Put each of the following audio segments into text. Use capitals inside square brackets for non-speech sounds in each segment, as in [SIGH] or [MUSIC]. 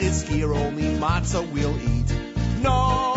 is here, only matzah we'll eat. No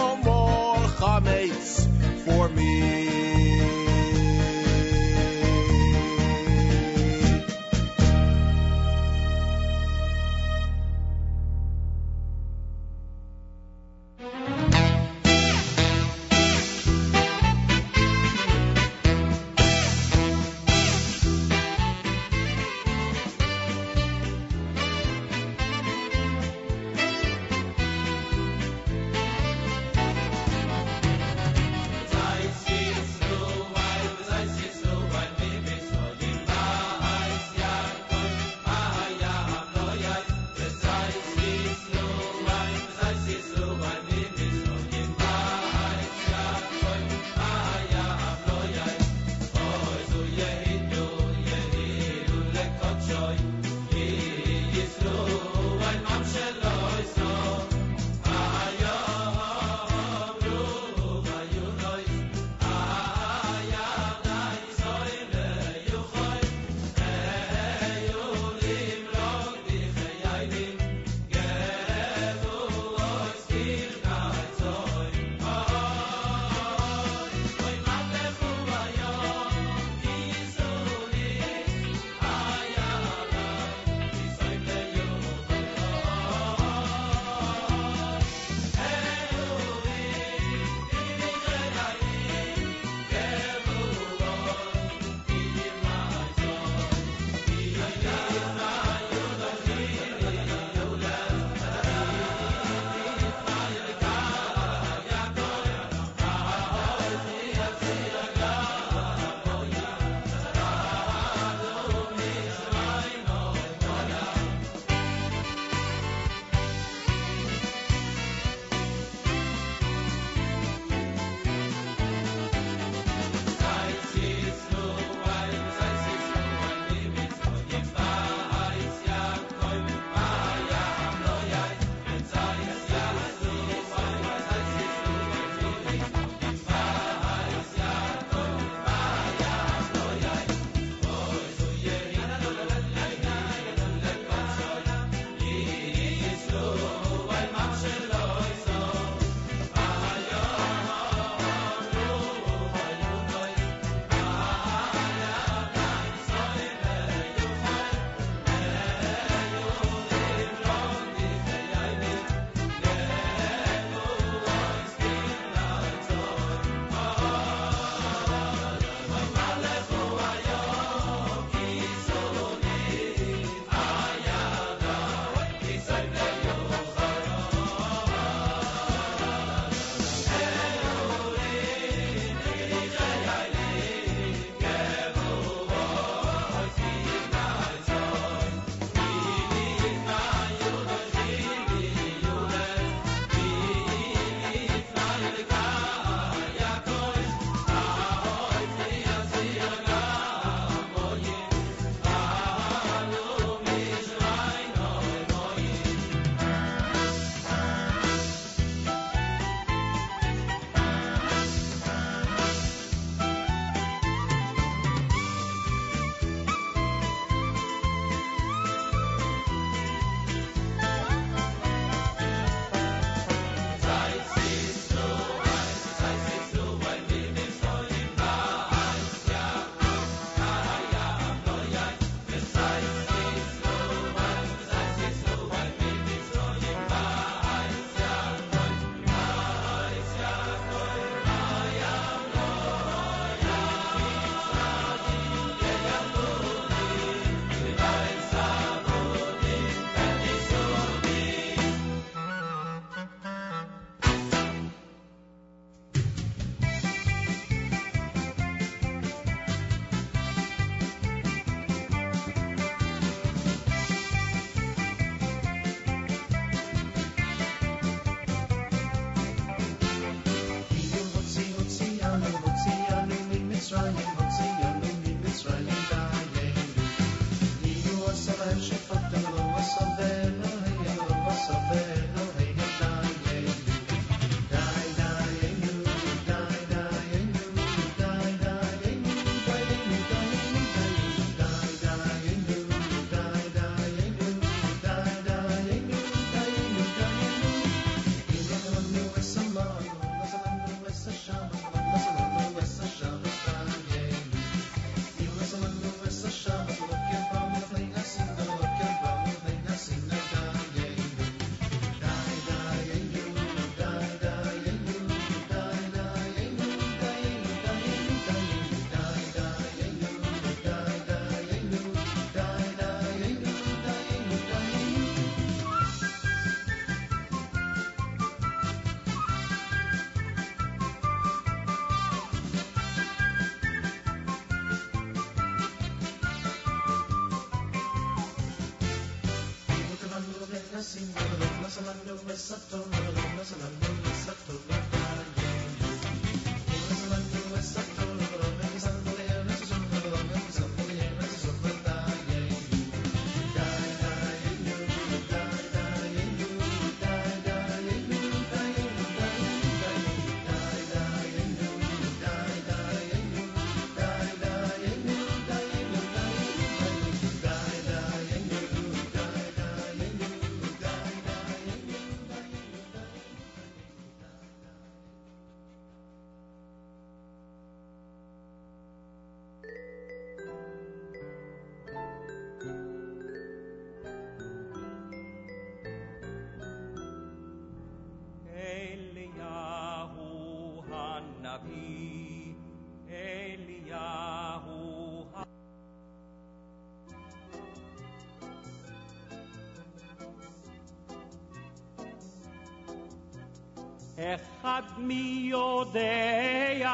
אחד מי יודע,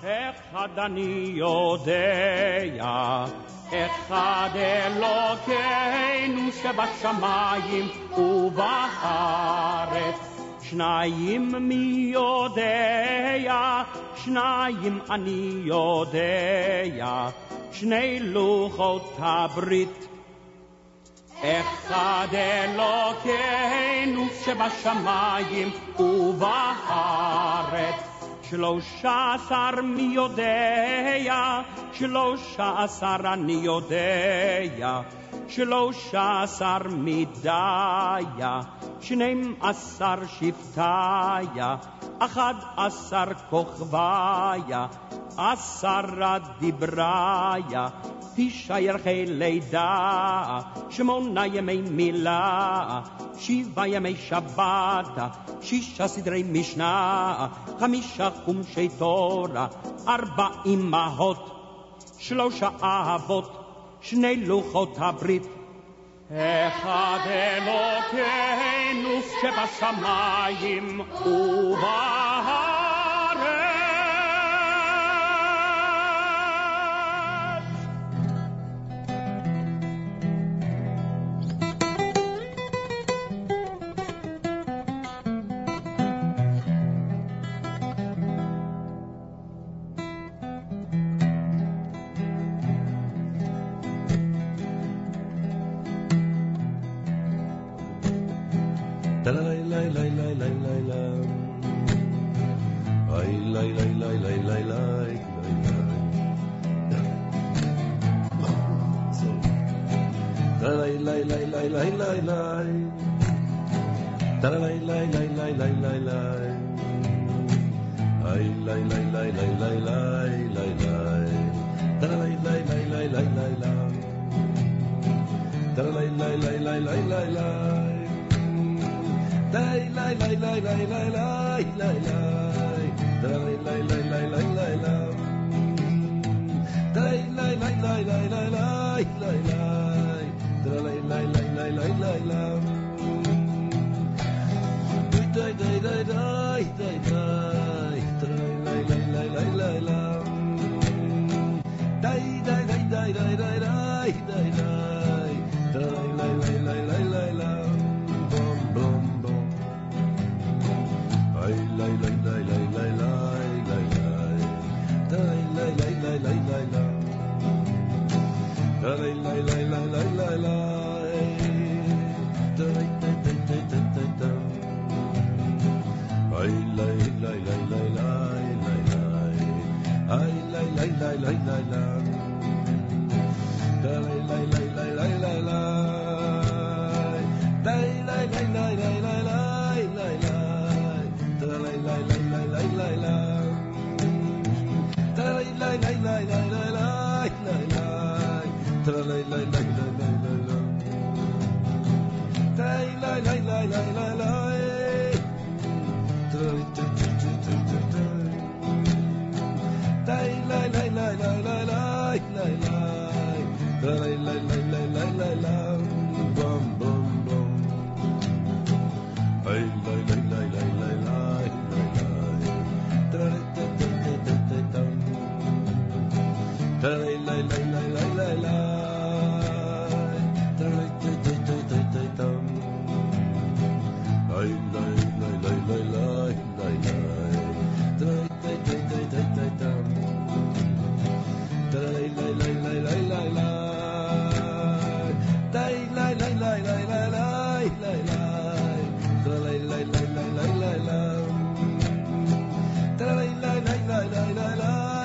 אחד אני יודע, אחד אלוקינו שבשמיים ובארץ. שניים מי יודע, שניים אני יודע, שני לוחות הברית אחד אלוקינו שבשמיים ובארץ שלושה עשר מי יודע, שלושה עשר אני יודע, שלושה עשר מידיה, שנים עשר שבטיה, אחד עשר כוכביה, עשרה דיבריה, ירחי לידה, שמונה ימי מילה, שבעה ימי שבת, שישה סדרי משנה, חמישה חומשי תורה, ארבע אמהות, שלושה אהבות, שני לוחות הברית. אחד אלוקינו שבשמיים ובארץ.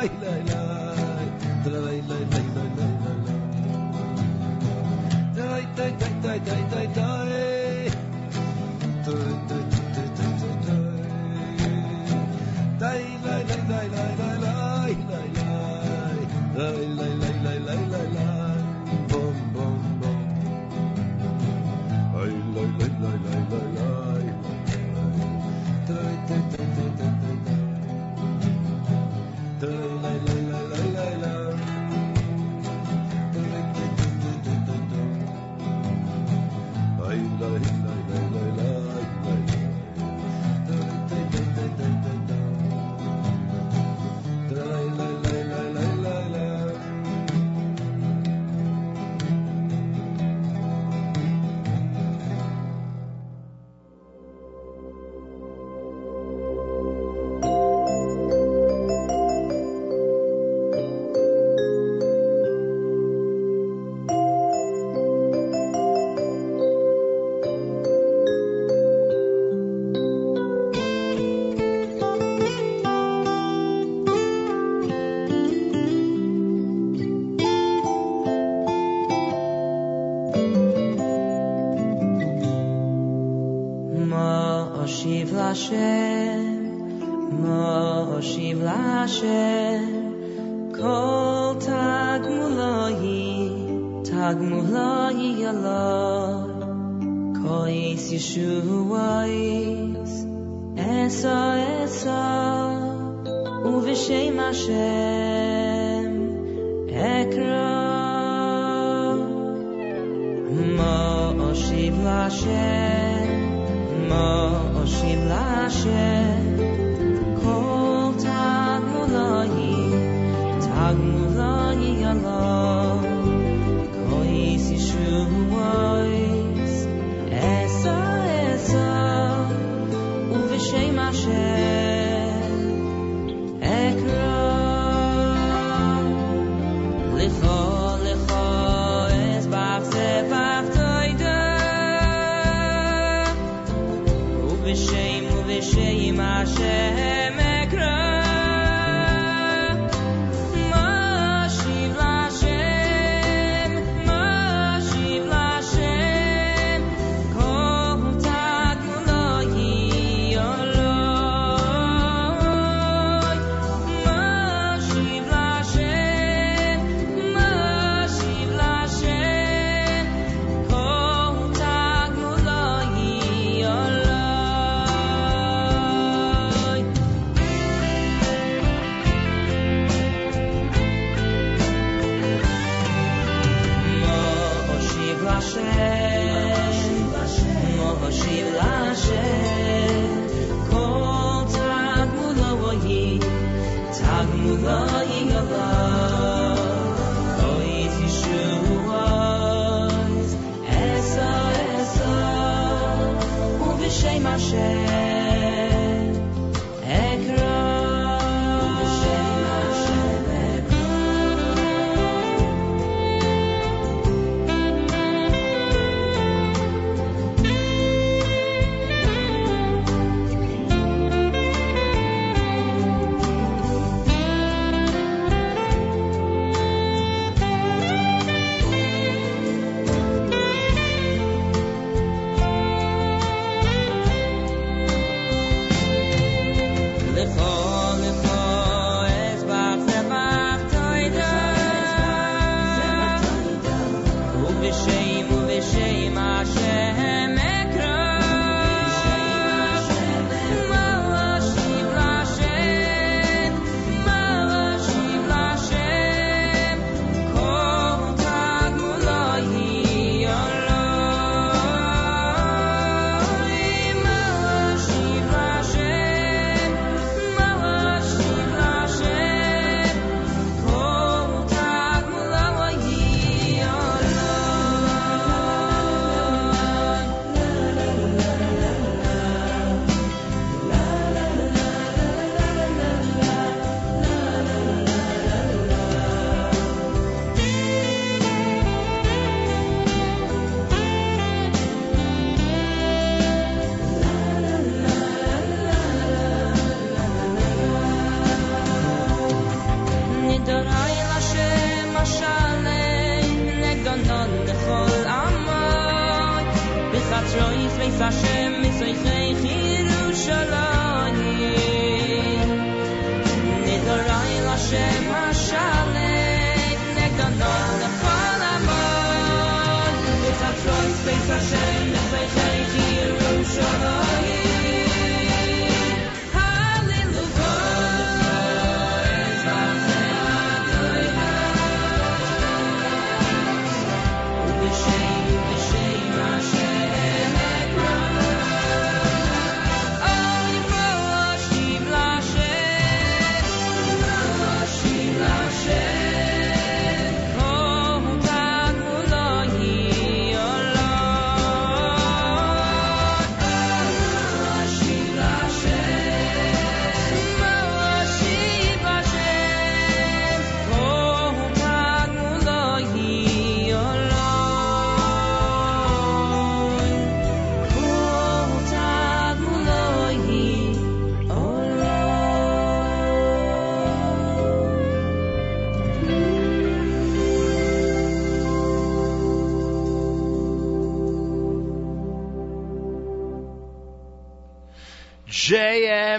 لا إله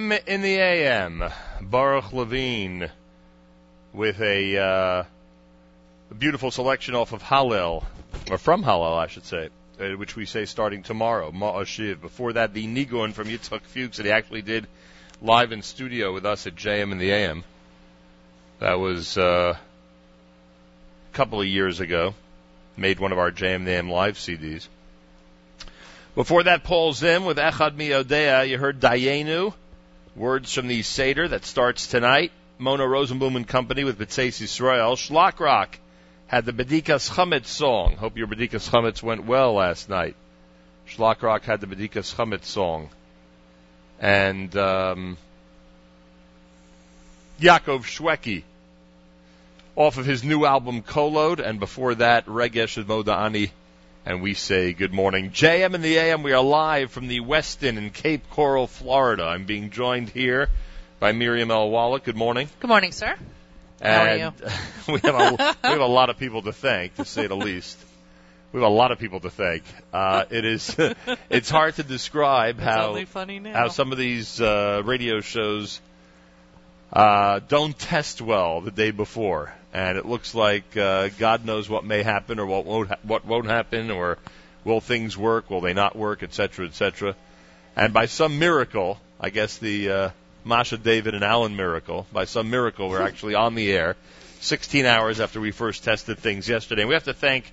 JM in the AM. Baruch Levine with a, uh, beautiful selection off of Hallel, or from Hallel, I should say, uh, which we say starting tomorrow, Ma'ashiv. Before that, the Nigun from Yitzhak Fuchs that he actually did live in studio with us at JM in the AM. That was uh, a couple of years ago. Made one of our JM in the AM live CDs. Before that, Paul Zim with Echad Mi Yodea. You heard Dayenu, words from the Seder that starts tonight. Mona Rosenblum and Company with B'tzeis Yisrael. Shlock Rock had the Bedikas Chametz song. Hope your Bedikas Chametz went well last night. Shlock Rock had the Bedikas Chametz song. And um, Yaakov Shwekey off of his new album Kolot, and before that, Regesh Moda'ani and we say good morning. JM in the AM, we are live from the Westin in Cape Coral, Florida. I'm being joined here by Miriam L. Wallach. Good morning. Good morning, sir. And How are you? [LAUGHS] we, have a, we have a lot of people to thank, to say the least. We have a lot of people to thank. Uh, it is, [LAUGHS] it's hard to describe how how some of these uh, radio shows uh, don't test well the day before, and it looks like uh, God knows what may happen or what won't ha- what won't happen, or will things work, will they not work, etc., etc. And by some miracle, I guess the uh, Masha, David, and Alan miracle, by some miracle, we're actually on the air 16 hours after we first tested things yesterday. And we have to thank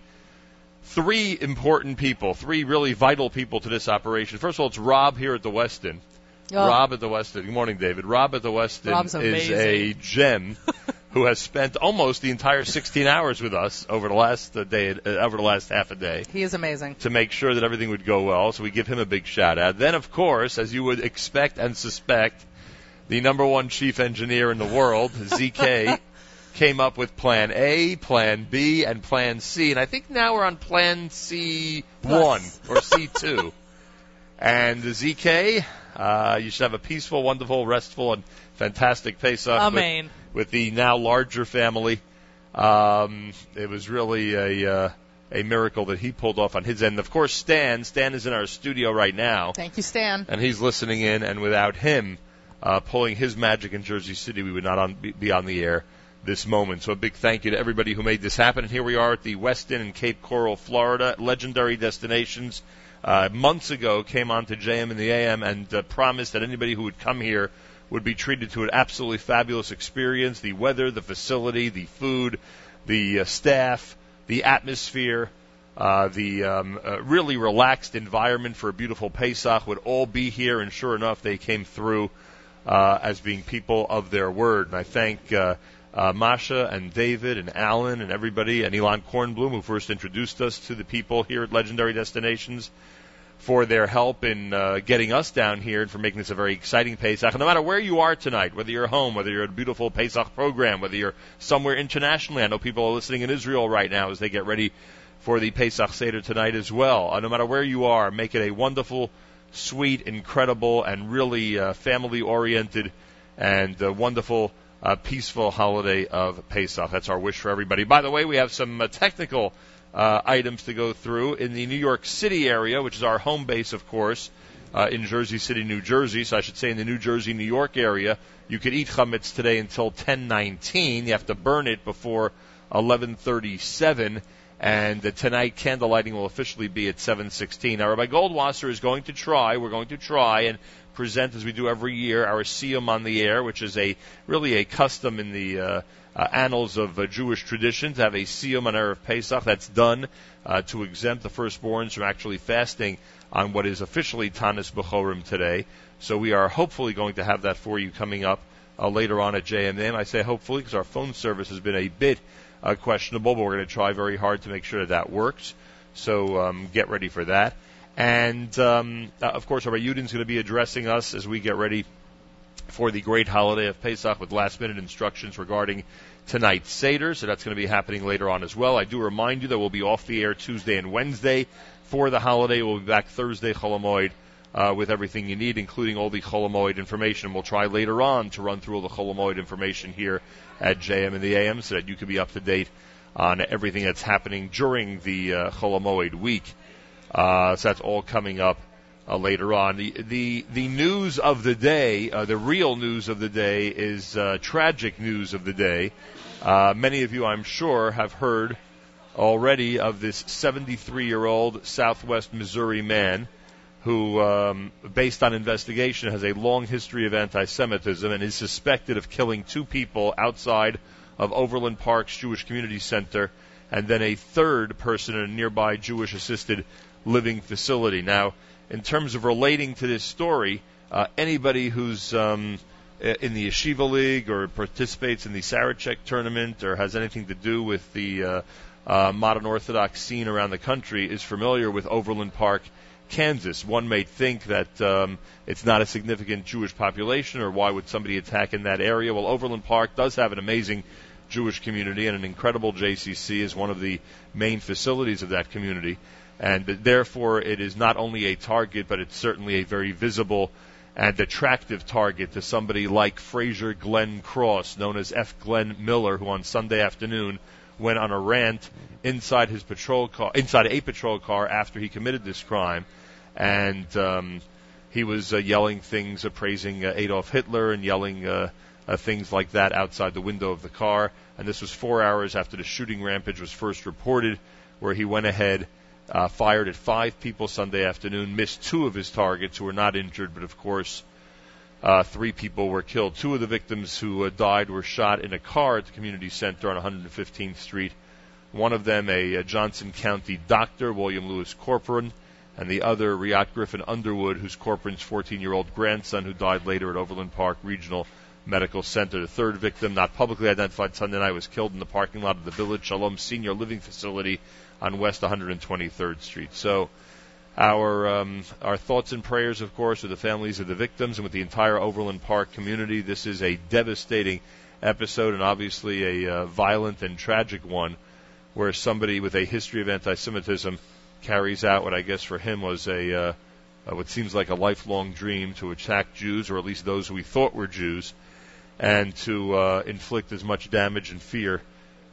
three important people, three really vital people to this operation. First of all, it's Rob here at the Westin. Oh, Rob at the Westin. Good morning, David. Rob at the Westin is a gem [LAUGHS] who has spent almost the entire 16 hours with us over the last uh, day, uh, over the last half a day he is amazing. to make sure that everything would go well. So we give him a big shout out. Then, of course, as you would expect and suspect, the number one chief engineer in the world, [LAUGHS] ZK, came up with Plan A, Plan B, and Plan C. And I think now we're on Plan C1 Plus. or C2. and ZK, uh, you should have a peaceful, wonderful, restful, and fantastic Pesach Amen. with the now larger family. Um, it was really a uh, a miracle that he pulled off on his end. Of course, Stan. Stan is in our studio right now, Thank you, Stan. and he's listening in. And without him uh, pulling his magic in Jersey City, we would not on, be, on the air this moment. So a big thank you to everybody who made this happen. And here we are at the Westin in Cape Coral, Florida, legendary destinations. Uh, months ago, came on to JM in the AM and uh, promised that anybody who would come here would be treated to an absolutely fabulous experience. The weather, the facility, the food, the uh, staff, the atmosphere, uh, the um, uh, really relaxed environment for a beautiful Pesach would all be here. And sure enough, they came through uh, as being people of their word. And I thank uh, uh, Masha and David and Alan and everybody and Elon Kornblum who first introduced us to the people here at Legendary Destinations for their help in uh, getting us down here and for making this a very exciting Pesach. No matter where you are tonight, whether you're home, whether you're at a beautiful Pesach program, whether you're somewhere internationally, I know people are listening in Israel right now as they get ready for the Pesach Seder tonight as well. Uh, no matter where you are, make it a wonderful, sweet, incredible, and really uh, family-oriented and uh, wonderful, uh, peaceful holiday of Pesach. That's our wish for everybody. By the way, we have some uh, technical uh, items to go through in the New York City area, which is our home base, of course, uh, in Jersey City, New Jersey. So I should say in the New Jersey, New York area, you could eat chametz today until 10:19. You have to burn it before 11:37. And uh, tonight, candlelighting will officially be at 7:16. Now, Rabbi Goldwasser is going to try. We're going to try and present, as we do every year, our Siyum on the air, which is a really a custom in the uh, annals of uh, Jewish tradition to have a Siyum on Erev Pesach. That's done uh, to exempt the firstborns from actually fasting on what is officially Tanis Bechorim today. So we are hopefully going to have that for you coming up uh, later on at JMM. I say hopefully because our phone service has been a bit uh, questionable, but we're going to try very hard to make sure that that works. So um, get ready for that. And um, uh, of course, Rabbi Yudin's going to be addressing us as we get ready for the great holiday of Pesach with last minute instructions regarding tonight's Seder. So that's going to be happening later on as well. I do remind you that we'll be off the air Tuesday and Wednesday for the holiday. We'll be back Thursday, Chol Hamoed, uh, with everything you need, including all the Chol Hamoed information. We'll try later on to run through all the Chol Hamoed information here at JM and the AM so that you can be up to date on everything that's happening during the uh, Chol Hamoed week. Uh, so that's all coming up uh, later on. The, the the news of the day, uh, the real news of the day, is uh, tragic news of the day. Uh, many of you, I'm sure, have heard already of this 73 year old Southwest Missouri man who, um, based on investigation, has a long history of anti Semitism and is suspected of killing two people outside of Overland Park's Jewish Community Center and then a third person in a nearby Jewish assisted living facility. Now, in terms of relating to this story, uh, anybody who's um, in the Yeshiva League or participates in the Sarachek tournament or has anything to do with the uh, uh, modern Orthodox scene around the country is familiar with Overland Park, Kansas. One may think that um, it's not a significant Jewish population, or why would somebody attack in that area? Well, Overland Park does have an amazing Jewish community, and an incredible JCC is one of the main facilities of that community. And therefore, it is not only a target, but it's certainly a very visible and attractive target to somebody like Frazier Glenn Cross, known as F. Glenn Miller, who on Sunday afternoon went on a rant inside his patrol car, inside a patrol car after he committed this crime, and um, he was uh, yelling things, uh, praising uh, Adolf Hitler, and yelling uh, uh, things like that outside the window of the car. And this was four hours after the shooting rampage was first reported, where he went ahead. Uh, fired at five people Sunday afternoon, missed two of his targets who were not injured, but of course, uh, three people were killed. Two of the victims who uh, died were shot in a car at the community center on 115th Street. One of them, a, a Johnson County doctor, William Lewis Corporon, and the other, Reat Griffin Underwood, who's Corporon's 14 year old grandson, who died later at Overland Park Regional Medical Center. The third victim, not publicly identified Sunday night, was killed in the parking lot of the Village Shalom Senior Living Facility on West 123rd Street. So, our um, our thoughts and prayers, of course, with the families of the victims and with the entire Overland Park community. This is a devastating episode and obviously a uh, violent and tragic one, where somebody with a history of anti-Semitism carries out what I guess for him was a uh, uh, what seems like a lifelong dream to attack Jews, or at least those we thought were Jews, and to uh, inflict as much damage and fear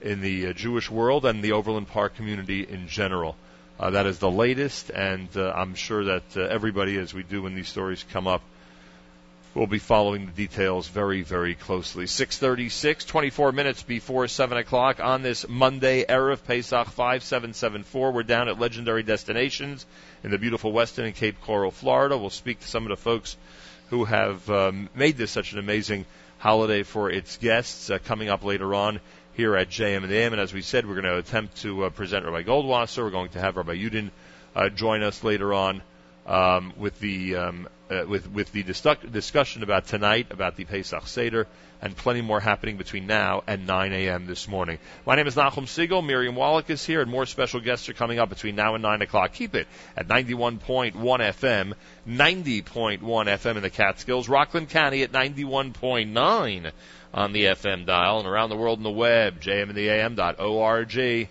in the uh, Jewish world and the Overland Park community in general. Uh, that is the latest, and uh, I'm sure that uh, everybody, as we do when these stories come up, will be following the details very, very closely. 6:36, 24 minutes before 7 o'clock on this Monday, erev Pesach 5774. We're down at Legendary Destinations in the beautiful Westin in Cape Coral, Florida. We'll speak to some of the folks who have um, made this such an amazing holiday for its guests uh, coming up later on here at JM and as we said, we're going to attempt to uh, present Rabbi Goldwasser. We're going to have Rabbi Yudin uh, join us later on um, with the um, uh, with with the dis- discussion about tonight about the Pesach Seder and plenty more happening between now and 9 a.m. this morning. My name is Nachum Segal. Miriam Wallach is here, and more special guests are coming up between now and 9 o'clock. Keep it at 91.1 FM, 90.1 FM in the Catskills, Rockland County at 91.9 on the FM dial, and around the world on the web, jmandtheam.org.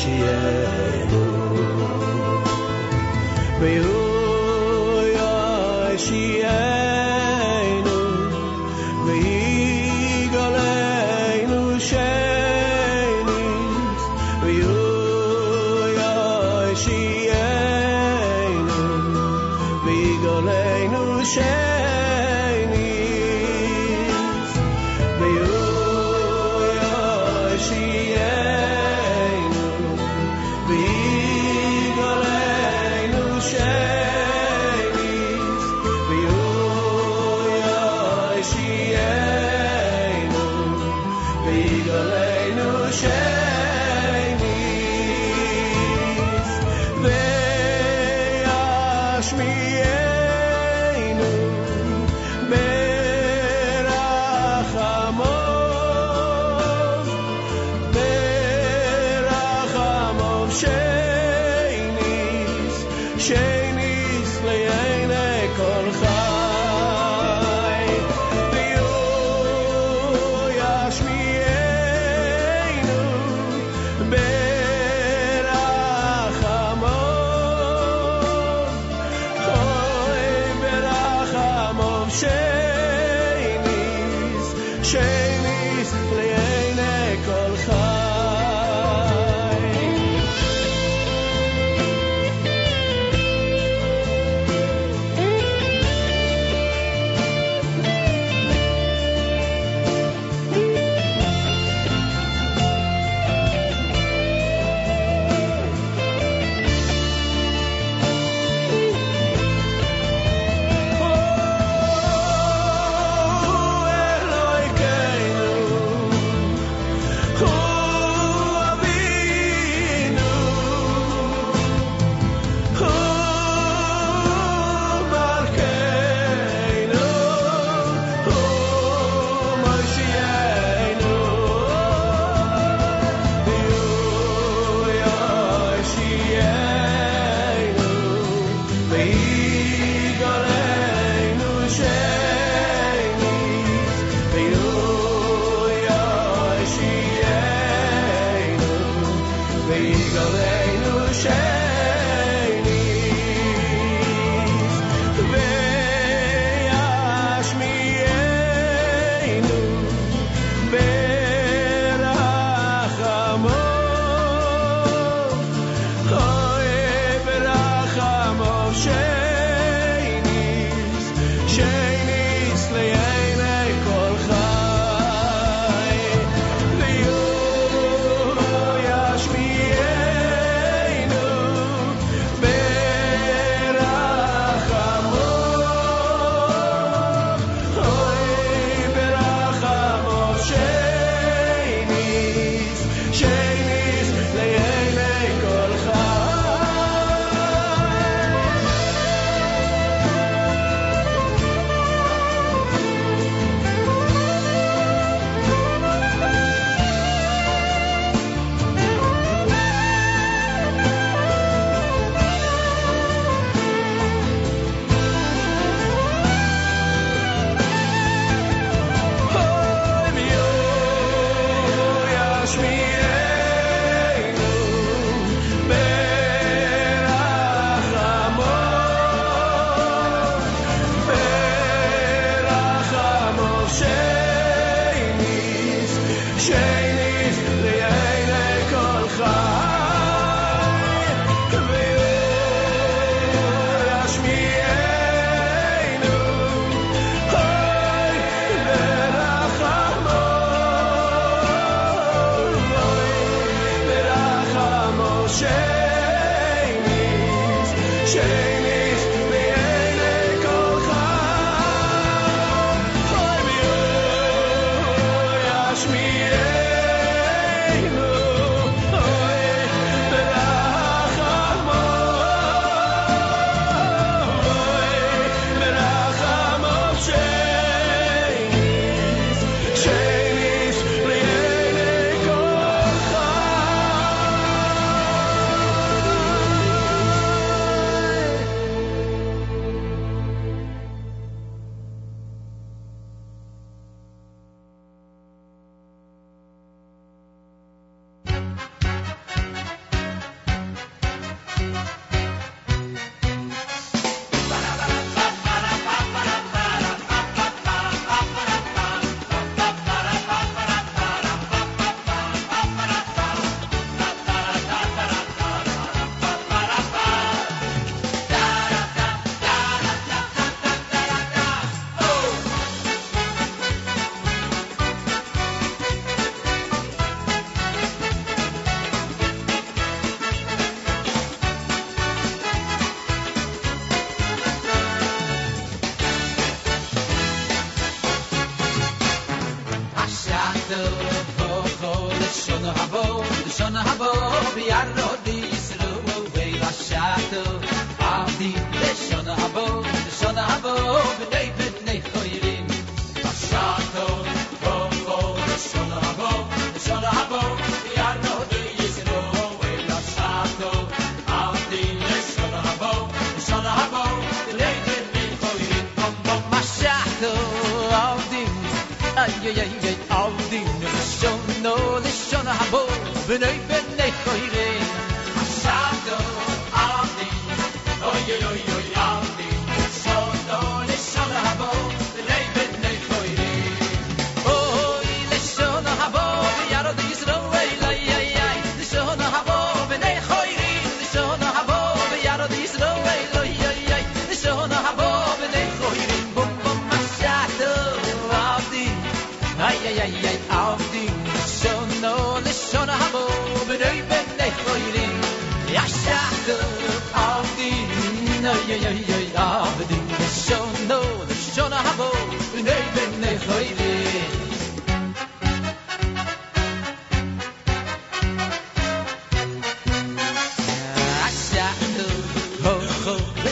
Umashiachenu. Habo the shona habo bi arro di isro we la avdi the shona habo the habo be nei ben nei khoirin la shato ho ho the shona habo the habo bi arro di isro we la avdi the shona habo the habo be nei ben nei khoirin bom bom ma avdi ay ay ay the shona ay ay avdi shona the shona habo be nei ben nei khoirin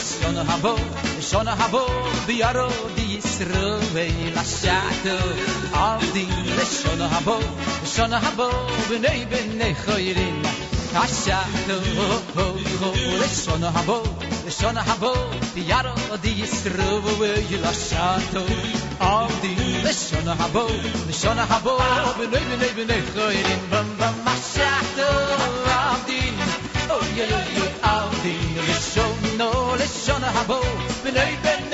Shona habo, shona habo, biaro di Yisroel ashato, avdi shona habo, shona habo, schon a habo di yaro di strovo we you lasciato all di schon habo di schon habo be noi be noi be noi bam bam ma shato all di oh yeah yeah all di schon no le schon habo be noi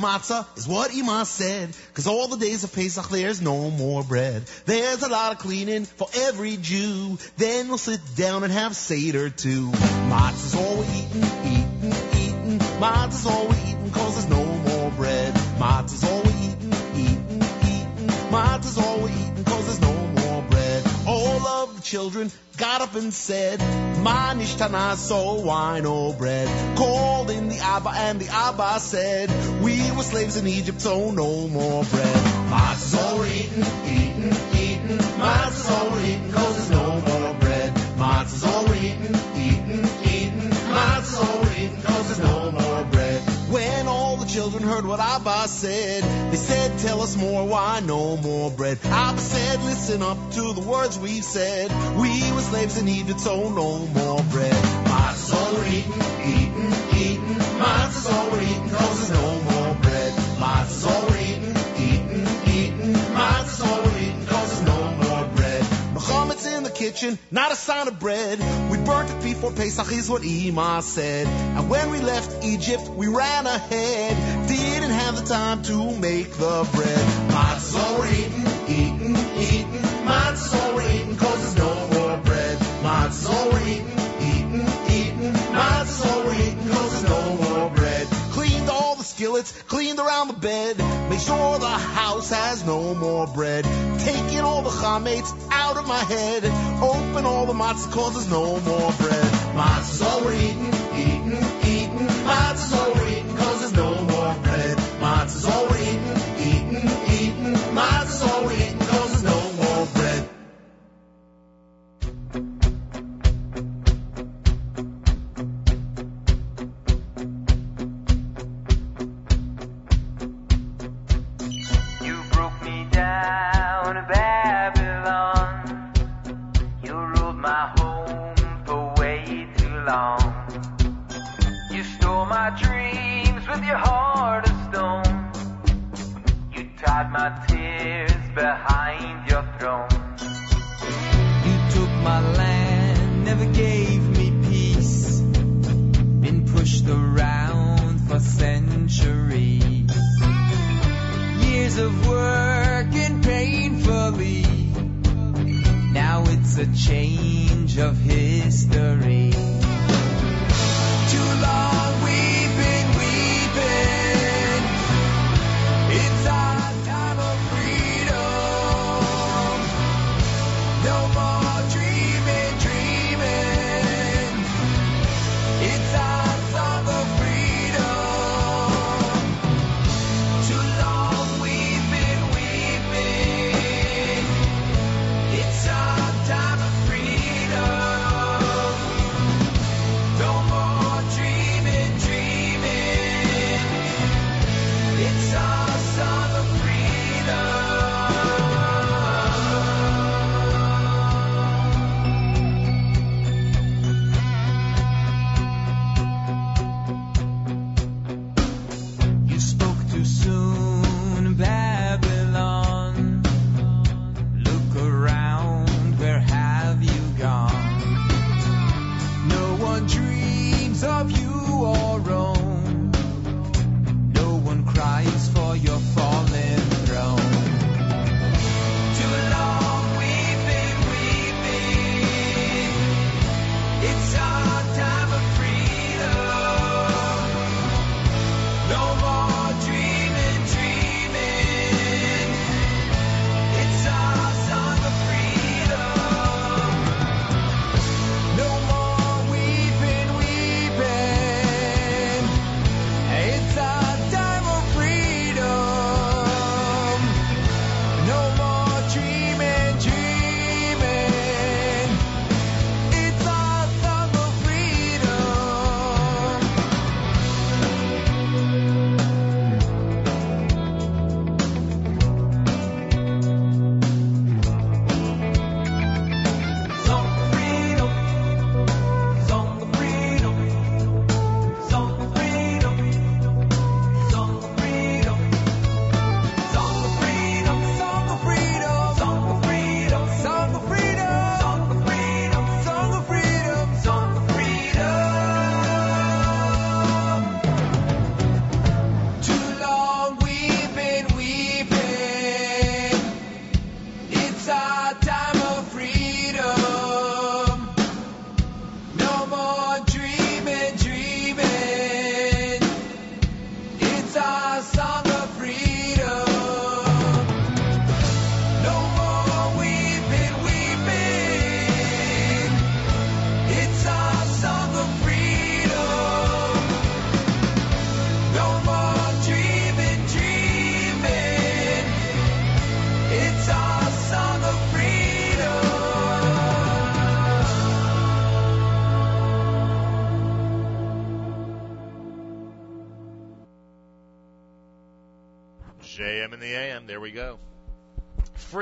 matzah is what Ima said. Cause all the days of Pesach there's no more bread. There's a lot of cleaning for every Jew. Then we'll sit down and have Seder too. Matzah's all we're eating, eating, eating. Matzah's all we're eating cause there's no more bread. Matzah's all we're eating, eating, eating. Matzah's all we're eating cause there's no more bread. All of the children got up and said, Ma nishtana, so why no bread? Abba and the Abba said, We were slaves in Egypt, so no more bread. Matzah's we're eating, eating. eaten, matzah's we're eating, cause there's no more bread. All we're eating, eating, eating, matzah's we're cause there's no more bread. When all the children heard what Abba said, they said, tell us more, why no more bread? Abba said, listen up to the words we've said. We were slaves in Egypt, so no more bread. Matzah's all we're eating, eating, all we're eating, cause there's no more bread. Matzah's all we're eating, eating, eating, matzah's all we're eating, cause there's no more bread. Muhammad's in the kitchen, not a sign of bread. We burnt it before Pesach is what Ima said. And when we left Egypt, we ran ahead. Didn't have the time to make the bread. Matzah's all we're eating, eating, eating. Matzah's all we're eating, cause there's no more bread. Matzah's all we're eating, skillets, cleaned around the bed. Make sure the house has no more bread. Taking all the chametz out of my head. Open all the matzah cause there's no more bread. Matzah's all we're eating.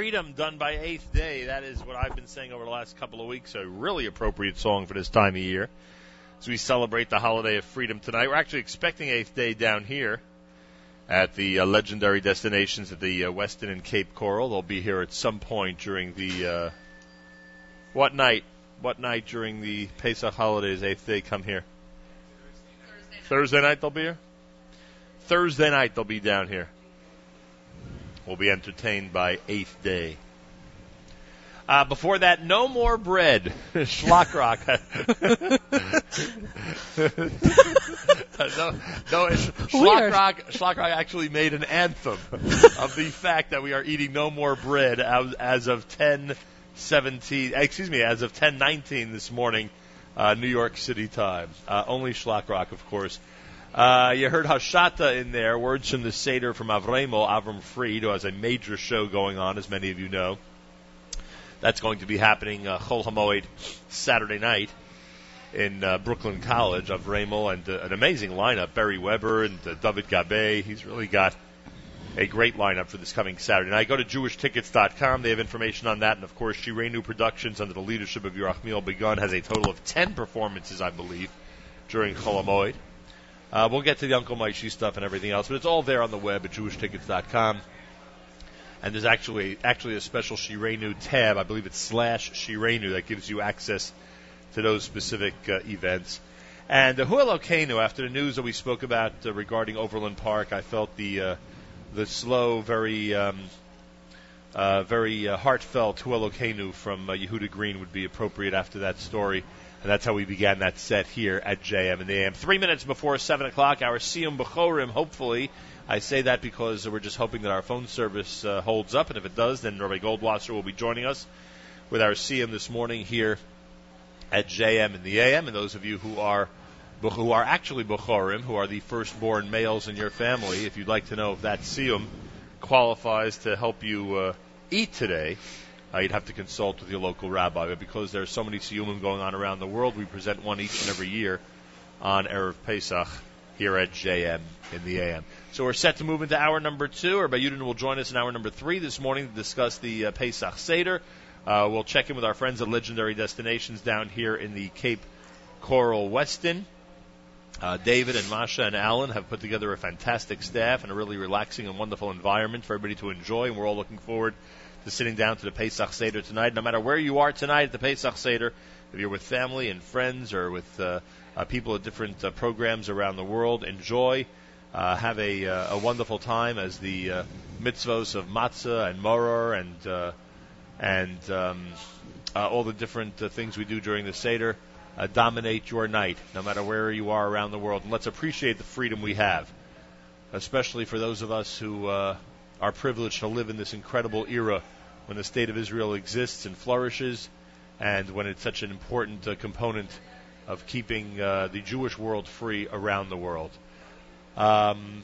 Freedom done by Eighth Day. That is what I've been saying over the last couple of weeks. A really appropriate song for this time of year. As we celebrate the holiday of freedom tonight, we're actually expecting Eighth Day down here at the uh, legendary destinations at the uh, Westin and Cape Coral. They'll be here at some point during the uh, what night? What night during the Pesach holidays? Eighth Day come here. Thursday night they'll be here. Thursday night they'll be down here. We'll be entertained by Eighth Day. Uh, before that, no more bread. [LAUGHS] Shlock Rock. [LAUGHS] no, no, Shlock Rock, Schlockrock actually made an anthem of the fact that we are eating no more bread as, as of 10:17. Excuse me, as of 10:19 this morning, uh, New York City time. Uh, only Shlock Rock, of course. Uh, you heard Hashata in there, words from the Seder from Avremo, Avram Fried, who has a major show going on, as many of you know. That's going to be happening uh, Chol Hamoed Saturday night in uh, Brooklyn College. Avremo and uh, an amazing lineup, Beri Weber and uh, David Gabe. He's really got a great lineup for this coming Saturday night. Go to JewishTickets.com. They have information on that. And, of course, Shirenu Productions, under the leadership of Yerachmiel Begun, has a total of 10 performances, I believe, during Chol Hamoed. Uh, we'll get to the Uncle Moishy stuff and everything else, but it's all there on the web at JewishTickets.com. And there's actually actually a special Shirenu tab, I believe it's slash Shirenu, that gives you access to those specific uh, events. And uh, Huelokenu, after the news that we spoke about uh, regarding Overland Park, I felt the uh, the slow, very um, uh, very uh, heartfelt Huelokenu from uh, Yehuda Green would be appropriate after that story. And that's how we began that set here at JM and the AM. Three minutes before 7 o'clock, our Siyum Bechorim, hopefully. I say that because we're just hoping that our phone service uh, holds up, and if it does, then Rabbi Goldwasser will be joining us with our Siyum this morning here at JM and the AM. And those of you who are who are actually Bechorim, who are the firstborn males in your family, if you'd like to know if that Siyum qualifies to help you uh, eat today, uh, you'd have to consult with your local rabbi. But because there are so many siyumim going on around the world, we present one each and every year on Erev Pesach here at JM in the AM. So we're set to move into hour number two. Rabbi Yudin will join us in hour number three this morning to discuss the uh, Pesach Seder. Uh, we'll check in with our friends at Legendary Destinations down here in the Cape Coral Westin. Uh, David and Masha and Alan have put together a fantastic staff and a really relaxing and wonderful environment for everybody to enjoy, and we're all looking forward to sitting down to the Pesach Seder tonight. No matter where you are tonight at the Pesach Seder, if you're with family and friends or with uh, uh, people at different uh, programs around the world, enjoy. Uh, have a, uh, a wonderful time as the uh, mitzvos of matzah and moror and uh, and um, uh, all the different uh, things we do during the seder uh, dominate your night, no matter where you are around the world. And let's appreciate the freedom we have, especially for those of us who uh, are privileged to live in this incredible era when the state of Israel exists and flourishes, and when it's such an important uh, component of keeping uh, the Jewish world free around the world. Um,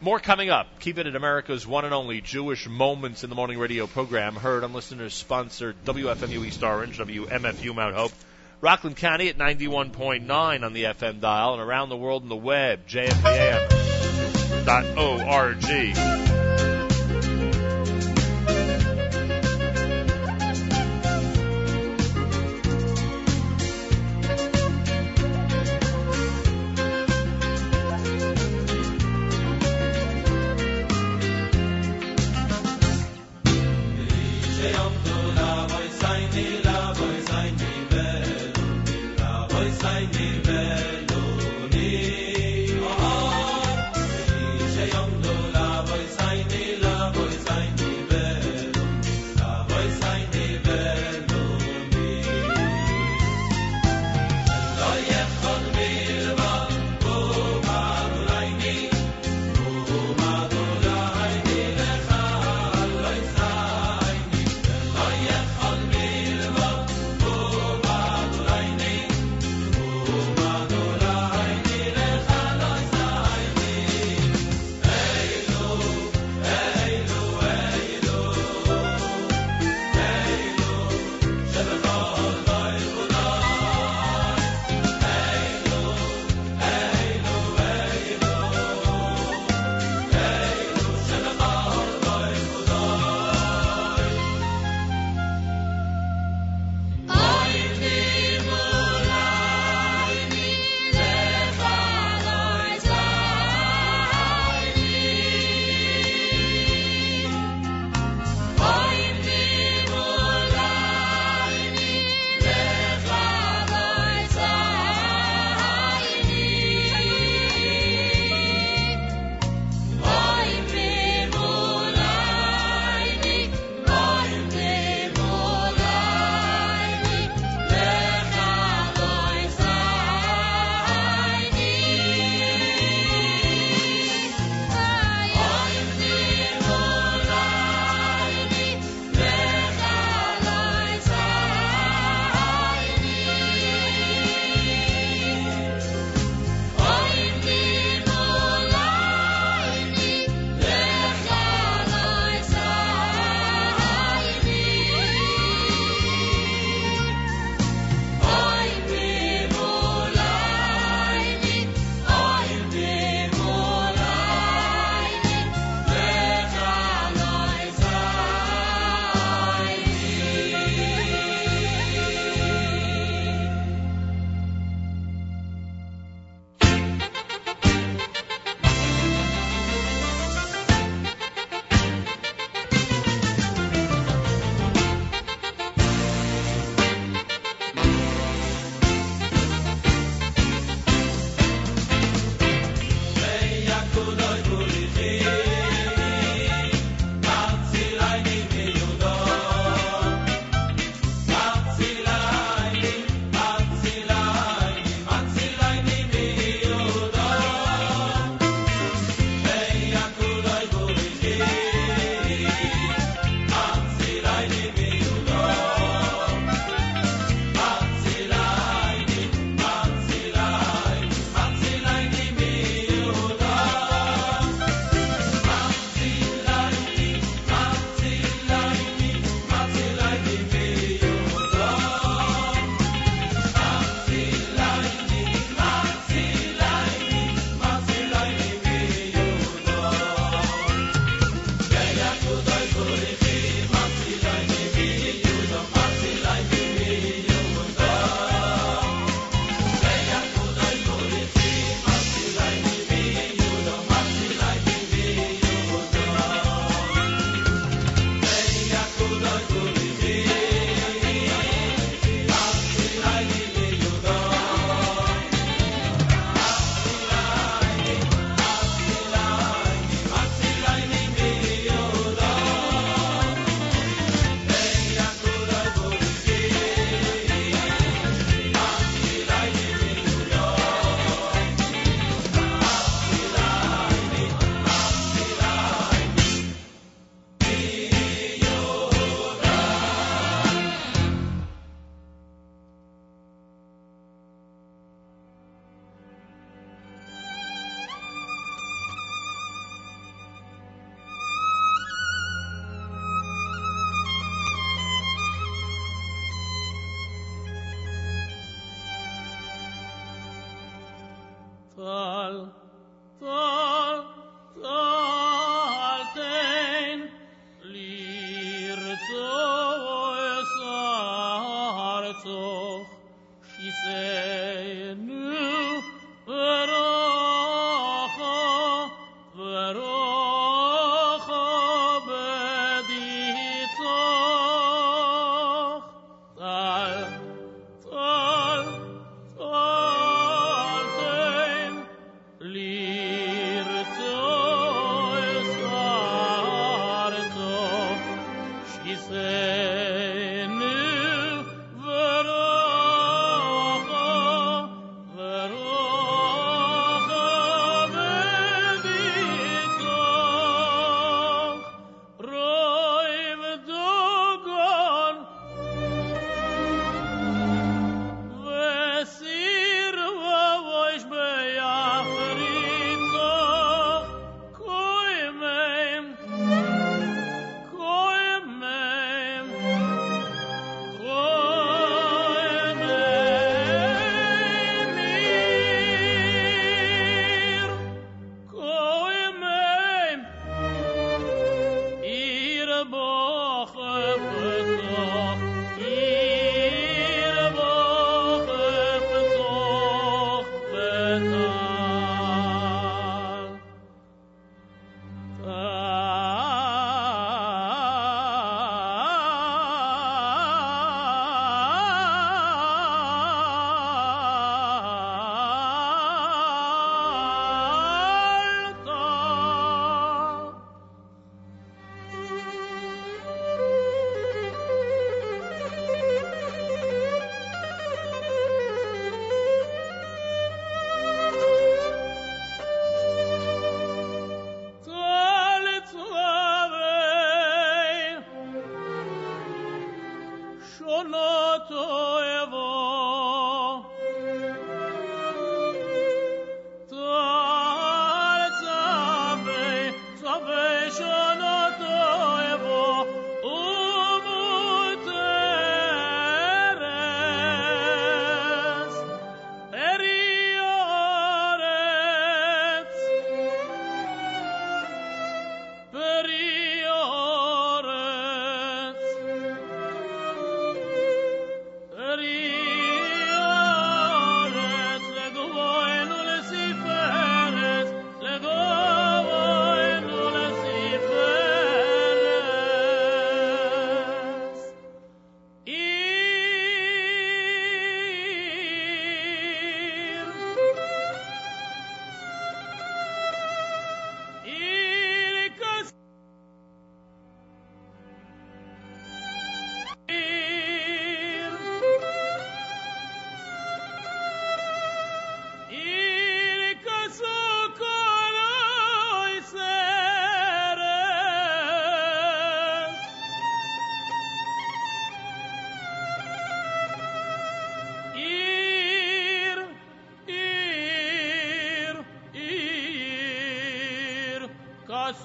more coming up. Keep it at America's one and only Jewish Moments in the Morning radio program, heard on listeners sponsored WFMU East Orange, WMFU Mount Hope, Rockland County at 91.9 on the FM dial, and around the world on the web, jfam.org.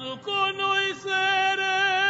nosso conhecer.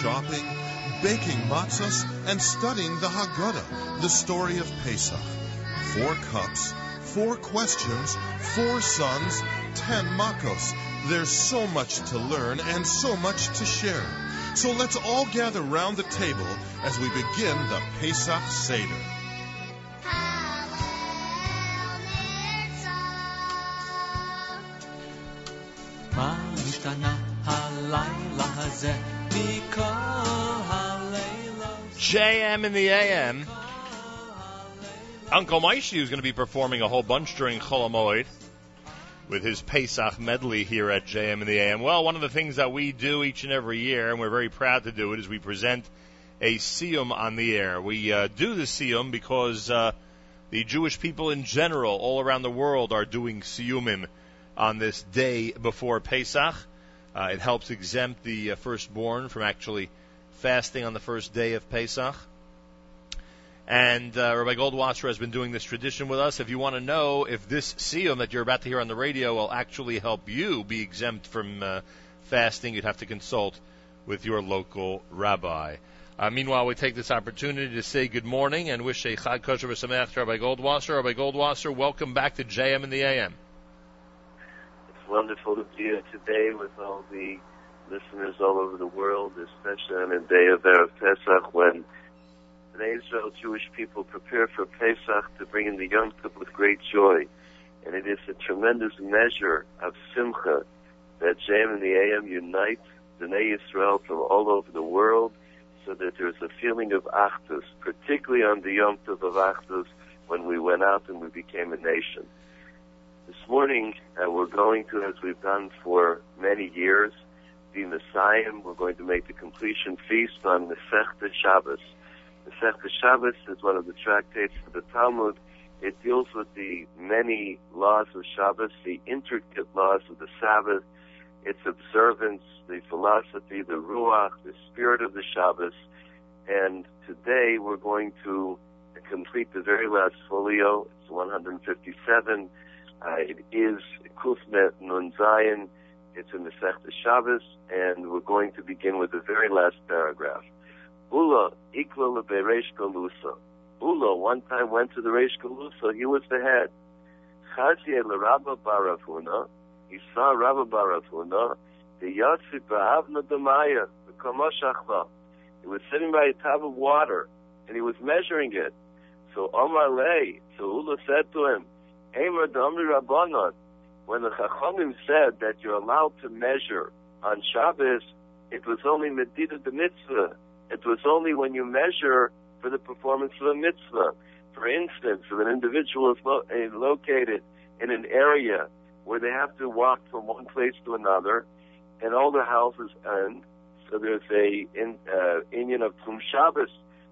shopping, baking matzahs, and studying the Haggadah, the story of Pesach. Four cups, four questions, four sons, ten makos. There's so much to learn and so much to share. So let's all gather round the table as we begin the Pesach Seder. מה השתנה הלילה הזה מכל הלילות? JM in the AM. Uncle Moishy is going to be performing a whole bunch during Chol Hamoed with his Pesach medley here at JM in the AM. Well, one of the things that we do each and every year, and we're very proud to do it, is we present a siyum on the air. We uh, do the siyum because uh, the Jewish people in general, all around the world, are doing siyumim on this day before Pesach. Uh, it helps exempt the uh, firstborn from actually fasting on the first day of Pesach. And uh, Rabbi Goldwasser has been doing this tradition with us. If you want to know if this siyum that you're about to hear on the radio will actually help you be exempt from uh, fasting, you'd have to consult with your local rabbi. Uh, meanwhile, we take this opportunity to say good morning and wish a Chag Kosher V'Sameach to Rabbi Goldwasser. Rabbi Goldwasser, welcome back to JM in the AM. It's wonderful to be here today with all the listeners all over the world, especially on the day of Erev Pesach when the Israel Jewish people prepare for Pesach to bring in the Yom Tov with great joy. And it is a tremendous measure of simcha that JM in the AM unite Bnei Israel from all over the world so that there's a feeling of Achdus, particularly on the Yom Tov of Achdus when we went out and we became a nation. This morning, uh, we're going to, as we've done for many years, Messiah. We're going to make the completion feast on Masechta Shabbos. Masechta Shabbos is one of the tractates of the Talmud. It deals with the many laws of Shabbos, the intricate laws of the Sabbath, its observance, the philosophy, the Ruach, the spirit of the Shabbos. And today we're going to complete the very last folio. It's 157. Uh, it is Kufmet Nun Zion. It's in the Sechta Shabbos, and we're going to begin with the very last paragraph. Ula ikla leberesh galusa. Ula one time went to the Reish Galusa. He was the head. Chazia l'Rabba Baravuna. He saw Rabba Baravuna. The Yatsi ba'avna demaya. The kamoshachva. He was sitting by a tub of water, and he was measuring it. So Omar lay. So Ula said to him, Emer damri rabbanon. When the Chachamim said that you're allowed to measure on Shabbos, it was only medida the mitzvah. It was only when you measure for the performance of a mitzvah. For instance, if an individual is lo- uh, located in an area where they have to walk from one place to another, and all the houses end, so there's a in, uh, Indian of Tum Shabbos.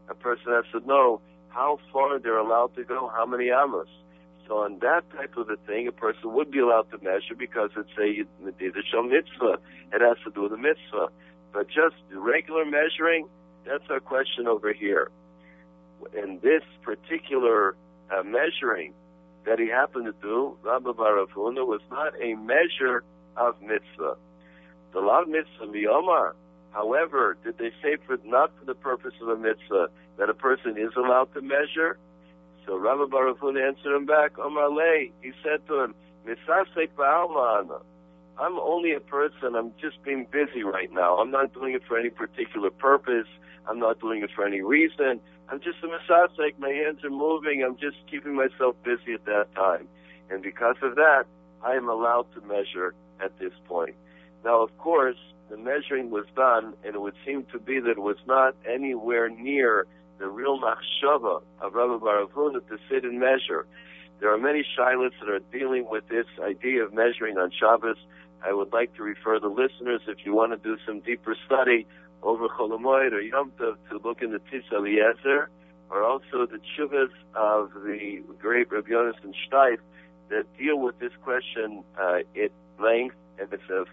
A person has to know how far they're allowed to go, how many amos. On that type of a thing, a person would be allowed to measure because it's a Medidashal mitzvah. It has to do with a mitzvah. But just regular measuring, that's our question over here. In this particular uh, measuring that he happened to do, Rabbi Baravuna, was not a measure of mitzvah. The law of mitzvah, miyomar. However, did they say for not for the purpose of a mitzvah that a person is allowed to measure? So Rabbi Baravuna answered him back, Omar Lei. He said to him, Misasek ba'alma'ana. I'm only a person. I'm just being busy right now. I'm not doing it for any particular purpose. I'm not doing it for any reason. I'm just a misasek. My hands are moving. I'm just keeping myself busy at that time. And because of that, I am allowed to measure at this point. Now, of course, the measuring was done, and it would seem to be that it was not anywhere near the real machshava of Rabbi Baravuna to sit and measure. There are many shilots that are dealing with this idea of measuring on Shabbos. I would like to refer the listeners, if you want to do some deeper study over Chol Hamoed or Yom Tov, to look in the Tzitz Eliezer, or also the Chuvas of the great Rabbi Yonason Steif that deal with this question uh, at length, and it's a,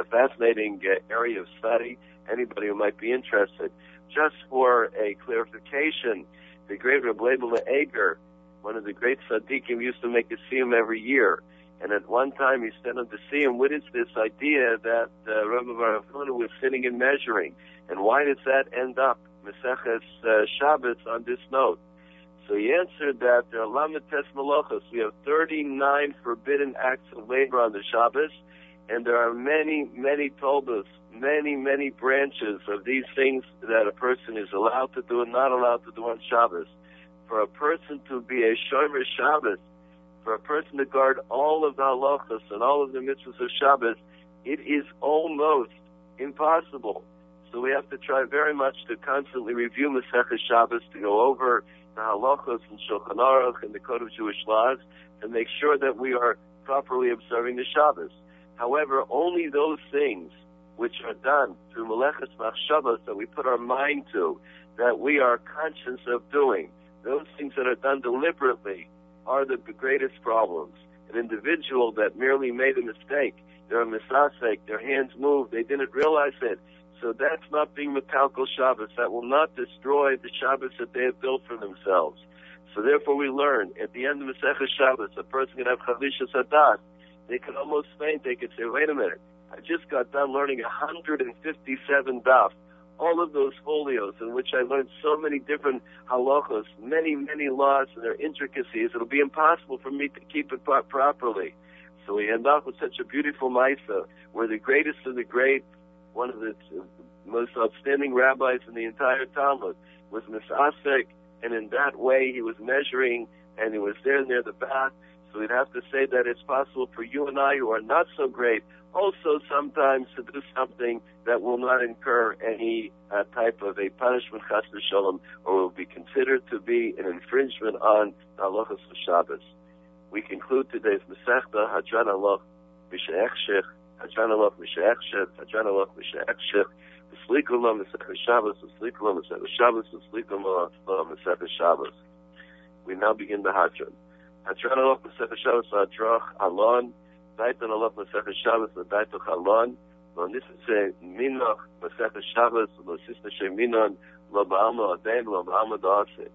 a fascinating uh, area of study. Anybody who might be interested. Just for a clarification, The great Reb Leibel Eger, one of the great tzaddikim, used to make a siyum every year. And at one time he said on the siyum, what is this idea that uh, Rabbi Baruch was sitting and measuring? And why does that end up, Meseches uh, Shabbos, on this note? So he answered that there are. We have 39 forbidden acts of labor on the Shabbos, and there are many, many toldos, many, many branches of these things that a person is allowed to do and not allowed to do on Shabbos. For a person to be a Shomer Shabbos, for a person to guard all of the halachas and all of the mitzvahs of Shabbos, it is almost impossible. So we have to try very much to constantly review Masechah Shabbos, to go over the halachos and Shulchan Aruch and the Code of Jewish Laws, to make sure that we are properly observing the Shabbos. However, only those things which are done through Meleches Machshavos that we put our mind to, that we are conscious of doing, those things that are done deliberately are the greatest problems. An individual that merely made a mistake, they're a misasek, their hands moved, they didn't realize it. So that's not being Metalkal Shabbos. That will not destroy the Shabbos that they have built for themselves. So therefore we learn, at the end of Masechah Shabbos, a person can have Chavishas Adat. They could almost faint. They could say, wait a minute, I just got done learning 157 daf all of those folios in which I learned so many different halachos, many, many laws and their intricacies, it'll be impossible for me to keep it pro- properly. So we end up with such a beautiful Maisa, where the greatest of the great, one of the most outstanding rabbis in the entire Talmud, was Misasek, and in that way he was measuring, and he was there near the bath. So we'd have to say that it's possible for you and I, who are not so great, also sometimes to do something that will not incur any uh, type of a punishment, chas v'shalom, or will be considered to be an infringement on the halachas of Shabbos. We conclude today's Masechta, Hadran Aloch Misha'echshech, Hadran Aloch Misha'echshech, Hadran Aloch Misha'echshech, V'slikum Lo Masechah Shabbos, V'slikum Lo Masechah Shabbos, V'slikum Lo Masechah Shabbos. We now begin the Hadran. Hatran Alach Mesefer Shabbos Hadrach Alon, Daitan Alach Mesefer Shabbos Daitan Alon, Lo Nisitze Minach Mesefer Shabbos, Lo Sista Sheminon, Lo Ba'alma Aden, Lo Ba'alma Da'ase.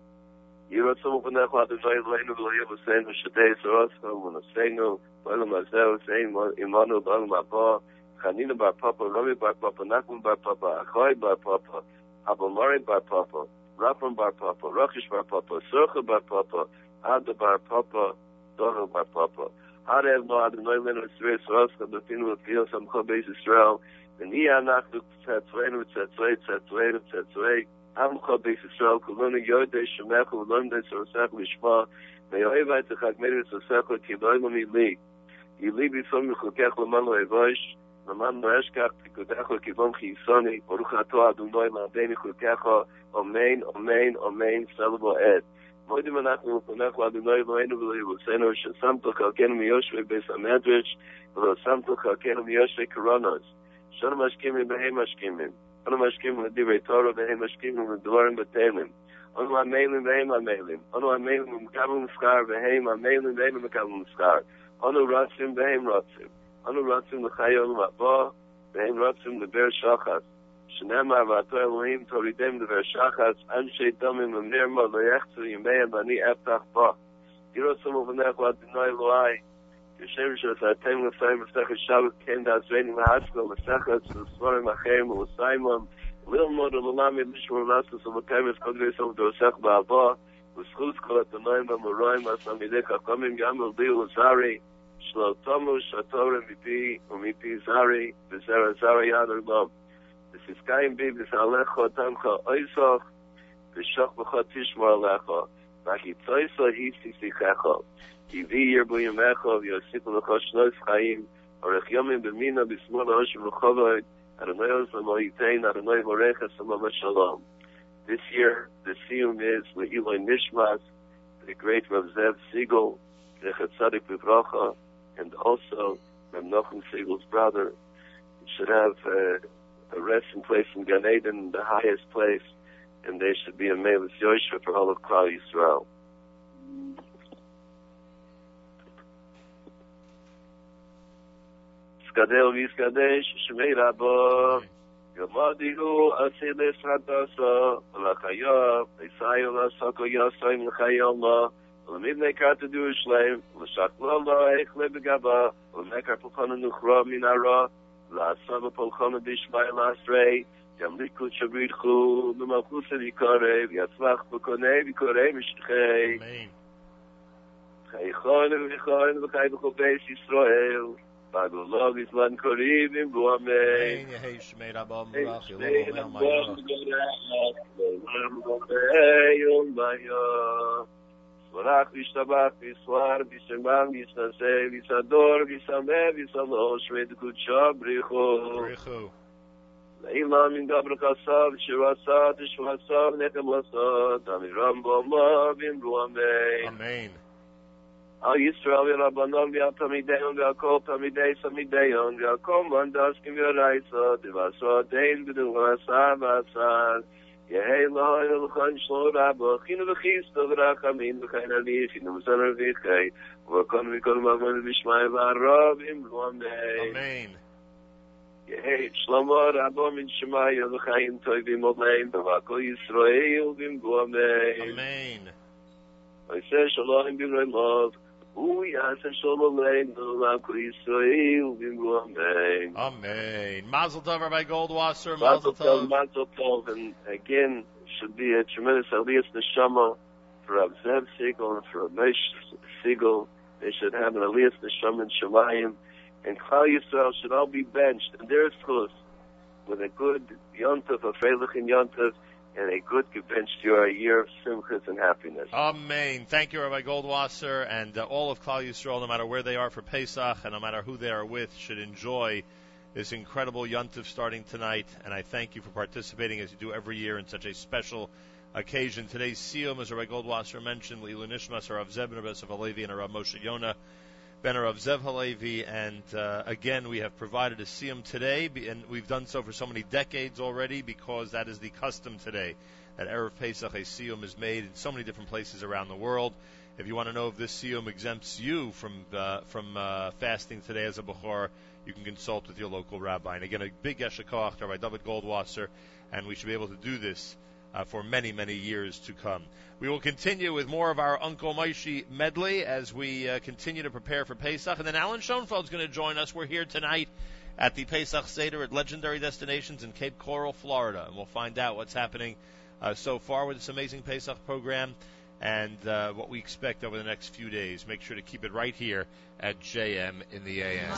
Yiro Tzumu V'necho Adonai Leinu V'lo Yevosenu Shadei Zorosno, Monosenu, B'olam Azeu, Sein Imonu, B'olam Abba, Chanina Bar Papa, Robi Bar Papa, Nachman Bar Papa, Achoi Bar Papa, Abomari Bar Papa, Rapam Bar Papa, Rachish Bar Papa, Surcha Bar Papa, Adabar Papa, Dono Bar Papa. Arev Lo Adonai Leno Yisrael Soroscha Befinu Lefiel Samcho Beis Yisrael V'niya Anachnu Tzatzreinu Tzatzrei Tzatzreinu Tzatzrei Amcho Beis Yisrael Kulonu Yodei Shemecha Ulonu Dei Sorosach Lishma. Ve'yoeva Et Chagmeri Sorosach Ki Lo Ilo Mi Li. Yili Bifom Yichukech Loman Lo Evosh. Loman Lo Eshkach Tikudecho Kivon Chiyisoni Baruch Ato Adonai Ma'adei Yichukecho Omein Omein Omein Selbo עת מודים אנחנו לפניך לאדוני אלוהינו ולאבוסנו ששמת חלקנו מיושבי בית המדרש ולא שמת חלקנו מיושבי קורונוס שנו משכימים בהם משכימים אנו משכימים לדברי תורה והם משכימים לדברים בטלים אנו המיילים והם המיילים אנו המיילים ומקבל מסחר והם המיילים והם מקבל מסחר אנו רצים והם רצים אנו רצים לחיי עולם הבא והם רצים לבר שחת שנאמר ואתו אלוהים תורידם דבר שחץ אנשי דומים ומרמה לא יחצו ימיהם ואני אפתח בה ירוצו מובנך ואדוני אלוהי כשם שעשיתם לפעמים מסכת שבת כן תעזרנו להשכל מסכת ספרים אחרים ולסיימם ללמוד וללמד לשמור לעשות ולקיים את כל גריס ולדורסך בעבר וזכות כל התנועים והמורואים והתלמידי חכמים גם לבי ולזרי שלא תומו שתורם מפי ומפי זרי וזרע זרי יד ארלום Es ist kein es alecho tamcha tishmo alecho, hisi sichecho, lecho shlois chaim, orech yomim oshim Shalom. This year, the theme is Le'iloi Nishmas, the great Rav Zev Segal, the Tzadik Bivrocha, and also Rav Nochum Segal's brother. Should have... Uh, a resting place in Gan Eden, the highest place, and they should be a Melis Yosha for all of Klal Yisrael. Skadel Shmei Shleim, Lashaklala, Echle Begaba, Minara, Lasava Pulchana Bishmai Lasrei, Yamliku Shabridchu, Numalchusa Vikare, Yatzvach Bukone, Vikore Mishchei, Amen. Chaychon Vichon, Vachai B'chol Beis Yisrael, Bagulog Isman Koribim, Bu Amen. Amen. Yehi Shmei Rabba Hey, Merach, Shmei Yelom Rabba Omer Yom Maya. Swarach vishtabach viswar vishemam visnase visador visameh visalosh vedkucha bricho. Leila min gabra kasav shirasa tishvasa nechem lasa tamiram boma vim ruamei. Amen. Al Yisrael v'Rabbanon v'Atamideon v'Akol Tamideis Amideon v'Akol Mandaskim v'Raisa Divasra Dein v'Duvasa v'Asar Yehei Lahoi v'Lchan Shlo Rabba Chinu v'Chista v'Rachamin v'Chain Ali Chinu v'Sanar v'Chei v'Akon v'Kol Mamon v'Ishmai v'Arav im Luamei Amen. Yehei Shlomo Rabba min Shemaya v'Chaim Toivim Oleim v'Akol Yisrael v'im Luamei Amen. I say shalom b'rei love. Hu yaseh shalom aleinu Yisrael amen. Amen. Mazel Tov, Rabbi Goldwasser. Mazel tov, mazel tov, and again should be a tremendous aliyas neshama for Rav Zev Segal and for Rav Segal. They should have an aliyas neshama in Shemayim, and Klal Yisrael should all be benched in their schools with a good yontav, a freilich in yontav, and a good gebenched year, a year of simchas and happiness. Amen. Thank you, Rabbi Goldwasser, and uh, all of Klal Yisrael, no matter where they are for Pesach and no matter who they are with, should enjoy this incredible Yontif starting tonight. And I thank you for participating as you do every year in such a special occasion. Today's Siyum, as Rabbi Goldwasser mentioned, Lilu Nishmas, Rav Zev Ben Rav and Rav Moshe Yonah. Ben Rav Zev Halevi, and uh, again we have provided a siyum today, and we've done so for so many decades already because that is the custom today. That erev Pesach a siyum is made in so many different places around the world. If you want to know if this siyum exempts you from uh, from uh, fasting today as a bechor, you can consult with your local rabbi. And again, a big yeshakach to Rabbi David Goldwasser, and we should be able to do this uh, for many, many years to come. We will continue with more of our Uncle Moishy medley as we uh, continue to prepare for Pesach. And then Alan Schoenfeld is going to join us. We're here tonight at the Pesach Seder at Legendary Destinations in Cape Coral, Florida. And we'll find out what's happening uh, so far with this amazing Pesach program and uh, what we expect over the next few days. Make sure to keep it right here at JM in the AM.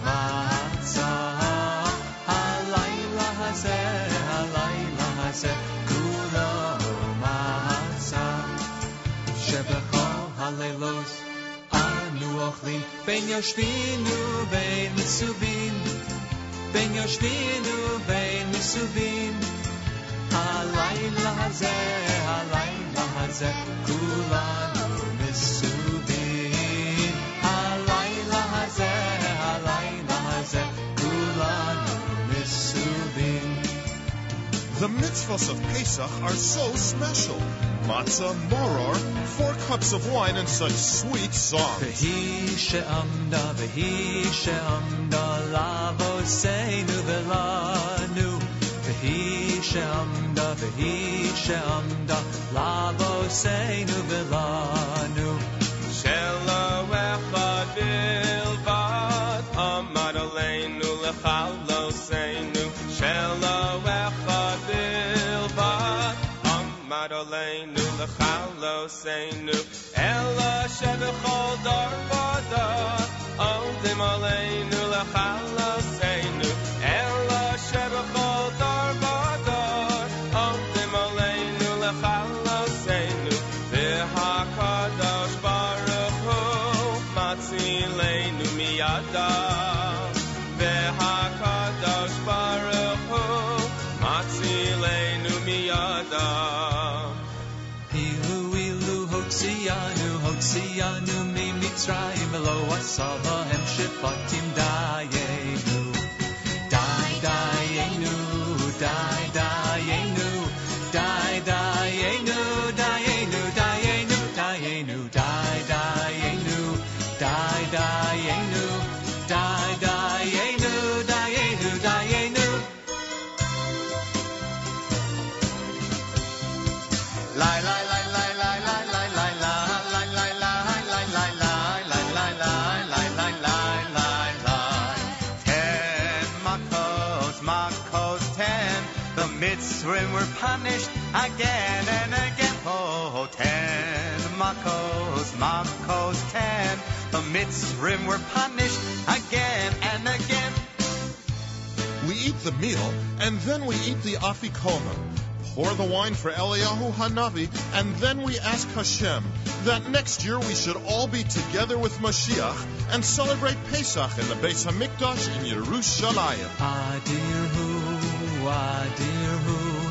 הלילה הזה, הלילה הזה, כולו מצה. הלילה הזה, הלילה הזה, כולו מצה. שבכל הלילות אנו אוכלים, בין יושבינו בין מסובין, בין יושבינו בין מסובין. הלילה הזה, הלילה הזה, כולנו מסובין. The mitzvahs of Pesach are so special. Matzah, moror, four cups of wine, and such sweet songs. She'amda, she'amda, lavoseinu velanu. She'amda, she'amda, lavoseinu velanu. לכלוסנו. אלא שבכל דור ודור, עומדים עלינו לכלוסנו. Mitzrayim, lo asava hem shefatim dayim. Again and again. Oh, ten Makos, Makos ten. The Mitzrim were punished again and again. We eat the meal, and then we eat the afikomen. Pour the wine for Eliyahu Hanavi, and then we ask Hashem that next year we should all be together with Mashiach and celebrate Pesach in the Beis Hamikdash in Yerushalayim. Adirhu, Adirhu,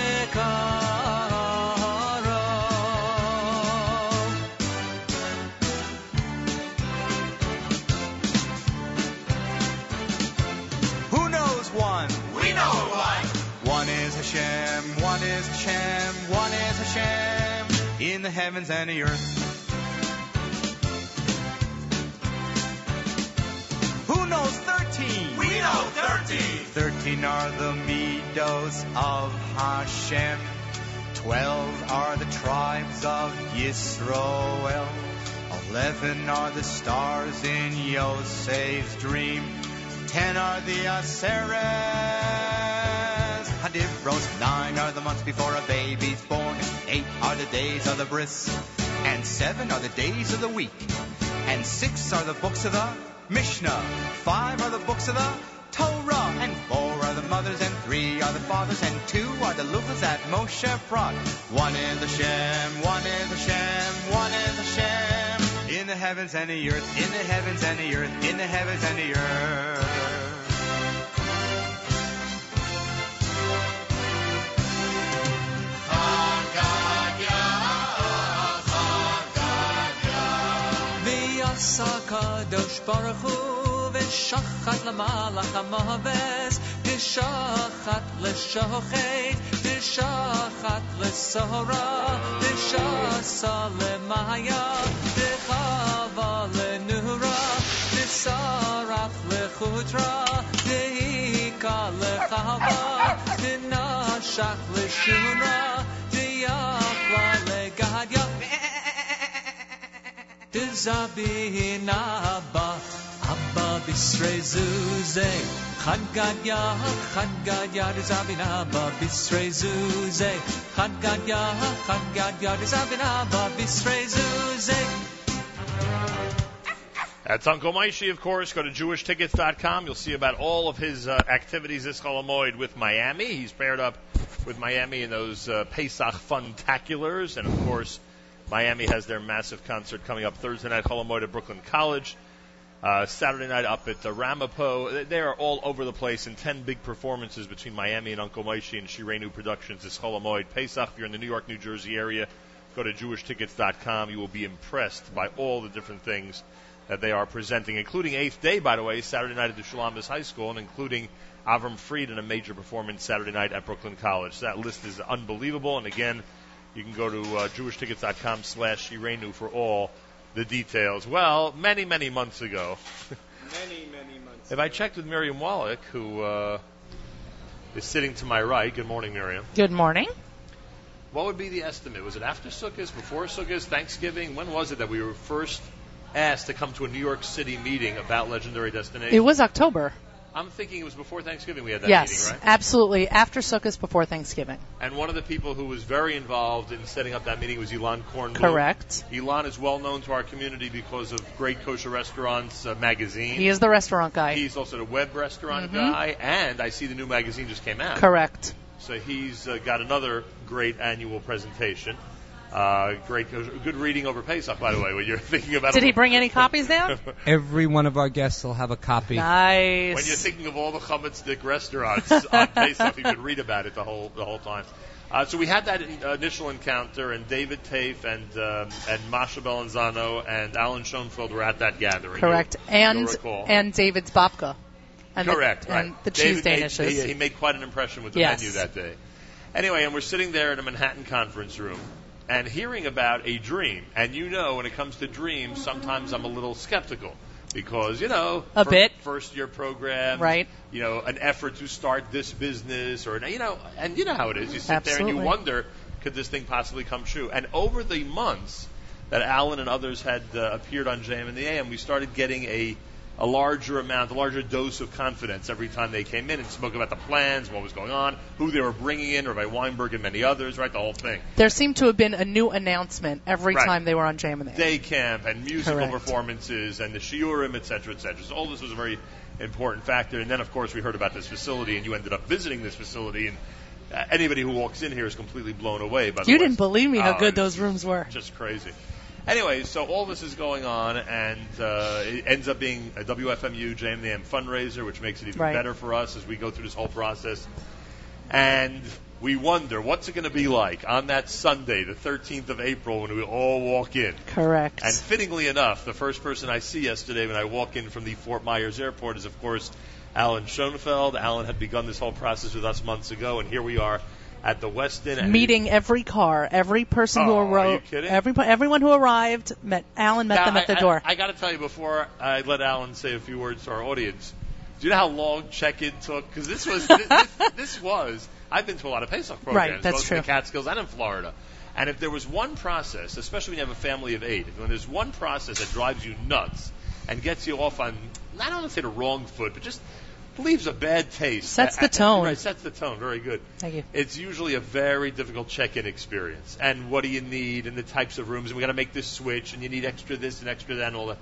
Hashem, one is Hashem, one is Hashem, in the heavens and the earth. Who knows thirteen? We know 13. Thirteen are the Midos of Hashem. Twelve are the tribes of Yisroel. Eleven are the stars in Yosef's dream. Ten are the Aseres. Hadivros. Nine are the months before a baby's born. Eight are the days of the bris. And seven are the days of the week. And six are the books of the Mishnah. Five are the books of the Torah. And four are the mothers. And three are the fathers. And two are the luchas that Moshe brought. One is Hashem. One is Hashem. One is Hashem. In the heavens and the earth. In the heavens and the earth. In the heavens and the earth. ועשה קדוש ברוך הוא ושחט למלאך המהבס ושחט לשוחט ושחט לסהרה ושסה למאיה וחווה לנורה ושרף לחודרה והיכה לחווה ונשך לשונה ויפלה לגדיה Dizabin Abba, Abba Bisre Zuze, Chad Gadya, Chad Gadya, Dizabin Abba Bisre Zuze, Chad Gadya, Chad That's Uncle Moishy, of course. Go to jewishtickets.com. You'll see about all of his uh, activities this Chol Hamoed with Miami. He's paired up with Miami in those uh, Pesach Funtaculars. And, of course, Miami has their massive concert coming up Thursday night, Chol Hamoed at Brooklyn College. Uh, Saturday night up at uh, Ramapo. They are all over the place in 10 big performances between Miami and Uncle Moishy and Shirenu Productions this Chol Hamoed. Pesach, if you're in the New York, New Jersey area, go to jewishtickets.com. You will be impressed by all the different things that they are presenting, including Eighth Day, by the way, Saturday night at the Shulamis High School, and including Avram Fried in a major performance Saturday night at Brooklyn College. So that list is unbelievable. And again, you can go to uh, jewishtickets.com slash Irenu for all the details. Well, many, many months ago, [LAUGHS] Many, many months. if I checked with Miriam Wallach, who uh, is sitting to my right, good morning, Miriam. Good morning. What would be the estimate? Was it after Sukkot, before Sukkot, Thanksgiving? When was it that we were first asked to come to a New York City meeting about legendary destinations? It was October. I'm thinking it was before Thanksgiving we had that yes, meeting, right? absolutely. After Sukkot, before Thanksgiving. And one of the people who was very involved in setting up that meeting was Elan Kornblum. Correct. Elon is well known to our community because of Great Kosher Restaurants uh, magazine. He is the restaurant guy. He's also the web restaurant Mhm. guy, and I see the new magazine just came out. Correct. So he's uh, got another great annual presentation. Uh, great, good reading over Pesach, by the way. When you're [LAUGHS] thinking about Did he bring any [LAUGHS] copies down? Every one of our guests will have a copy. Nice. When you're thinking of all the Chametz restaurants [LAUGHS] on Pesach, you could read about it the whole the whole time. Uh, so we had that in, uh, initial encounter, and David Tafe and um, and Masha Belanzano and Alan Schoenfeld were at that gathering. Correct. You'll- you'll And and David's babka. And the- Correct, right. And the David cheese made- he, he made quite an impression with the Yes. menu that day. Anyway, and we're sitting there in a Manhattan conference room and hearing about a dream. And you know, when it comes to dreams, sometimes I'm a little skeptical. because you know A fir- bit. first year program, Right. You know, an effort to start this business, or you know, and you know how it is. You sit there and you wonder, could this thing possibly come true? And over the months that Alan and others had uh, appeared on JM in the AM, we started getting a a larger amount, a larger dose of confidence every time they came in and spoke about the plans, what was going on, who they were bringing in, Rabbi Weinberg and many others, right? The whole thing. There seemed to have been a new announcement every Right. time they were on Jam and the day camp and musical Correct. performances and the shiurim, et cetera, et cetera. So all this was a very important factor. And then, of course, we heard about this facility, and you ended up visiting this facility. And uh, anybody who walks in here is completely blown away by the You didn't believe me how Oh, good those rooms were. Just crazy. Anyway, so all this is going on, and uh, it ends up being a WFMU JMDM fundraiser, which makes it even Right. better for us as we go through this whole process. And we wonder what's it going to be like on that Sunday, the 13th of April, when we all walk in. Correct. And fittingly enough, the first person I see yesterday when I walk in from the Fort Myers airport is, of course, Alan Schoenfeld. Alan had begun this whole process with us months ago, and here we are at the Meeting every car, every person who Oh, you arrived, every everyone who arrived met Alan met Now, them at the I, door. I, I got to tell you before I let Alan say a few words to our audience. Do you know how long check-in took? Because this was this, this, [LAUGHS] this was. I've been to a lot of Pesach programs, Right, that's both true. in the Catskills and in Florida. And if there was one process, especially when you have a family of eight, if when there's one process that drives you nuts and gets you off on, I don't want to say the wrong foot, but just leaves a bad taste. Sets the tone. Right, sets the tone. Very good. Thank you. It's usually a very difficult check-in experience. And what do you need and the types of rooms and we got to make this switch and you need extra this and extra that and all that.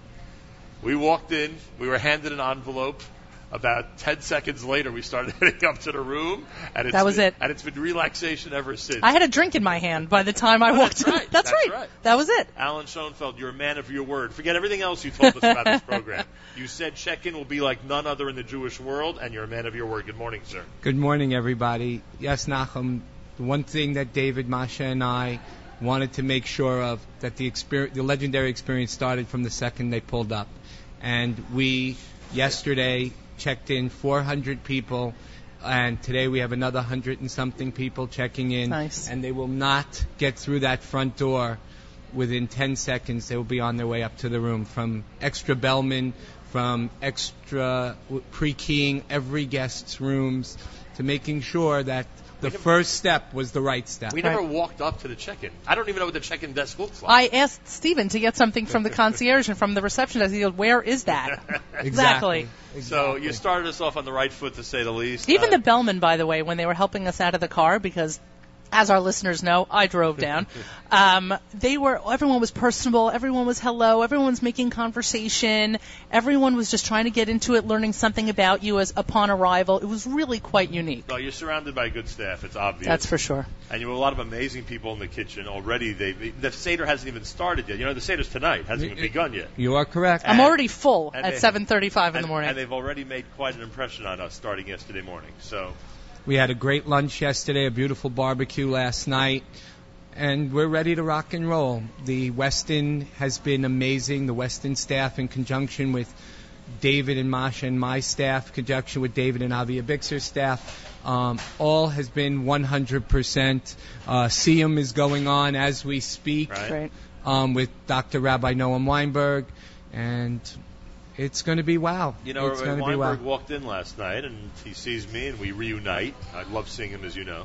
We walked in, we were handed an envelope. About 10 seconds later, we started [LAUGHS] heading up to the room. And it's That was been, it. And it's been relaxation ever since. I had a drink in my hand by the time I walked [LAUGHS] in. right, That's, that's right. right. That was it. Alan Schoenfeld, you're a man of your word. Forget everything else you told us about this [LAUGHS] program. You said check-in will be like none other in the Jewish world, and you're a man of your word. Good morning, sir. Good morning, everybody. Yes, Nachum, the one thing that David, Masha, and I wanted to make sure of that the experience, the legendary experience started from the second they pulled up, and we yesterday checked in 400 people, and today we have another hundred and something people checking in, Nice. and they will not get through that front door within 10 seconds. They will be on their way up to the room from extra bellman, from extra pre-keying every guest's rooms to making sure that the first step was the right step. We never walked up to the check-in. I don't even know what the check-in desk looks like. I asked Stephen to get something from the concierge and from the receptionist. He goes, "Where is that?" [LAUGHS] exactly. So you started us off on the right foot, to say the least. Even Uh, the bellman, by the way, when they were helping us out of the car, because as our listeners know, I drove down. [LAUGHS] um, they were everyone was personable, everyone was hello, everyone was making conversation, everyone was just trying to get into it, learning something about you as upon arrival. It was really quite unique. No, you're surrounded by good staff. It's obvious. That's for sure. And you have a lot of amazing people in the kitchen already. They, the Seder hasn't even started yet. You know, the Seder's tonight. Hasn't even begun yet. You are correct. I'm already full at 7:35 in the morning. and they've already made quite an impression on us starting yesterday morning. So We had a great lunch yesterday, a beautiful barbecue last night, and we're ready to rock and roll. The Westin has been amazing. The Westin staff, in conjunction with David and Masha and my staff, in conjunction with David and Avia Bixer's staff, um, all has been 100%. Uh, Siyum is going on as we speak Right. Great. um, with Dr. Rabbi Noam Weinberg, and it's going to be wow. You know, it's Rabbi going to be wow. Weinberg walked in last night, and he sees me, and we reunite. I love seeing him, as you know.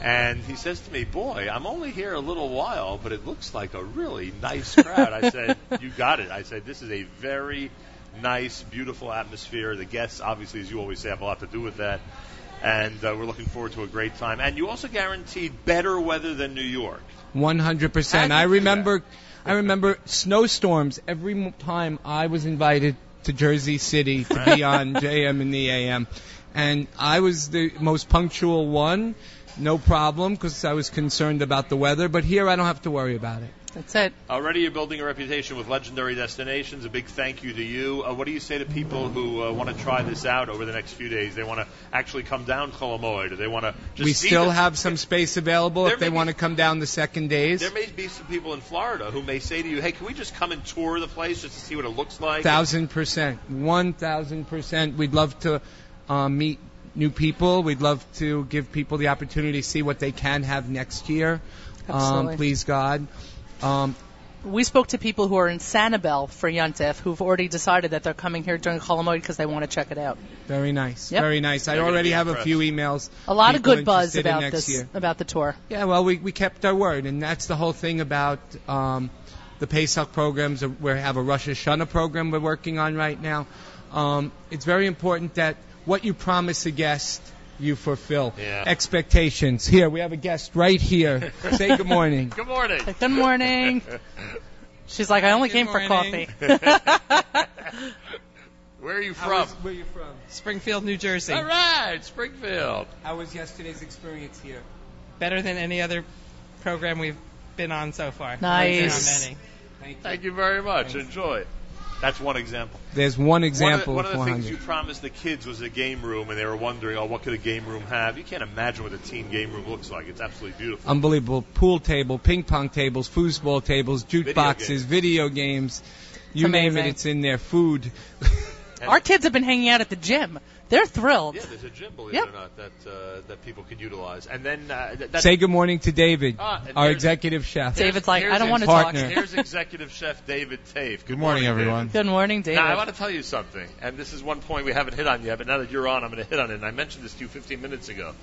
And he says to me, "Boy, I'm only here a little while, but it looks like a really nice crowd." I said, [LAUGHS] "You got it." I said, "This is a very nice, beautiful atmosphere. The guests, obviously, as you always say, have a lot to do with that." And uh, we're looking forward to a great time. And you also guaranteed better weather than New York. One hundred percent. I remember, I remember snowstorms every time I was invited to Jersey City to be [LAUGHS] on JM in the AM, and I was the most punctual one. No problem, because I was concerned about the weather. But here, I don't have to worry about it. That's it. Already you're building a reputation with legendary destinations. A big thank you to you. Uh, what do you say to people who uh, want to try this out over the next few days? They want to actually come down Chol Hamoed, or they want to just we see still the- have some space available There if they be- want to come down the second days. There may be some people in Florida who may say to you, "Hey, can we just come and tour the place just to see what it looks like?" Thousand percent, one thousand percent. We'd love to um, meet new people. We'd love to give people the opportunity to see what they can have next year. Absolutely. Um, please God. Um, we spoke to people who are in Sanibel for Yontif who've already decided that they're coming here during Chol Hamoed because they want to check it out. Very nice. Yep. Very nice. I They're gonna already be have a few emails. A lot of good buzz about next this year. about the tour. Yeah, well, we, we kept our word, and that's the whole thing about um, the Pesach programs. We have a Rosh Hashanah program we're working on right now. Um, it's very important that what you promise a guest, you fulfill. Yeah. Expectations. Here, we have a guest right here. Say good morning. [LAUGHS] Good morning. Good morning. She's like, I only Good came for coffee. [LAUGHS] Where are you from? was- where are you from? Springfield, New Jersey. All right, Springfield. How was yesterday's experience here? Better than any other program we've been on so far. Nice. We've been on many. Thank you. Thank you very much. Enjoy. That's one example. There's one example one of the, one of of the things you promised the kids was a game room, and they were wondering, oh, what could a game room have? You can't imagine what a teen game room looks like. It's absolutely beautiful. Unbelievable pool table, ping pong tables, foosball tables, jukeboxes, games. video games. You name it, it's in there. Food. Our kids have been hanging out at the gym. They're thrilled. yeah, there's a gym, believe Yep. it or not, that uh, that people can utilize. And then uh, th- Say good morning to David, and our executive chef. David's like, I don't want to talk. partner. Here's executive chef David Tafe. Good, Good morning, everyone. Good morning, David. Now, I want to tell you something, and this is one point we haven't hit on yet, but now that you're on, I'm going to hit on it. And I mentioned this to you 15 minutes ago.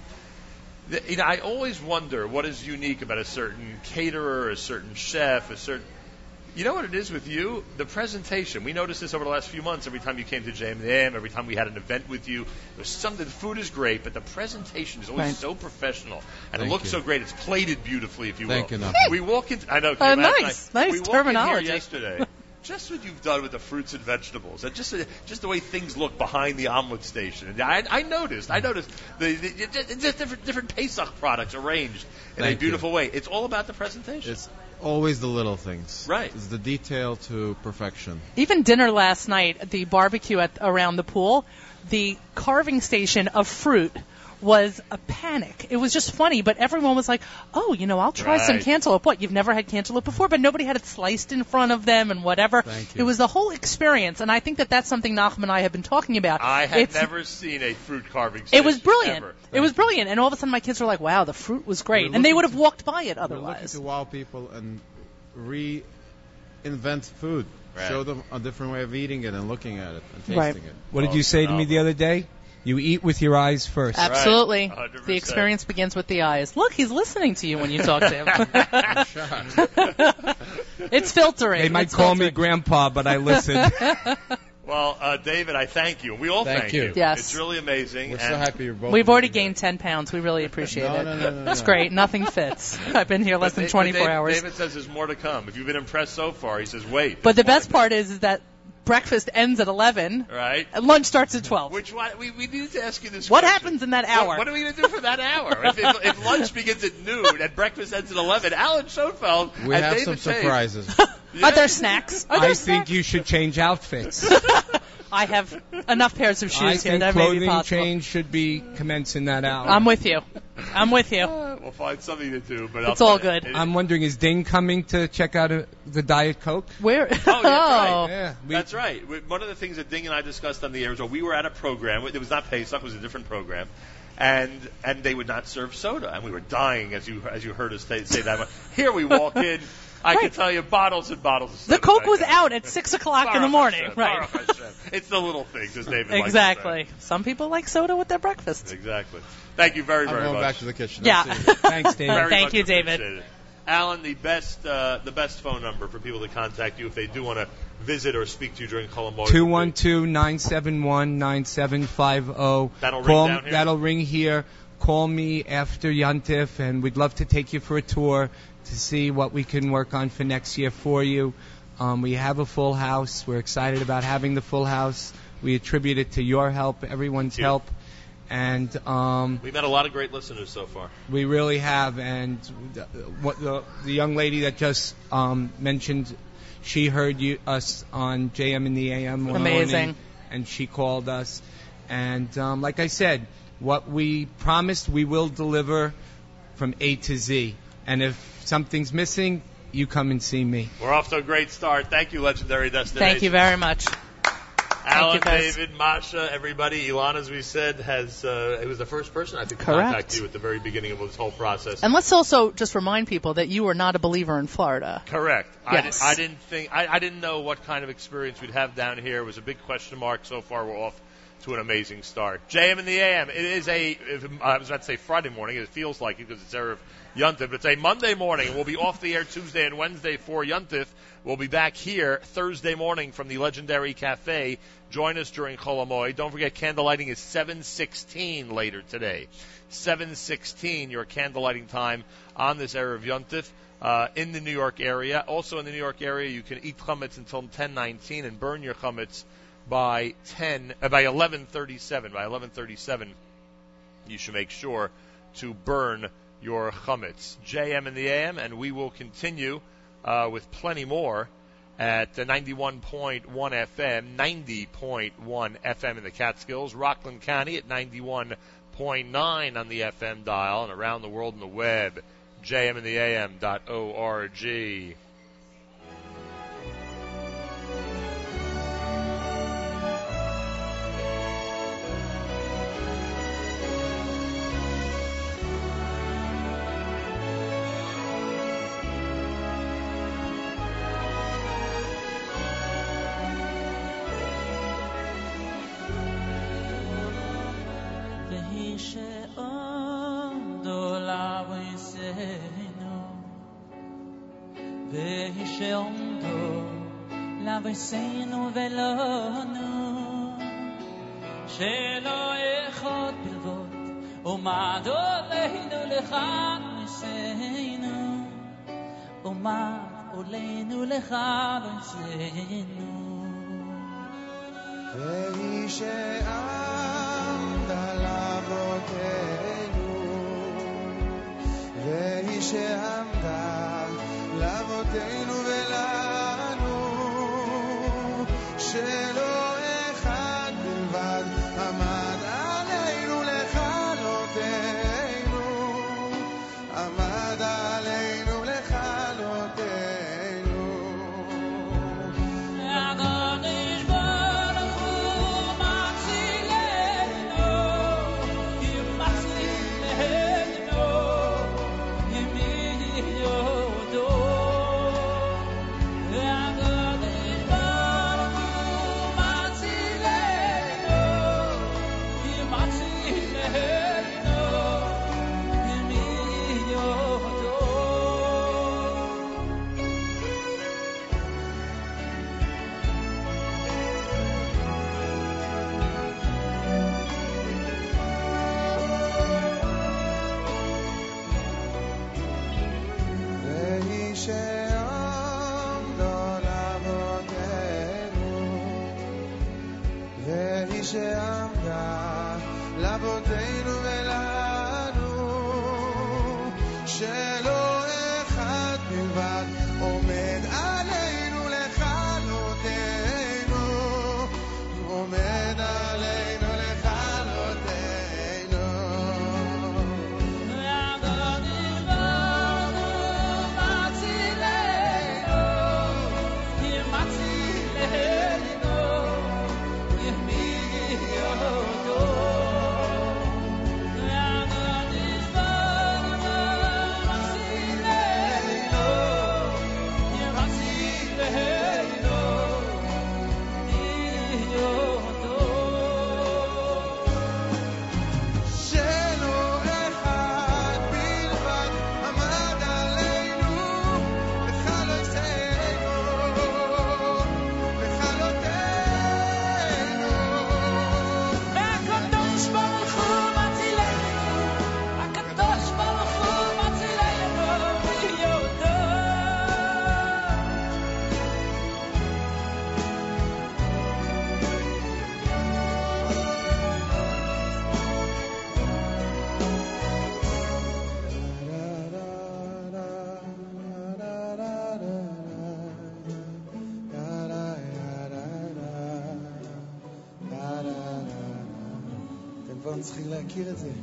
The- you know, I always wonder what is unique about a certain caterer, a certain chef, a certain. You know what it is with you? The presentation. We noticed this over the last few months. Every time you came to JM, every time we had an event with you, there's something. The food is great, but the presentation is always Right. so professional, and it Thank looks you. so great. It's plated beautifully, if you will. Thank you, Nachman. We walk into. I know. Uh, last nice. night, Nice we walked terminology. In here yesterday. Just what you've done with the fruits and vegetables, and just just the way things look behind the omelet station. And I, I noticed, I noticed the, the just, just different different Pesach products arranged in a Thank you. beautiful way. It's all about the presentation. It's always the little things. Right. It's the detail to perfection. Even dinner last night at the barbecue at around the pool, the carving station of fruit was a panic. It was just funny, but everyone was like, "Oh, you know, I'll try some cantaloupe." What? You've never had cantaloupe before, but nobody had it sliced in front of them and whatever. Thank you. It was the whole experience, and I think that that's something Nachum and I have been talking about. I had It's- never seen a fruit carving. Station It was brilliant. ever. It was brilliant, and all of a sudden my kids were like, "Wow, the fruit was great," We're and they would have walked by it otherwise. We're looking otherwise. to wow people and reinvent food. Right. Show them a different way of eating it and looking at it and tasting Right. it. What did you say to me the other day? You eat with your eyes first. Absolutely. Right. The experience begins with the eyes. Look, he's listening to you when you talk to him. it's filtering. They might It's call me grandpa, but I listen. [LAUGHS] Well, uh, David, I thank you. We all Thank thank, you. Yes. It's really amazing. We're and so happy you're both. We've already doing gained 10 pounds. We really appreciate No, it. no, no, no, It's no. great. Nothing fits. [LAUGHS] I've been here less But than Da- 24 David, hours. David says there's more to come. If you've been impressed so far, he says wait. but the best part is, is that breakfast ends at 11 right? and lunch starts at 12. Which one? We, we need to ask you this. What question. happens in that hour? What, are we going to do for that hour? if, if, if lunch begins at noon and breakfast ends at 11, Alan Schoenfeld We and have David some Tate- surprises. [LAUGHS] Are there snacks? Are there I snacks? think you should change outfits. [LAUGHS] I have enough pairs of shoes I here think that may be clothing possible. change should be commencing that hour. I'm with you. I'm with you. Uh, we'll find something to do, but It's I'll all good. it- I'm wondering, is Ding coming to check out uh the Diet Coke? Where? Oh, that's right. [LAUGHS] Yeah, we- That's right. We- One of the things that Ding and I discussed on the air was well, we were at a program. It was not Pesach; it was a different program, and and they would not serve soda, and we were dying as you as you heard us say, say that. [LAUGHS] Here we walk in. I can tell you bottles and bottles of The. Coke was out at 6 o'clock in the morning. Hashem, Right. It's the little things, as David likes to say. Exactly. Some people like soda with their breakfast. Exactly. Thank you very, very much. I'm going much. back to the kitchen. Yeah. I'll see you. Thanks, David. Very Thank much you, David. Alan, the best uh, the best phone number for people to contact you if they do want to visit or speak to you during Chol Hamoed. 212-971-9750. That'll ring Call, down here? That'll ring here. Call me after Yuntif, and we'd love to take you for a tour to see what we can work on for next year for you. Um, we have a full house. We're excited about having the full house. We attribute it to your help, everyone's you. help, and um, We've had a lot of great listeners so far. we really have. And the, what the, the young lady that just um, mentioned, she heard you us on JM in the AM one Amazing. morning, and she called us. And um, like I said, what we promised, we will deliver from A to Z. And if something's missing, you come and see me. We're off to a great start. Thank you, Legendary Destination. Thank you very much. Alan. David, Masha, everybody. Elan, as we said, has uh, it was the first person I think to Correct. contact you at the very beginning of this whole process. And let's also just remind people that you are not a believer in Florida. Correct. Yes. I, I didn't think I, I didn't know what kind of experience we'd have down here. It was a big question mark. So far, we're off to an amazing start. JM in the AM. It is a. If, I was about to say Friday morning. It feels like it because it's Erev Yuntif. It's a Monday morning. We'll be off the air Tuesday and Wednesday for Yuntif. We'll be back here Thursday morning from the legendary cafe. Join us during Chol Hamoed. Don't forget, candlelighting is 7:16 later today. 7:16, your candlelighting time on this Erev Yuntif uh, in the New York area. Also in the New York area, you can eat chametz until 10:19 and burn your chametz by 10 uh, by 11:37. By 11:37, you should make sure to burn your chametz. JM in the AM, and we will continue uh, with plenty more at the 91.1 FM, 90.1 FM in the Catskills, Rockland County at 91.9 on the FM dial, and around the world on the web, jmintheam.org. לבריסנו ולנו שלא אחד בלבוד ומד עולנו לכאן ניסינו ומד עולנו לכאן ניסינו והיא שעמדה לאבותינו, והיא שעמדה לאבותינו מכיר את זה.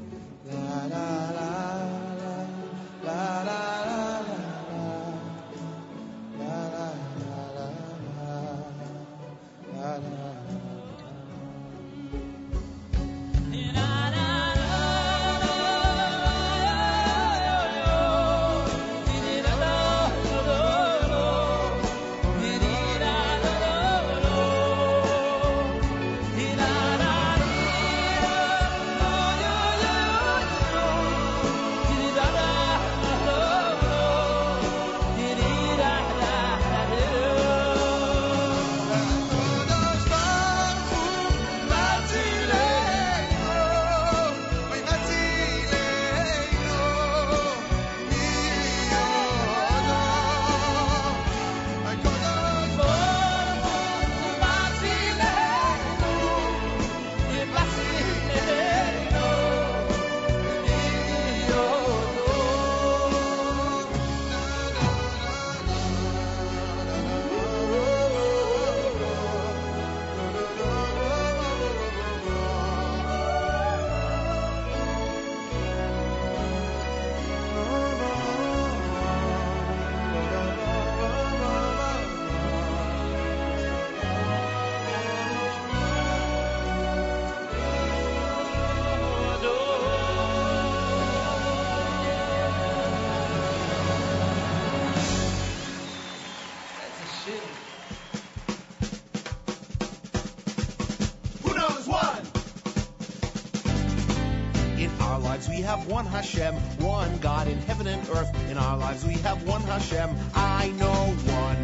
have one Hashem, one God in heaven and earth. In our lives we have one Hashem. I know one.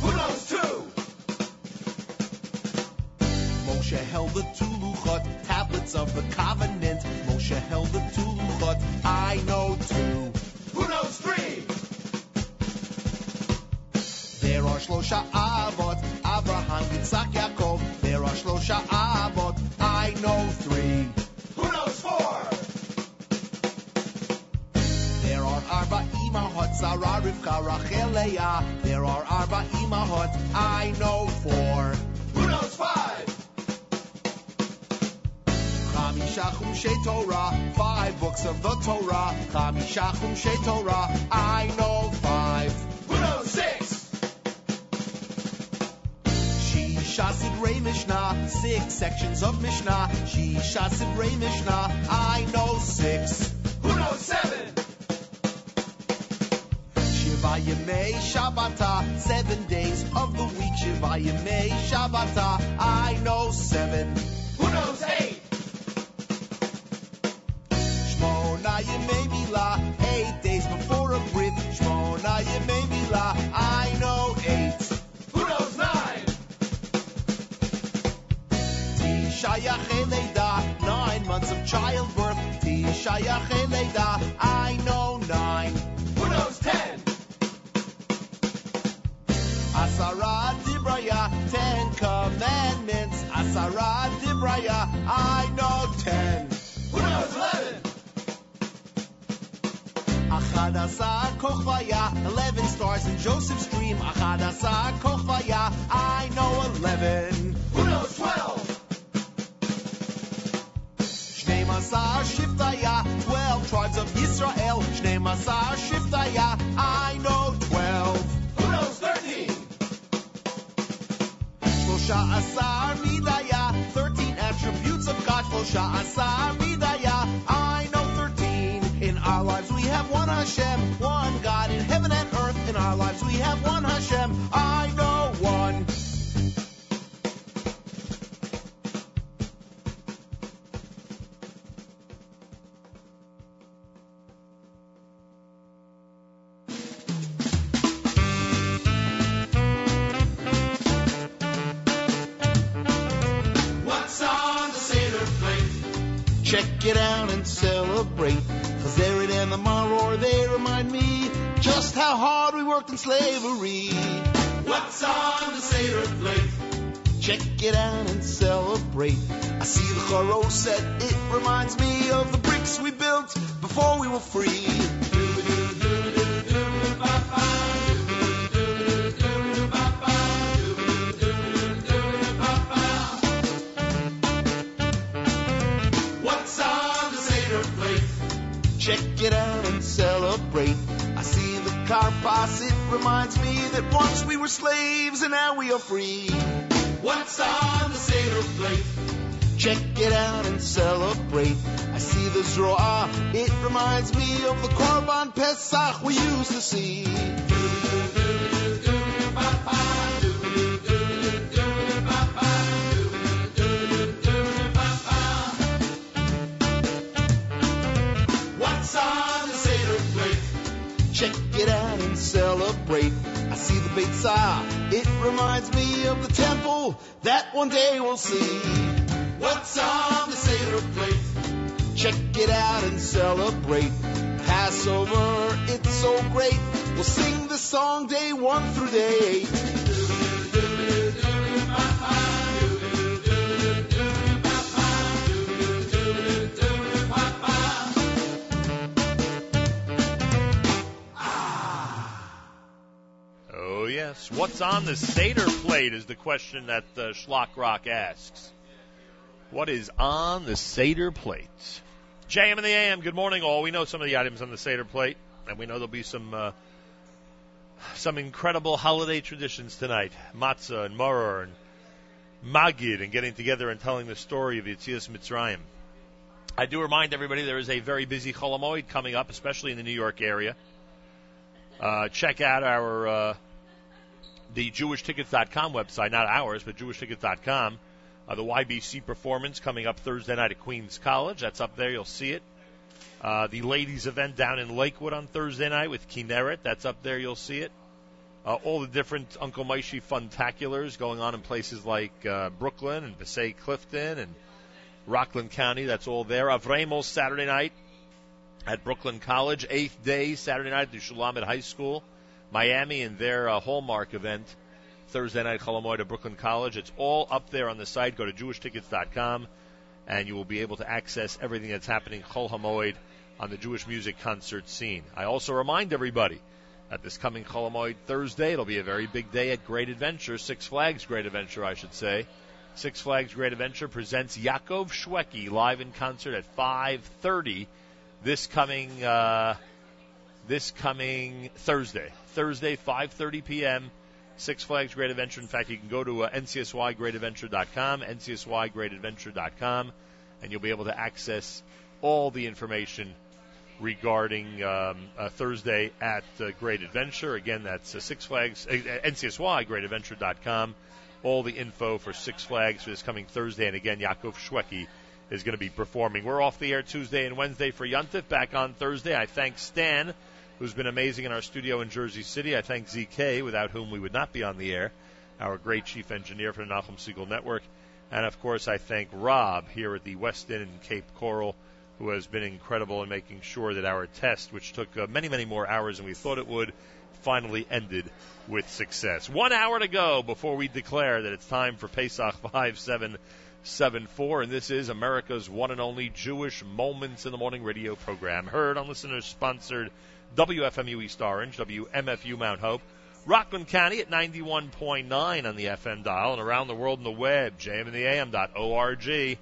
Who knows two? Moshe held the two Luchot, tablets of the Ka of the Torah. Chamisha Chumshei Torah. I know five. Who oh knows six? Shisha Sidrei Mishnah, six sections of Mishnah. Shisha Sidrei Mishnah, I know six. Who oh knows seven? Shiva Yemei Shabbata, seven days of the week. Shiva Yemei Shabbata, reminds me of the quality question that uh, Shlock Rock asks. What is on the Seder plate? JM in the AM, good morning all. We know some of the items on the Seder plate, and we know there'll be some uh, some incredible holiday traditions tonight. Matzah and maror and Magid and getting together and telling the story of Yitzias Mitzrayim. I do remind everybody there is a very busy Chol Hamoed coming up, especially in the New York area. Uh, check out our uh, the JewishTickets.com website, not ours, but JewishTickets.com. Uh, the YBC performance coming up Thursday night at Queens College. That's up there. You'll see it. Uh, the ladies event down in Lakewood on Thursday night with Kinneret. That's up there. You'll see it. Uh, all the different Uncle Moishy funtaculars going on in places like uh, Brooklyn and Passaic Clifton and Rockland County. That's all there. Avramos Saturday night at Brooklyn College. Eighth day Saturday night at the Shulamit High School. Miami and their uh, Hallmark event. Thursday night Chol Hamoed at Brooklyn College. It's all up there on the site. Go to jewishtickets.com and you will be able to access everything that's happening Chol Hamoed on the Jewish music concert scene. I also remind everybody that this coming Chol Hamoed Thursday, it'll be a very big day at Great Adventure, Six Flags Great Adventure, I should say. Six Flags Great Adventure presents Yaakov Shwekey live in concert at 5:30 this coming uh, this coming Thursday. Thursday, 5:30 p.m. Six Flags Great Adventure. In fact, you can go to uh, ncsygreatadventure.com, ncsygreatadventure.com, and you'll be able to access all the information regarding um, uh, Thursday at uh, Great Adventure. Again, that's uh, Six Flags, uh, ncsygreatadventure.com. All the info for Six Flags for this coming Thursday. And again, Yaakov Shwekey is going to be performing. We're off the air Tuesday and Wednesday for Yuntif. Back on Thursday. I thank Stan, who's been amazing in our studio in Jersey City. I thank ZK, without whom we would not be on the air, our great chief engineer for the Nachum Segal Network. And of course, I thank Rob here at the Westin in Cape Coral, who has been incredible in making sure that our test, which took uh, many, many more hours than we thought it would, finally ended with success. One hour to go before we declare that it's time for Pesach [LAUGHS] 5774, and this is America's one and only Jewish Moments in the Morning radio program, heard on listeners sponsored WFMU East Orange, WMFU Mount Hope, Rockland County at 91.9 on the FM dial, and around the world on the web, jmintheam.org.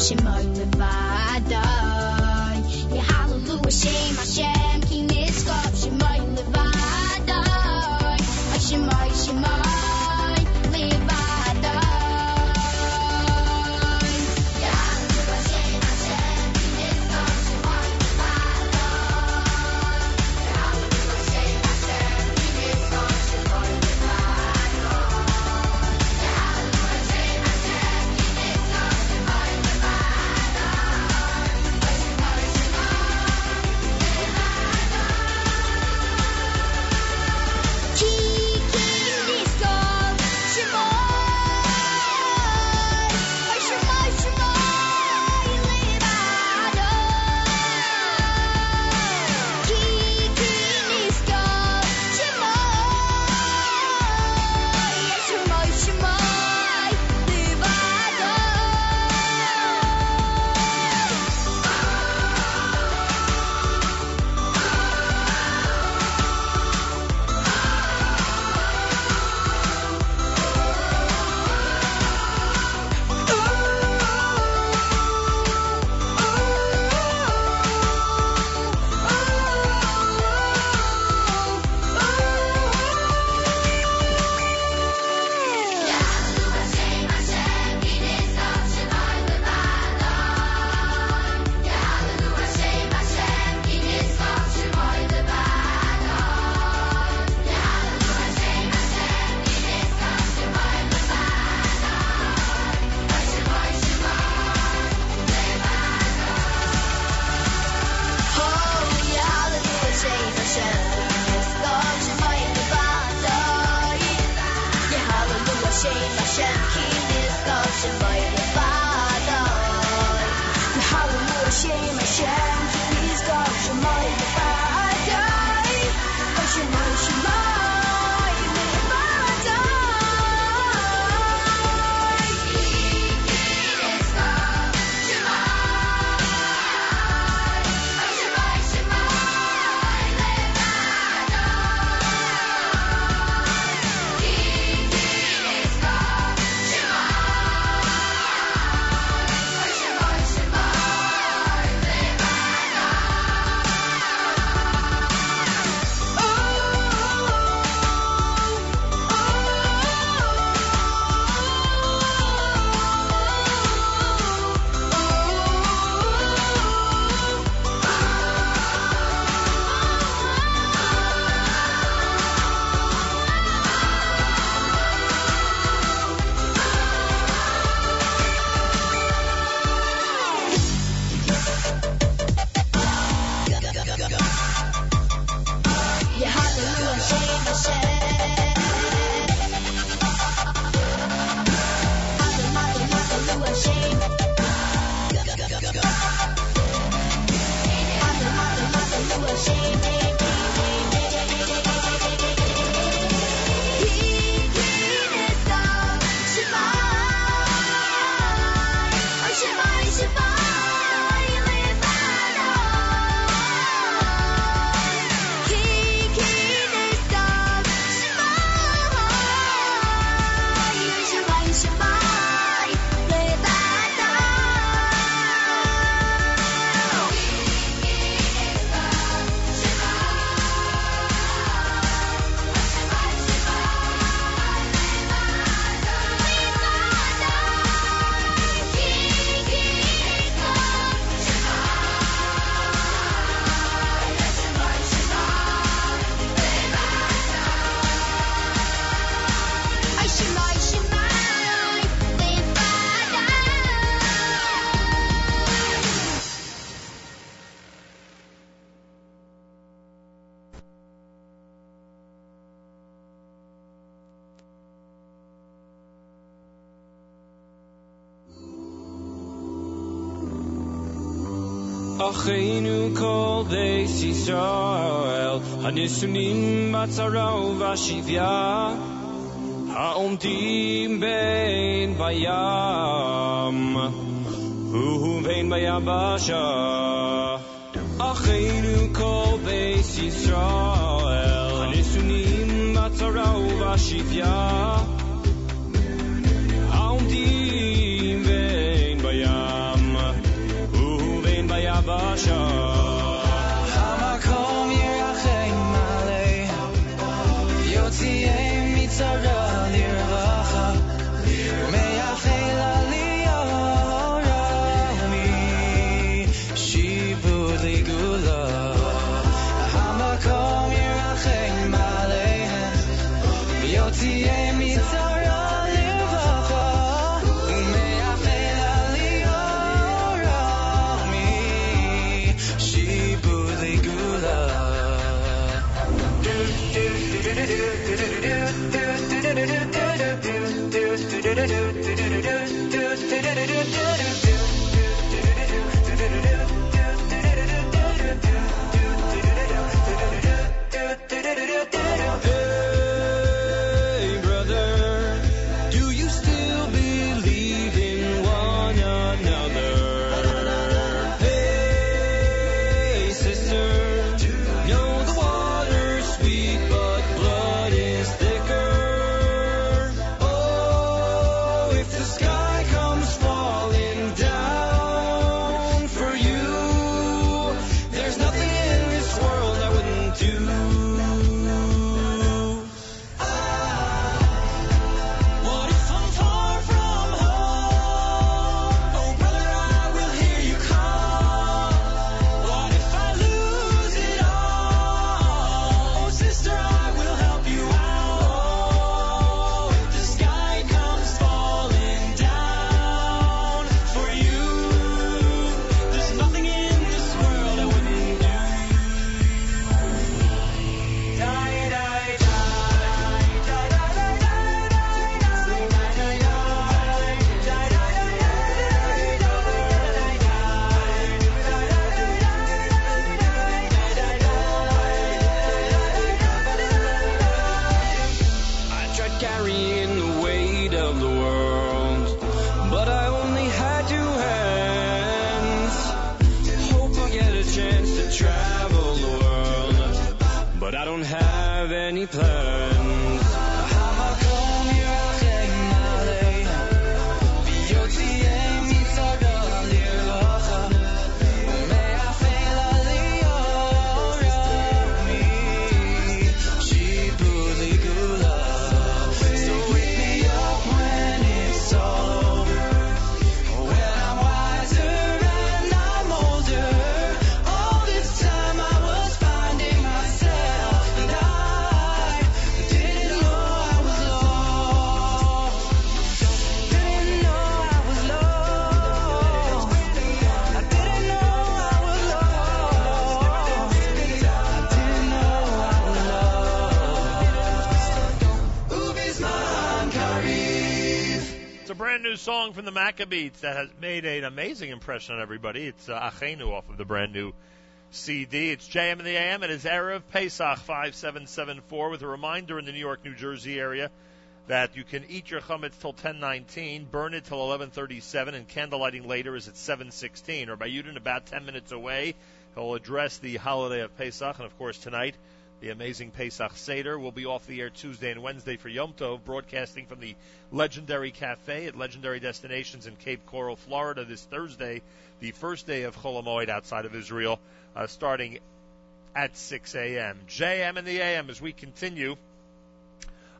Nizkov Shemai Levadai Yahweh Shem Hashem Ki kol beis Yisrael Hanisunim batzaro vashivya Ha'omdim bein bayam Uhu bein bayabasha Achenu kol beis Yisrael Hanisunim batzaro vashivya Ha'omdim bein bayam new song from the Maccabeats that has made an amazing impression on everybody. It's uh, Achenu off of the brand new CD. It's JM in the AM. It is Erev Pesach 5774 with a reminder in the New York, New Jersey area that you can eat your chametz till 10:19, burn it till 11:37, and candlelighting later is at 7:16. Or by Yudin, about 10 minutes away, he'll address the holiday of Pesach, and of course tonight. The amazing Pesach Seder will be off the air Tuesday and Wednesday for Yom Tov, broadcasting from the Legendary Cafe at Legendary Destinations in Cape Coral, Florida this Thursday, the first day of Chol Hamoed outside of Israel, uh, starting at 6 a.m. JM and the AM as we continue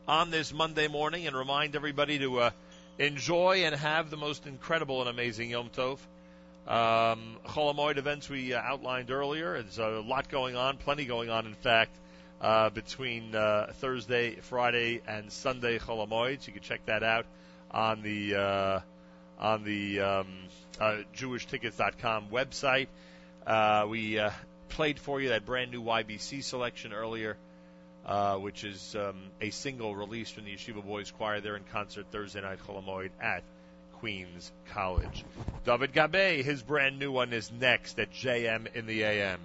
on this Monday morning and remind everybody to uh, enjoy and have the most incredible and amazing Yom Tov. Um, Chol Hamoed events we uh, outlined earlier. There's a lot going on, plenty going on, in fact, uh, between uh, Thursday, Friday, and Sunday Chol Hamoed. You can check that out on the uh, on the um, uh, JewishTickets.com website. Uh, we uh, played for you that brand new YBC selection earlier, uh, which is um, a single release from the Yeshiva Boys Choir there in concert Thursday night Chol Hamoed at Queens College. David Gabe, his brand new one is next at JM in the AM.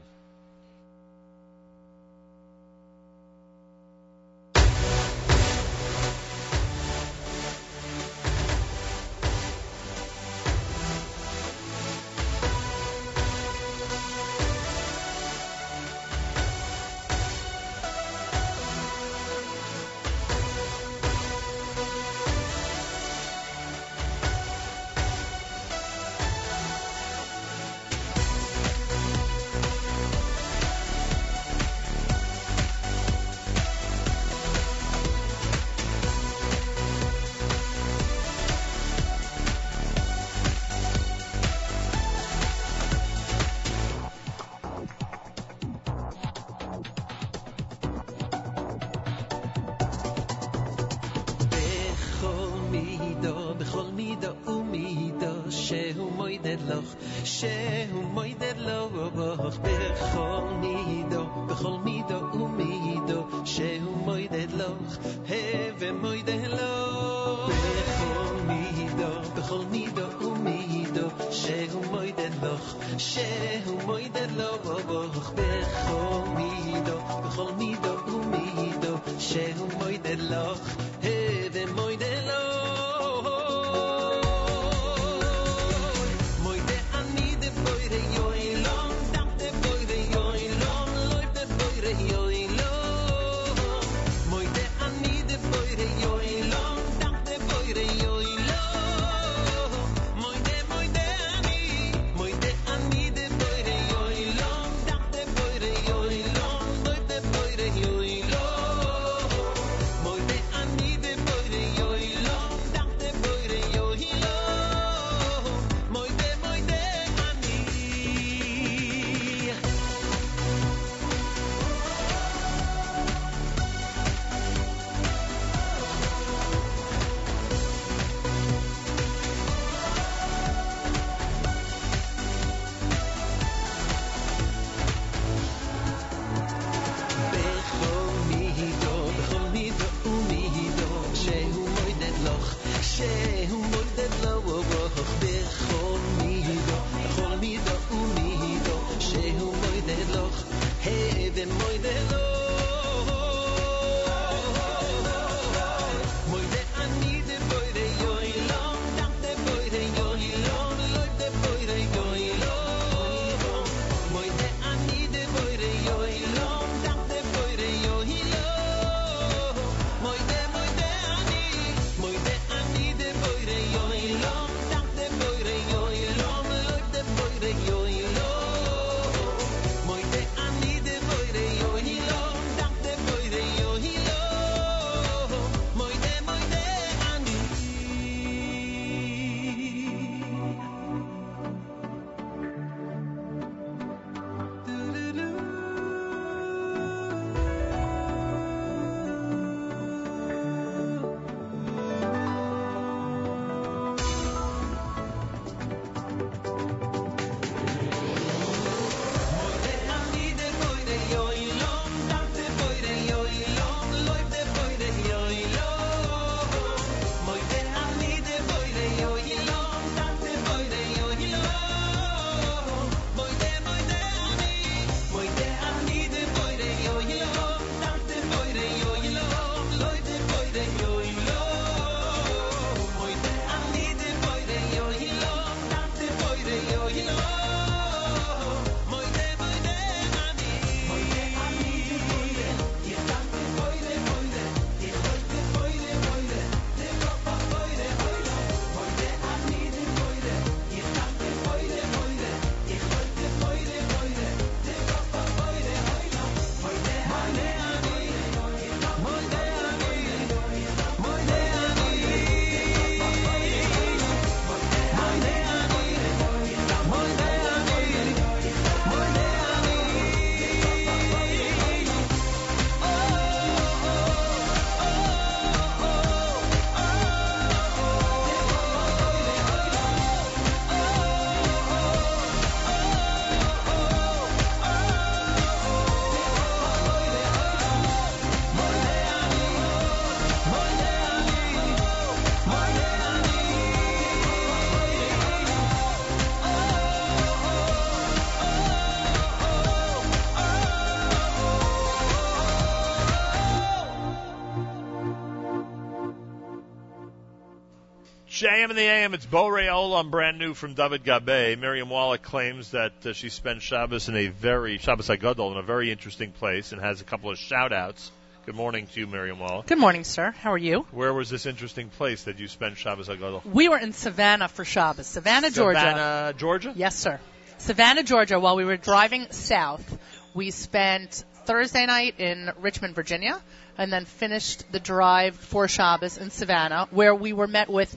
JM in the AM, it's Bo Rayola. I'm brand new from David Gabe. Miriam Wallach claims that uh, she spent Shabbos in a very, Shabbos HaGadol, in a very interesting place and has a couple of shout outs. Good morning to you, Miriam Wallach. Good morning, sir. How are you? Where was this interesting place that you spent Shabbos HaGadol? We were in Savannah for Shabbos. Savannah, Georgia. Savannah, Georgia? Yes, sir. Savannah, Georgia. While we were driving south, we spent Thursday night in Richmond, Virginia, and then finished the drive for Shabbos in Savannah, where we were met with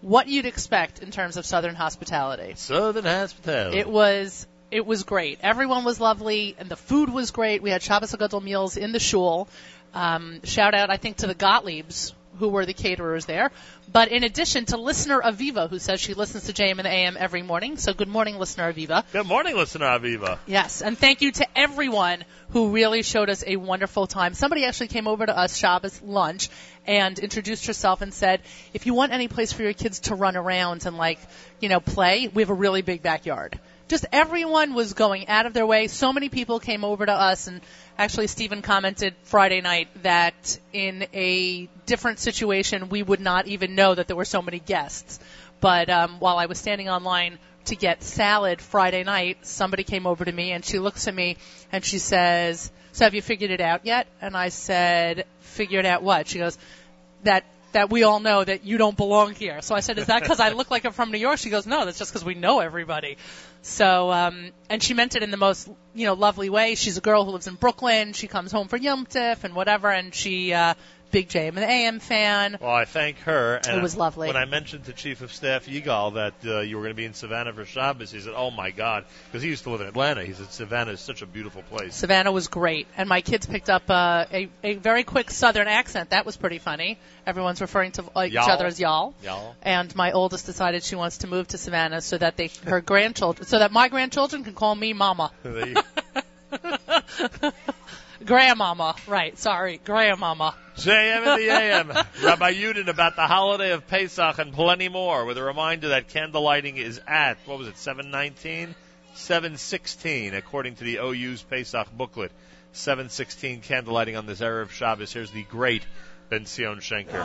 what you'd expect in terms of Southern hospitality. Southern hospitality. It was it was great. Everyone was lovely, and the food was great. We had Shabbos HaGadol meals in the shul. Um, shout out, I think, to the Gottliebs, who were the caterers there. But in addition to listener Aviva, who says she listens to JM and AM every morning. So good morning, listener Aviva. Good morning, listener Aviva. Yes, and thank you to everyone who really showed us a wonderful time. Somebody actually came over to us Shabbos lunch and introduced herself and said, if you want any place for your kids to run around and like, you know, play, we have a really big backyard. Just everyone was going out of their way. So many people came over to us and actually Stephen commented Friday night that in a different situation we would not even know that there were so many guests. But um, while I was standing online to get salad Friday night, somebody came over to me and she looks at me and she says, "So have you figured it out yet?" And I said, "Figured out what?" She goes, "That that we all know that you don't belong here." So I said, "Is that because I look like I'm from New York?" She goes, "No, that's just because we know everybody." So, um, and she meant it in the most, you know, lovely way. She's a girl who lives in Brooklyn. She comes home for Yom Tif and whatever, and she, uh, big JM and the AM fan. Well, I thank her. And It was lovely. When I mentioned to Chief of Staff Yigal that uh, you were going to be in Savannah for Shabbos, he said, "Oh my God," because he used to live in Atlanta. He said Savannah is such a beautiful place. Savannah was great, and my kids picked up uh, a a very quick Southern accent. That was pretty funny. Everyone's referring to uh, each Y'all. other as y'all. Y'all. And my oldest decided she wants to move to Savannah so that they her grandchildren so that my grandchildren can call me mama. [LAUGHS] Grandmama. Right. Sorry. Grandmama. JM and the AM. [LAUGHS] Rabbi Yudin about the holiday of Pesach and plenty more with a reminder that candle lighting is at, what was it, 719? 716, according to the OU's Pesach booklet. 716 candle lighting on this Erev Shabbos. Here's the great Benzion Schenker.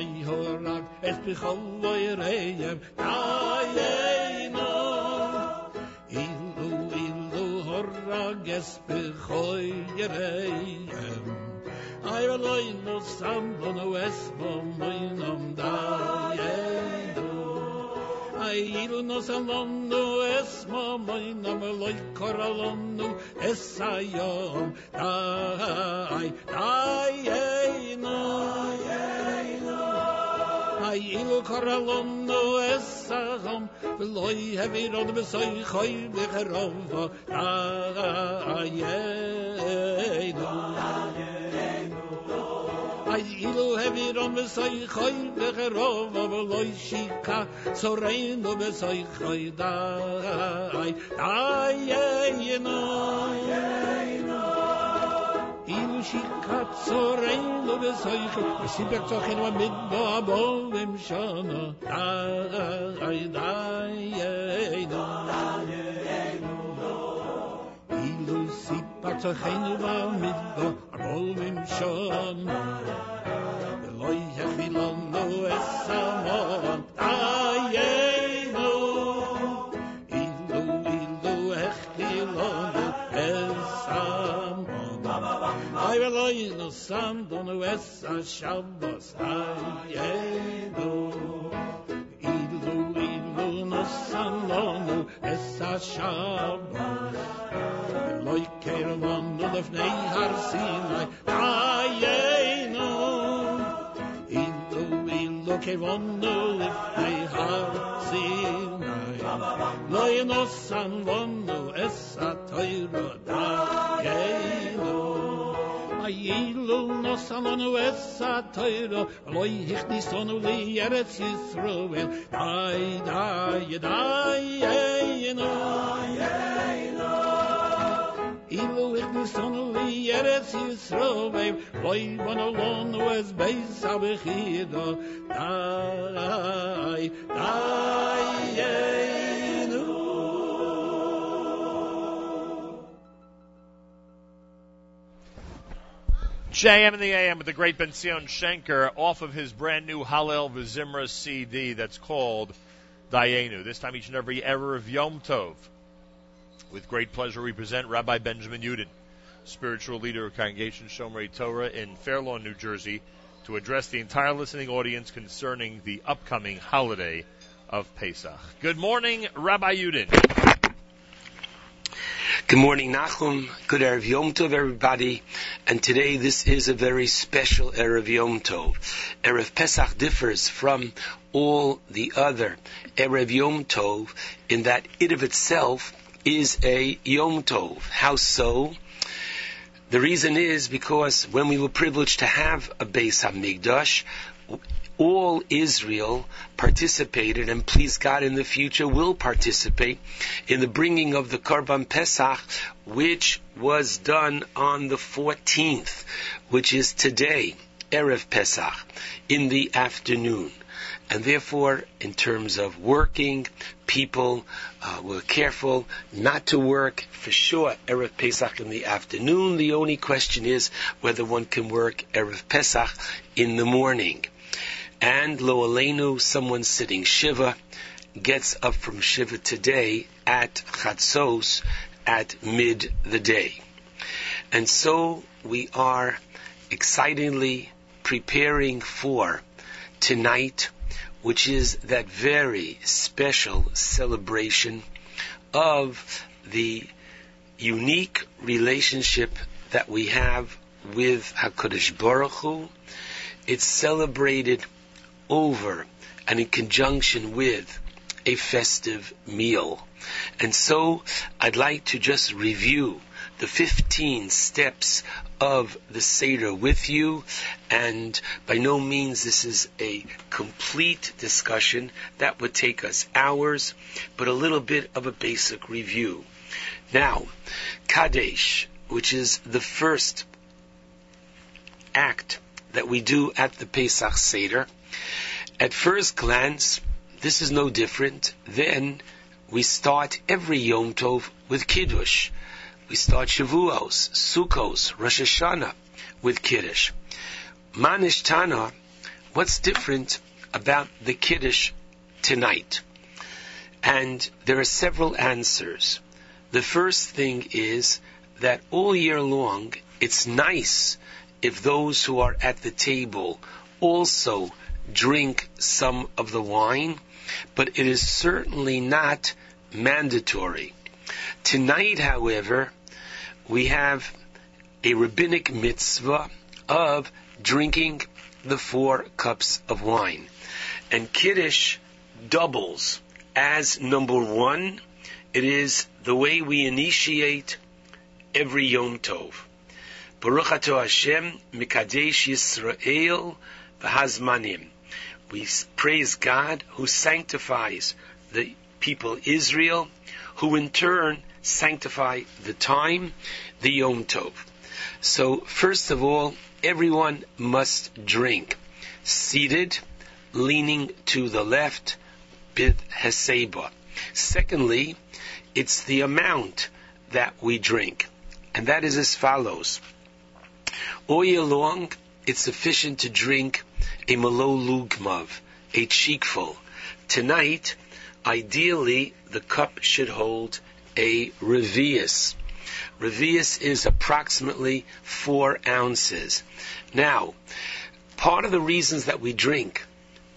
אלוהי הורג את בכל יראיהם דיינו אילו אילו הורג את בכל יראיהם אי אלוהי נוסם בנו אסמו מוינם דיינו Ailu nos alonu es mamoinam loy koralonu es ayom dai dai ei no Ailu koralonu es agam loy hevirod besoy khoy becherova dai ei no ay il hevi rom sai khoy de gerov ob loy shika so rein ob sai khoy da. Ay ay ay no. Il shika so rein ob sai khoy si bet so khin wa mit ba ba dem shana ay ay ay no. פאַרט חיין וואָר מיט דאָ רול אין שון לוי יחילן נו אסמון טיינו אילו אילו החילן אסמון I will don't know as a Shabbos. I ilu nosamonu esa shabbos Eloi kermonu lefnei har sinai ayenu Ilu ilu kevonu lifnei har sinai. Lo yenosan vonu esa toiro dayenu Ilu no salonu essa toiro Loi hich di sonu li eretz Yisroel. Dai, dai, dai, ei, no Ilu ich di sonu li eretz Yisroel. Loi bono lonu es beis abechido. Dai, dai, ei, JM in the AM with the great Benzion Schenker off of his brand new Hallel Vizimra CD that's called Dayenu. This time each and every era of Yom Tov. With great pleasure we present Rabbi Benjamin Yudin, spiritual leader of Congregation Shomrei Torah in Fair Lawn, New Jersey, to address the entire listening audience concerning the upcoming holiday of Pesach. Good morning, Rabbi Yudin. Good morning, Nachum. Good Erev Yom Tov, everybody. And today, this is a very special Erev Yom Tov. Erev Pesach differs from all the other Erev Yom Tov in that it of itself is a Yom Tov. How so? The reason is because when we were privileged to have a Beis HaMikdash, all Israel participated, and please God in the future will participate in the bringing of the Karban Pesach, which was done on the 14th, which is today, Erev Pesach, in the afternoon. And therefore, in terms of working, people uh, were careful not to work for sure Erev Pesach in the afternoon. The only question is whether one can work Erev Pesach in the morning. And lo aleinu, someone sitting shiva gets up from shiva today at chatzos at mid the day. And so we are excitingly preparing for tonight, which is that very special celebration of the unique relationship that we have with HaKadosh Baruch Hu. It's celebrated over and in conjunction with a festive meal. And so I'd like to just review the 15 steps of the Seder with you. And by no means this is a complete discussion. That would take us hours, but a little bit of a basic review. Now, Kadesh, which is the first act that we do at the Pesach Seder, at first glance, this is no different. Then we start every Yom Tov with Kiddush. We start Shavuos, Sukkos, Rosh Hashanah with Kiddush. Manish Tana, what's different about the Kiddush tonight? And there are several answers. The first thing is that all year long, it's nice if those who are at the table also drink some of the wine, but it is certainly not mandatory. Tonight, however, we have a rabbinic mitzvah of drinking the four cups of wine. And Kiddush doubles as number one. It is the way we initiate every Yom Tov. Baruch Hashem, Mikadesh Yisrael, V'hazmanim. We praise God who sanctifies the people Israel, who in turn sanctify the time, the Yom Tov. So first of all, everyone must drink seated, leaning to the left, bit heseba. Secondly, it's the amount that we drink, and that is as follows. All year long, it's sufficient to drink a malo lugmav, a cheekful. Tonight, ideally, the cup should hold a revius. Revius is approximately four ounces. Now, part of the reasons that we drink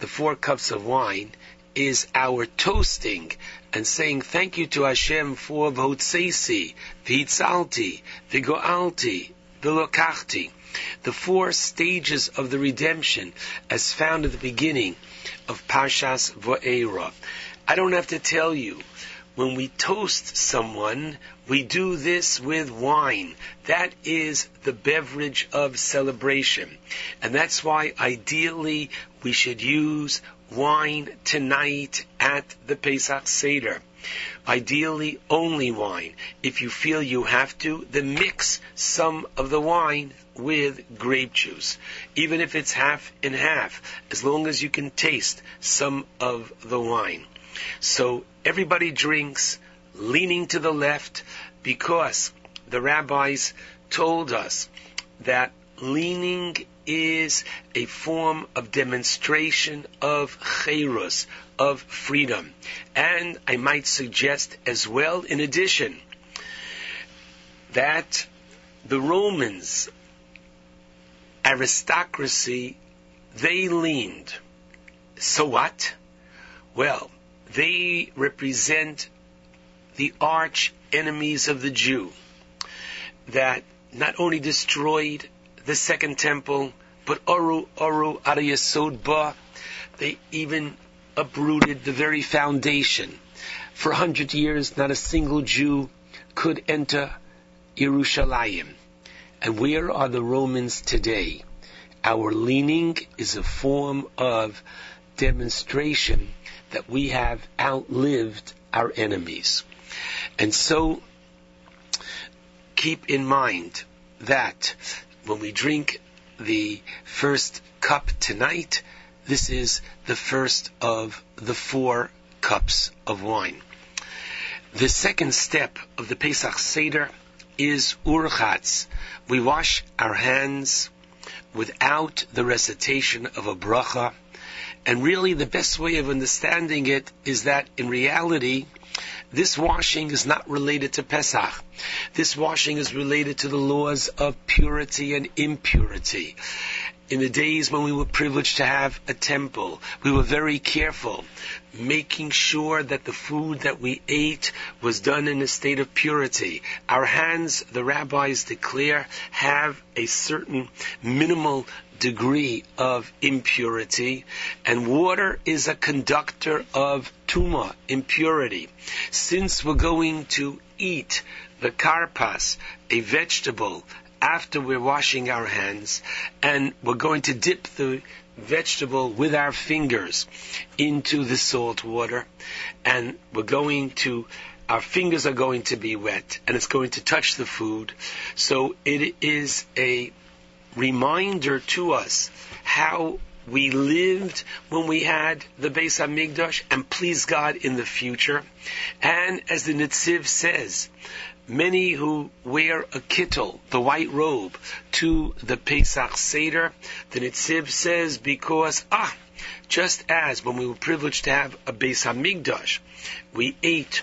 the four cups of wine is our toasting and saying thank you to Hashem for Votseisi, Vitzalti, Vigoalti, Vilokachti. The four stages of the redemption as found at the beginning of Pashas Vo'era. I don't have to tell you, when we toast someone, we do this with wine. That is the beverage of celebration. And that's why ideally we should use wine tonight at the Pesach Seder. Ideally only wine. If you feel you have to, then mix some of the wine with grape juice. Even if it's half and half, as long as you can taste some of the wine. So everybody drinks leaning to the left because the rabbis told us that leaning is a form of demonstration of cherus, of freedom. And I might suggest as well, in addition, that the Romans aristocracy, they leaned. So what? Well, they represent the arch enemies of the Jew that not only destroyed the second temple, but Oru Oru Ariyasod Ba, they even uprooted the very foundation. For a hundred years, not a single Jew could enter Yerushalayim. And where are the Romans today? Our leaning is a form of demonstration that we have outlived our enemies. And so, keep in mind that when we drink the first cup tonight, this is the first of the four cups of wine. The second step of the Pesach Seder is urchatz. We wash our hands without the recitation of a bracha. And really the best way of understanding it is that in reality, this washing is not related to Pesach. This washing is related to the laws of purity and impurity. In the days when we were privileged to have a temple, we were very careful, making sure that the food that we ate was done in a state of purity. Our hands, the rabbis declare, have a certain minimal degree of impurity, and water is a conductor of tuma, impurity. Since we're going to eat the karpas, a vegetable, after we're washing our hands, and we're going to dip the vegetable with our fingers into the salt water, and we're going to our fingers are going to be wet and it's going to touch the food. So it is a reminder to us how we lived when we had the Beis Hamikdash and please God in the future. And as the Netziv says, many who wear a kittel, the white robe, to the Pesach Seder, the Netziv says because, ah, just as when we were privileged to have a Beis Hamikdash, we ate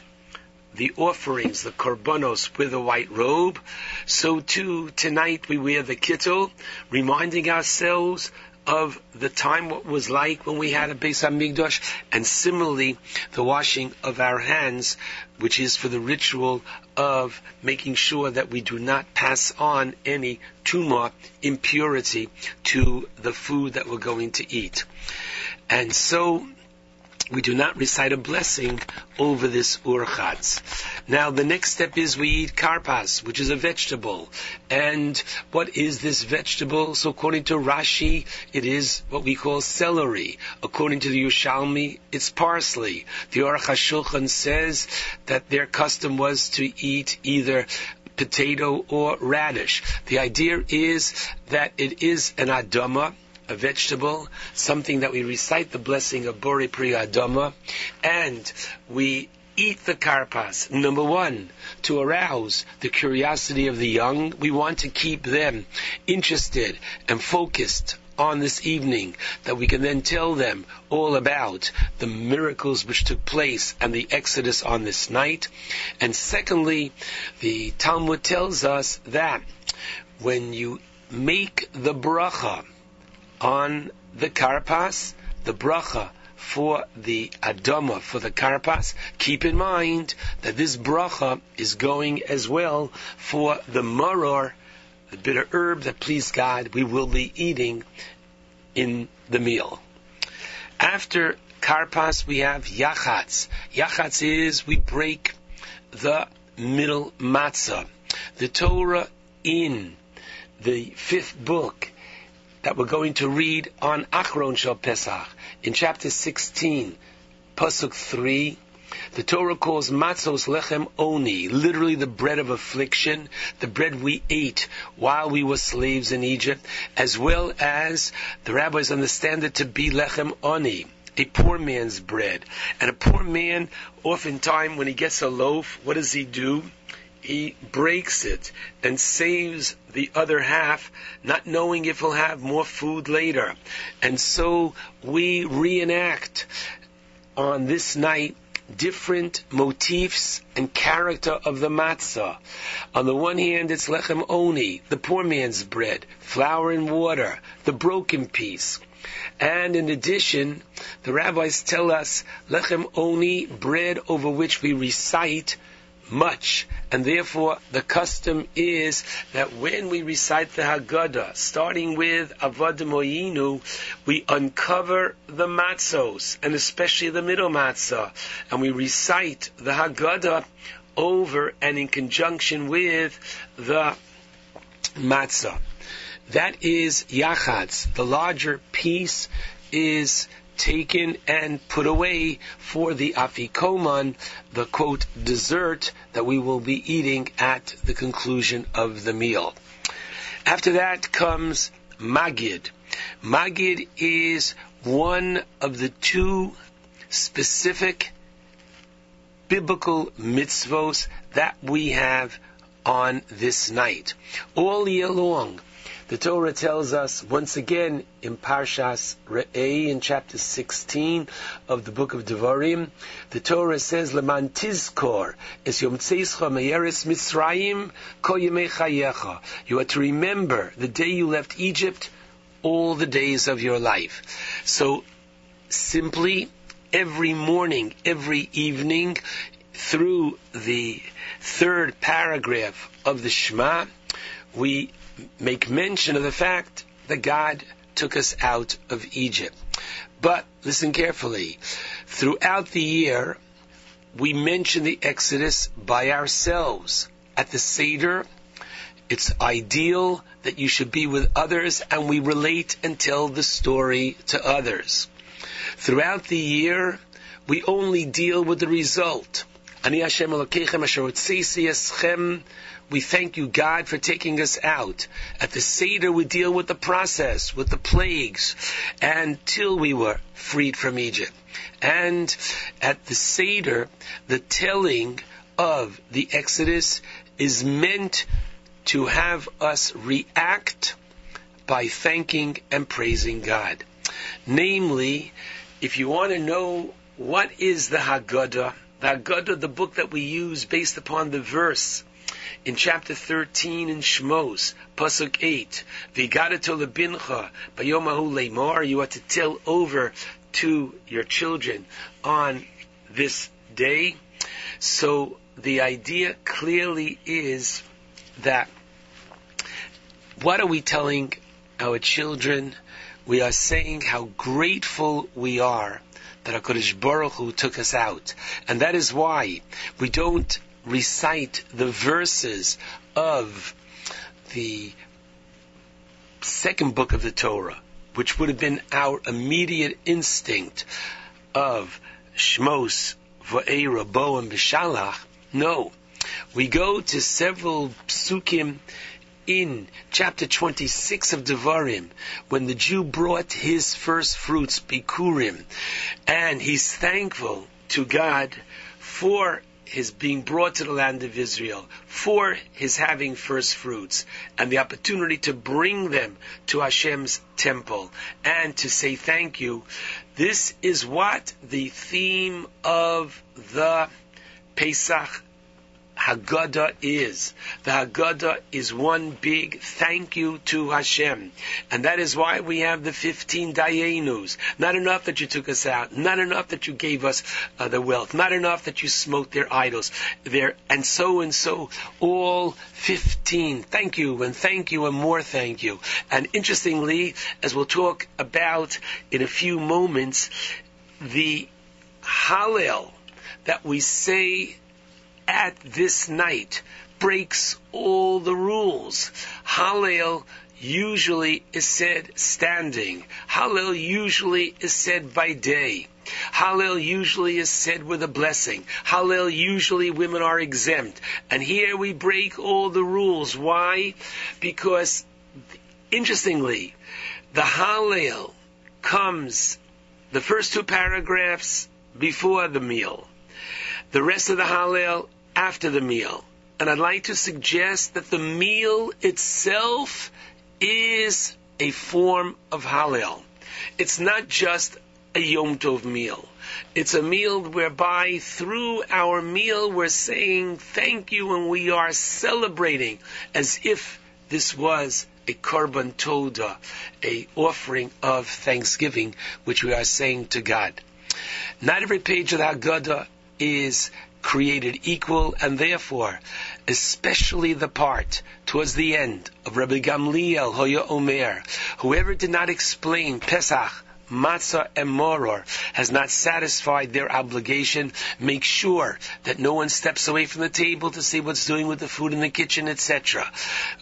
the offerings, the korbanos, with a white robe, so too tonight we wear the kittel, reminding ourselves of the time what was like when we had a Beis Hamikdash, and similarly the washing of our hands, which is for the ritual of making sure that we do not pass on any tumor impurity to the food that we're going to eat. And so we do not recite a blessing over this urchatz. Now, the next step is we eat karpas, which is a vegetable. And what is this vegetable? So, according to Rashi, it is what we call celery. According to the Yerushalmi, it's parsley. The Aruch says that their custom was to eat either potato or radish. The idea is that it is an adama, a vegetable, something that we recite the blessing of Bori Pri Adama, and we eat the karpas. Number one, to arouse the curiosity of the young. We want to keep them interested and focused on this evening that we can then tell them all about the miracles which took place and the exodus on this night. And secondly, the Talmud tells us that when you make the bracha on the karpas, the bracha for the adama, for the karpas, keep in mind that this bracha is going as well for the maror, the bitter herb that please God we will be eating in the meal. After karpas we have yachatz. Yachatz is we break the middle matzah. The Torah in the fifth book that we're going to read on Achron Shal Pesach in chapter 16, pasuk 3. The Torah calls matzos lechem oni, literally the bread of affliction, the bread we ate while we were slaves in Egypt, as well as the rabbis understand it to be lechem oni, a poor man's bread. And a poor man, oftentimes when he gets a loaf, what does he do? He breaks it and saves the other half, not knowing if he'll have more food later. And so we reenact on this night different motifs and character of the matzah. On the one hand, it's lechem oni, the poor man's bread, flour and water, the broken piece. And in addition, the rabbis tell us lechem oni, bread over which we recite much. And therefore, the custom is that when we recite the Haggadah, starting with Avodim Hoyinu, we uncover the matzos, and especially the middle matzah, and we recite the Haggadah over and in conjunction with the matzah. That is Yachatz. The larger piece is taken and put away for the afikoman, the quote dessert that we will be eating at the conclusion of the meal. After that comes magid. Magid is one of the two specific biblical mitzvos that we have on this night. All year long, the Torah tells us once again in Parshas Re'eh in chapter 16 of the book of Devarim, the Torah says, "Leman tizkor es yom tzeischa meyeres Mitzrayim ko chayecha." You are to remember the day you left Egypt, all the days of your life. So, simply every morning, every evening, through the third paragraph of the Shema, we make mention of the fact that God took us out of Egypt. But listen carefully. Throughout the year, we mention the Exodus by ourselves. At the Seder, it's ideal that you should be with others and we relate and tell the story to others. Throughout the year, we only deal with the result. Ani Hashem Elokeichem asher eschem we thank you, God, for taking us out. At the Seder, we deal with the process, with the plagues, until we were freed from Egypt. And at the Seder, the telling of the Exodus is meant to have us react by thanking and praising God. Namely, if you want to know what is the Haggadah, the Haggadah, the book that we use based upon the verse in chapter 13 in Shmos, Pasuk 8, Vigadato lebincha, bayomahu leimor, you are to tell over to your children on this day. So the idea clearly is that what are we telling our children? We are saying how grateful we are that HaKadosh Baruch Hu took us out. And that is why we don't recite the verses of the second book of the Torah, which would have been our immediate instinct of Shmos, Va'era, Bo, and Bishalach. No. We go to several psukim in chapter 26 of Devarim, when the Jew brought his first fruits, Bikurim, and he's thankful to God for his being brought to the land of Israel, for his having first fruits, and the opportunity to bring them to Hashem's temple, and to say thank you. This is what the theme of the Pesach Haggadah is. The Haggadah is one big thank you to Hashem. And that is why we have the 15 Dayenus. Not enough that you took us out. Not enough that you gave us uh, the wealth. Not enough that you smote their idols. There, and so and so, all 15. Thank you and thank you and more thank you. And interestingly, as we'll talk about in a few moments, the Hallel that we say at this night breaks all the rules. Hallel usually is said standing. Hallel usually is said by day. Hallel usually is said with a blessing. Hallel usually women are exempt. And here we break all the rules. Why? Because, interestingly, the Hallel comes the first two paragraphs before the meal. The rest of the Hallel after the meal. And I'd like to suggest that the meal itself is a form of Hallel. It's not just a Yom Tov meal. It's a meal whereby through our meal we're saying thank you and we are celebrating as if this was a korban toda, a offering of thanksgiving, which we are saying to God. Not every page of the Haggadah is created equal, and therefore, especially the part towards the end of Rabbi Gamliel Hoya Omer, whoever did not explain Pesach, Matzah, and Moror has not satisfied their obligation, make sure that no one steps away from the table to see what's doing with the food in the kitchen, etc.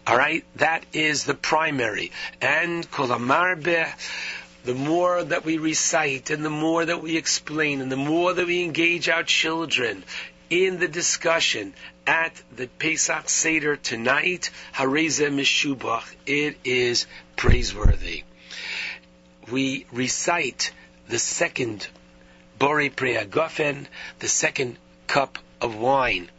Alright? That is the primary. And Kolamarbe, the more that we recite and the more that we explain and the more that we engage our children in the discussion at the Pesach Seder tonight, Hareze Mishubach, it is praiseworthy. We recite the second Bori Prea Gofen, the second cup of wine.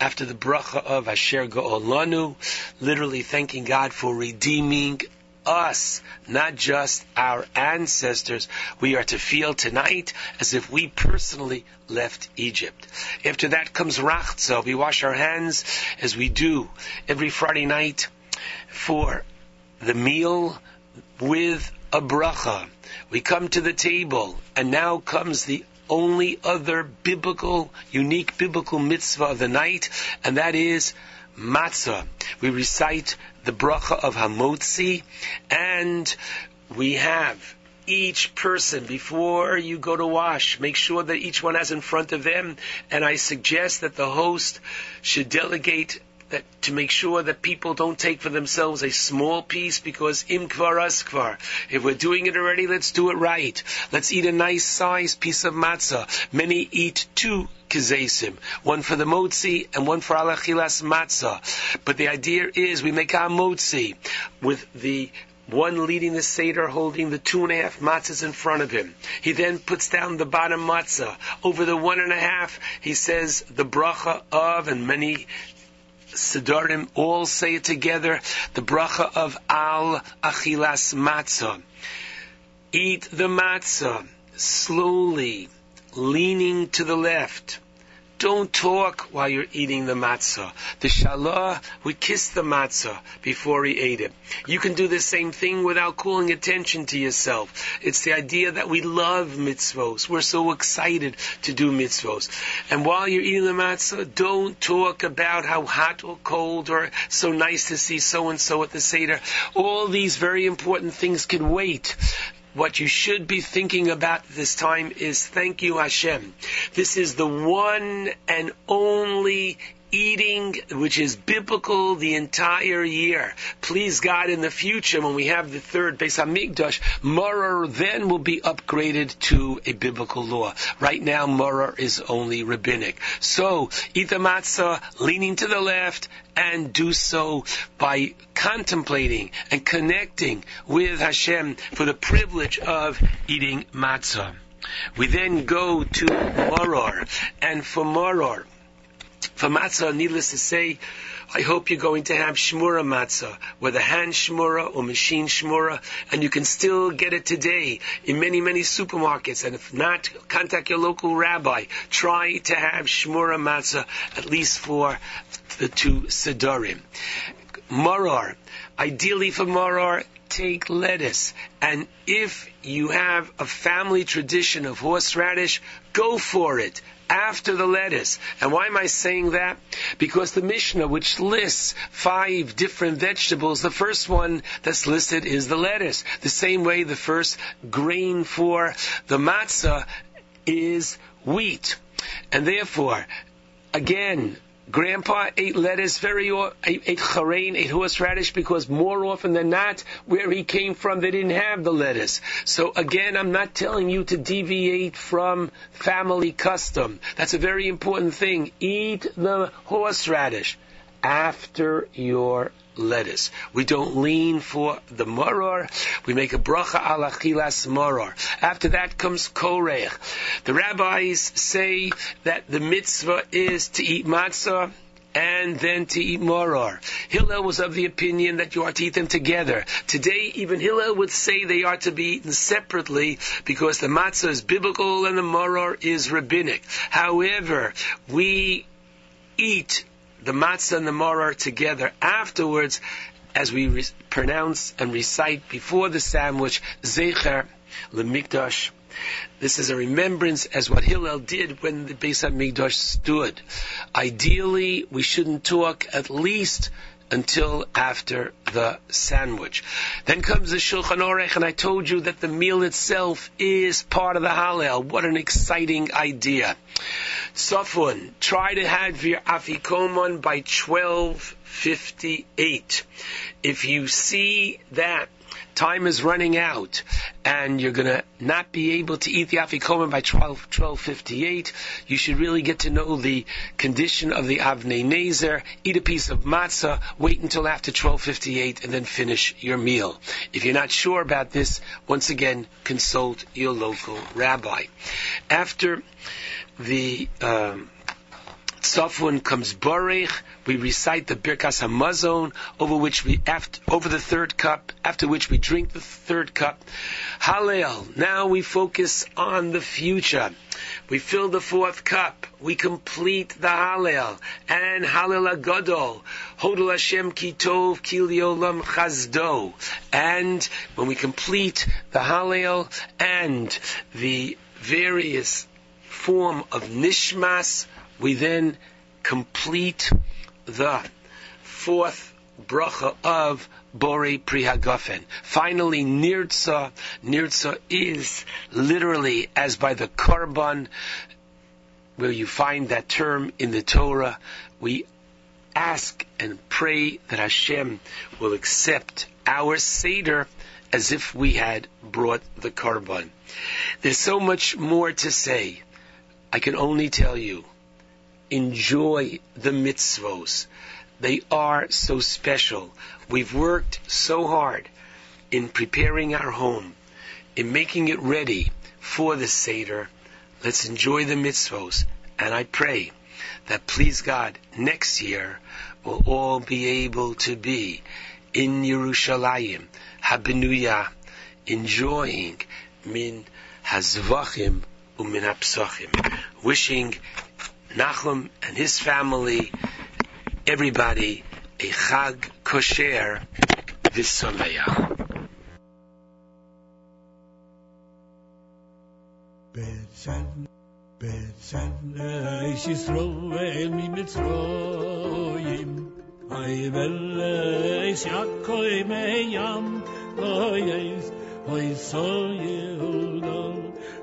After the bracha of Asher Go'olanu, literally thanking God for redeeming us, not just our ancestors. We are to feel tonight as if we personally left Egypt. After that comes Rachza. We wash our hands as we do every Friday night for the meal with a bracha. We come to the table, and now comes the only other biblical, unique biblical mitzvah of the night, and that is matzah. We recite the bracha of Hamotzi, and we have each person before you go to wash, make sure that each one has in front of them, and I suggest that the host should delegate that to make sure that people don't take for themselves a small piece because im kvar. If we're doing it already, let's do it right. Let's eat a nice sized piece of matzah. Many eat two kezeisim, one for the motzi and one for alachilas matzah. But the idea is we make our motzi with the one leading the Seder holding the two and a half matzahs in front of him. He then puts down the bottom matzah. Over the one and a half, he says the bracha of, and many Siddharim all say it together, the bracha of Al Achilas Matzah. Eat the matzah slowly, leaning to the left. Don't talk while you're eating the matzah. The shalah, we kiss the matzah before he ate it. You can do the same thing without calling attention to yourself. It's the idea that we love mitzvos. We're so excited to do mitzvos. And while you're eating the matzah, don't talk about how hot or cold or so nice to see so and so at the Seder. All these very important things can wait. What you should be thinking about this time is thank you Hashem. This is the one and only eating which is biblical the entire year. Please God in the future when we have the third Beis Hamikdash, Maror then will be upgraded to a biblical law. Right now Maror is only rabbinic. So eat the matzah leaning to the left and do so by contemplating and connecting with Hashem for the privilege of eating matzah. We then go to Moror, and for Moror, for matzah, needless to say, I hope you're going to have shmura matzah, whether hand shmura or machine shmura, and you can still get it today in many, many supermarkets. And if not, contact your local rabbi. Try to have shmura matzah at least for the two sedarim. Maror, ideally for maror, take lettuce. And if you have a family tradition of horseradish, go for it after the lettuce. And why am I saying that? Because the Mishnah, which lists five different vegetables, the first one that's listed is the lettuce. The same way the first grain for the matzah is wheat. And therefore, again, Grandpa ate lettuce very, ate, ate chrain, ate horseradish because more often than not, where he came from, they didn't have the lettuce. So again, I'm not telling you to deviate from family custom. That's a very important thing. Eat the horseradish after your lettuce. We don't lean for the maror. We make a bracha ala chilas maror. After that comes korech. The rabbis say that the mitzvah is to eat matzah and then to eat maror. Hillel was of the opinion that you are to eat them together. Today, even Hillel would say they are to be eaten separately because the matzah is biblical and the maror is rabbinic. However, we eat the matzah and the maror together afterwards as we re- pronounce and recite before the sandwich Zecher Lemikdash. This is a remembrance as what Hillel did when the Beis HaMikdash stood. Ideally, we shouldn't talk at least until after the sandwich. Then comes the Shulchan Aruch, and I told you that the meal itself is part of the Hallel. What an exciting idea. Tzafun, try to have your Afikoman by 1258. If you see that time is running out and you're going to not be able to eat the afikomen by 12, 1258, you should really get to know the condition of the avnei nezer, eat a piece of matzah, wait until after 1258 and then finish your meal. If you're not sure about this, once again, consult your local rabbi. After the um, Tzafun comes Borech. We recite the Birkas Hamazon, over which we after, over the third cup, after which we drink the third cup. Hallel. Now we focus on the future. We fill the fourth cup. We complete the Hallel and Hallel Agadol. Hodel Hashem Ki Tov Chazdo. And when we complete the Hallel and the various form of Nishmas, we then complete the fourth bracha of Bore Prihagofen. Finally, Nirtza. Nirtza is literally as by the Korban, where you find that term in the Torah. We ask and pray that Hashem will accept our Seder as if we had brought the Korban. There's so much more to say. I can only tell you, enjoy the mitzvos. They are so special. We've worked so hard in preparing our home, in making it ready for the Seder. Let's enjoy the mitzvos. And I pray that please God, next year we'll all be able to be in Yerushalayim, Habenuya, enjoying min hazvachim umin. Wishing Nachum and his family, everybody, a Chag Kosher V'Sameach. Betzen, Betzen, ich is Roel mi Mitzroyim. Ay vel yakoy meyam, oy is, oy so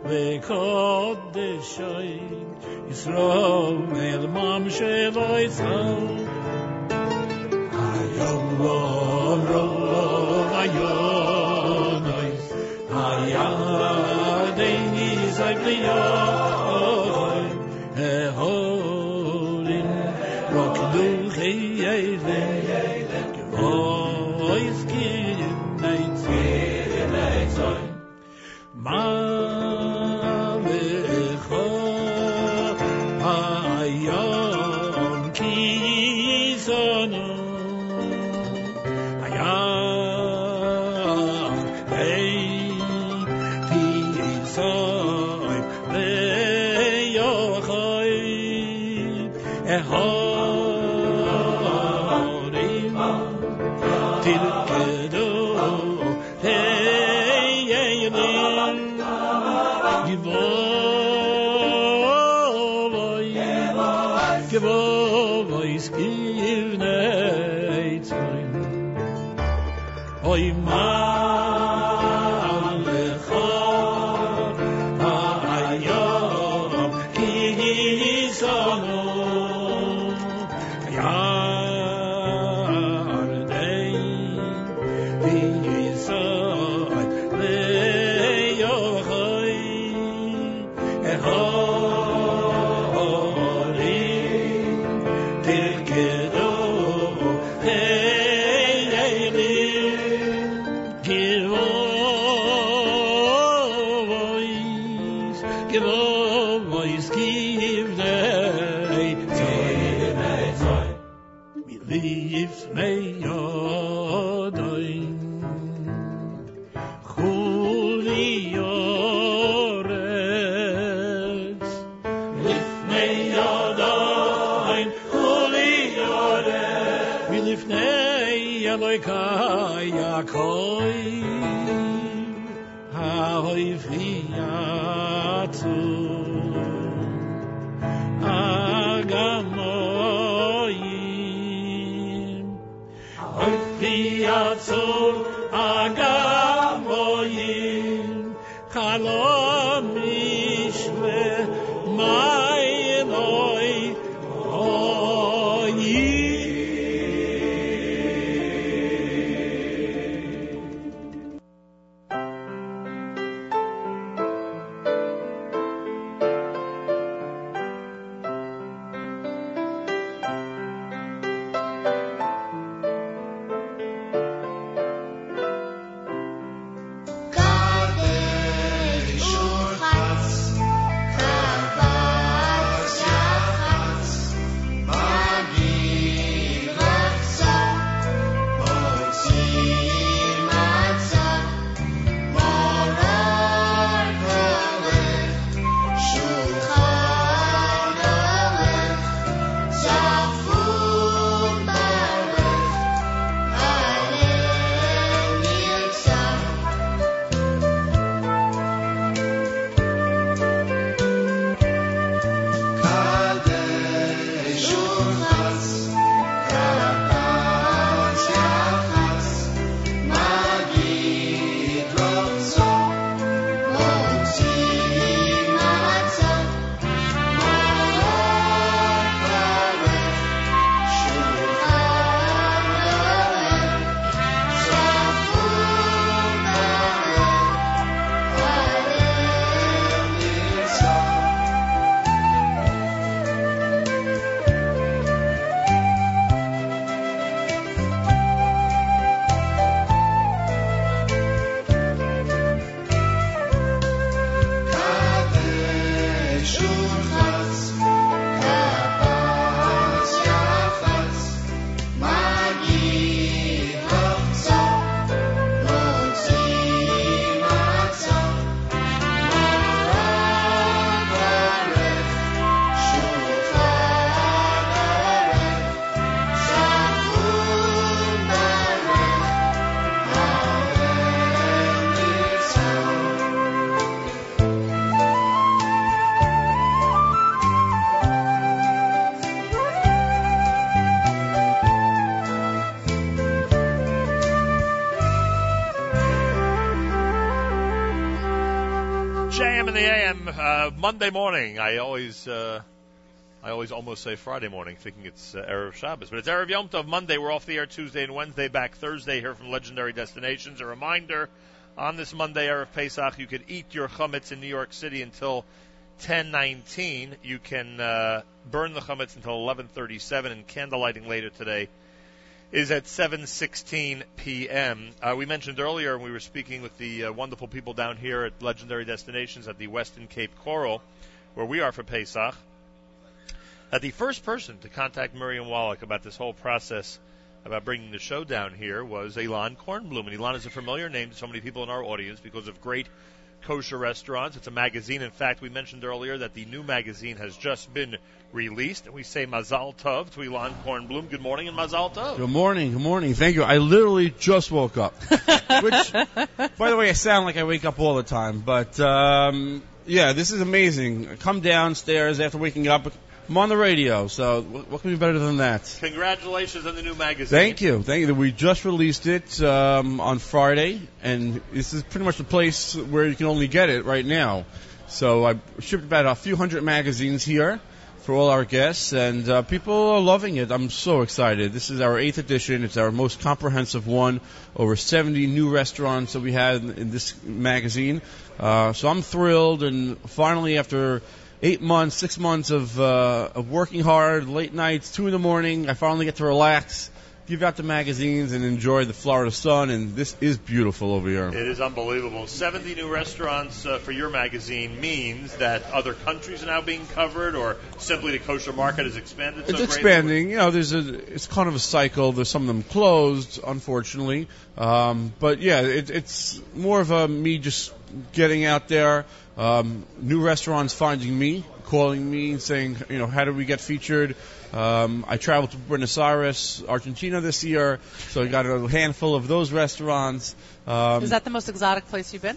ve kodeshay, Yisroel mam sheloy so. Ayom uh, Monday morning. I always, uh, I always almost say Friday morning, thinking it's uh, Erev Shabbos, but it's Erev Yom Tov. Monday, we're off the air Tuesday and Wednesday, back Thursday here from Legendary Destinations. A reminder: on this Monday, Erev Pesach, you can eat your chametz in New York City until 10:19. You can uh, burn the chametz until 11:37, and candle lighting later today is at 7:16 p.m. Uh, we mentioned earlier we were speaking with the uh, wonderful people down here at Legendary Destinations at the Westin Cape Coral, where we are for Pesach. That the first person to contact Miriam Wallach about this whole process about bringing the show down here was Elan Kornblum, and Elan is a familiar name to so many people in our audience because of great kosher restaurants. It's a magazine. In fact, we mentioned earlier that the new magazine has just been released, and we say Mazal Tov to Elan Kornblum. Good morning and Mazal Tov. Good morning, good morning. Thank you. I literally just woke up. [LAUGHS] Which, by the way, I sound like I wake up all the time. But, um, yeah, this is amazing. I come downstairs after waking up. I'm on the radio, so what can be better than that? Congratulations on the new magazine. Thank you, thank you. We just released it um, on Friday, and this is pretty much the place where you can only get it right now. So I shipped about a few hundred magazines here for all our guests, and uh, people are loving it. I'm so excited. This is our eighth edition. It's our most comprehensive one. Over 70 new restaurants that we had in, in this magazine. Uh, so I'm thrilled, and finally, after eight months, six months of, uh, of working hard, late nights, two in the morning, I finally get to relax, give out the magazines, and enjoy the Florida sun. And this is beautiful over here. It is unbelievable. 70 new restaurants uh, for your magazine means that other countries are now being covered, or simply the kosher market has expanded. so It's greatly? expanding. You know, there's a. It's kind of a cycle. There's some of them closed, unfortunately. Um, but yeah, it, it's more of a me just getting out there. Um, new restaurants finding me, calling me saying, you know, how do we get featured? Um, I traveled to Buenos Aires, Argentina this year, so I got a handful of those restaurants. Um, Is that the most exotic place you've been?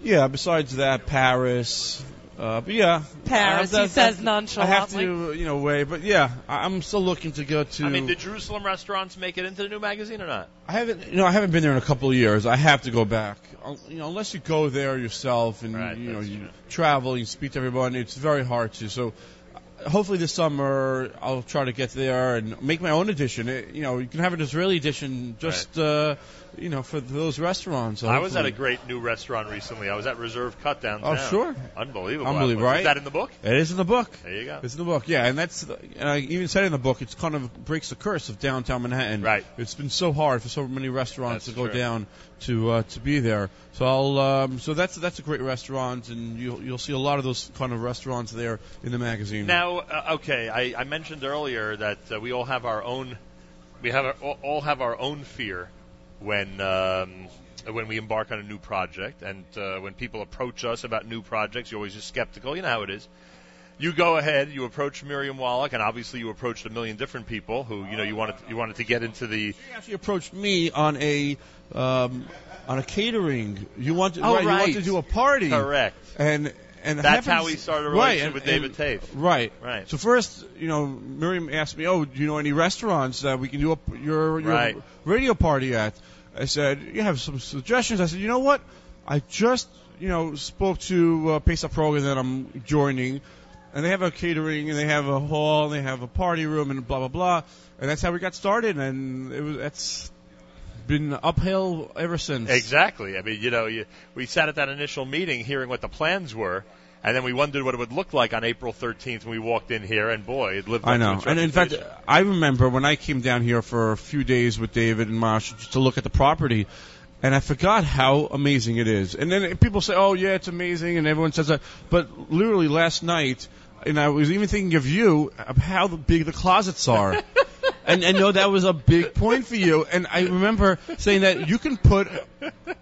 yeah, besides that, Paris. Uh, but yeah, Paris, I- he says nonchalantly. I have to, you know, wait. But yeah, I- I'm still looking to go to. I mean, did Jerusalem restaurants make it into the new magazine or not? I haven't, you know, I haven't been there in a couple of years. I have to go back. Uh, You know, unless you go there yourself and you know you travel, you speak to everyone, it's very hard to. So, uh, hopefully this summer I'll try to get there and make my own edition. It, you know, you can have an Israeli edition just, uh, you know, for those restaurants. I was at a great new restaurant recently. I was at Reserve Cut downtown. Oh, sure. Unbelievable. Unbelievable, Is that in the book? It is in the book. There you go. It's in the book, yeah, and that's and I even said in the book it's kind of breaks the curse of downtown Manhattan. Right. It's been so hard for so many restaurants That's to go true. down to uh, to be there. So I'll um, so that's that's a great restaurant, and you'll you'll see a lot of those kind of restaurants there in the magazine. Now, uh, okay, I, I mentioned earlier that uh, we all have our own, we have our, all have our own fear when um, when we embark on a new project, and uh, when people approach us about new projects, you're always just skeptical. You know how it is. You go ahead, you approach Miriam Wallach, and obviously you approached a million different people who you know you wanted you wanted to get into the. actually approached me on a um, on a catering. You want to, Oh, right, You want to do a party. Correct. And and That's happens- how we started a right, and- with David and- Tate. Right. Right. So first, you know, Miriam asked me, "Oh, do you know any restaurants that we can do a, your your Right. radio party at?" I said, "You have some suggestions?" I said, "You know what? I just you know spoke to uh, Pesach program that I'm joining." And they have a catering, and they have a hall, and they have a party room, and blah blah blah. And that's how we got started, and it was that's been uphill ever since. Exactly. I mean, you know, you, we sat at that initial meeting hearing what the plans were, and then we wondered what it would look like on April 13th when we walked in here, and boy, it lived up I to know. And in fact. I remember when I came down here for a few days with David and Marsh just to look at the property, and I forgot how amazing it is. And then people say, "Oh, yeah, it's amazing," and everyone says that. But literally last night, and I was even thinking of you of how big the closets are. [LAUGHS] and I know that was a big point for you. And I remember saying that you can put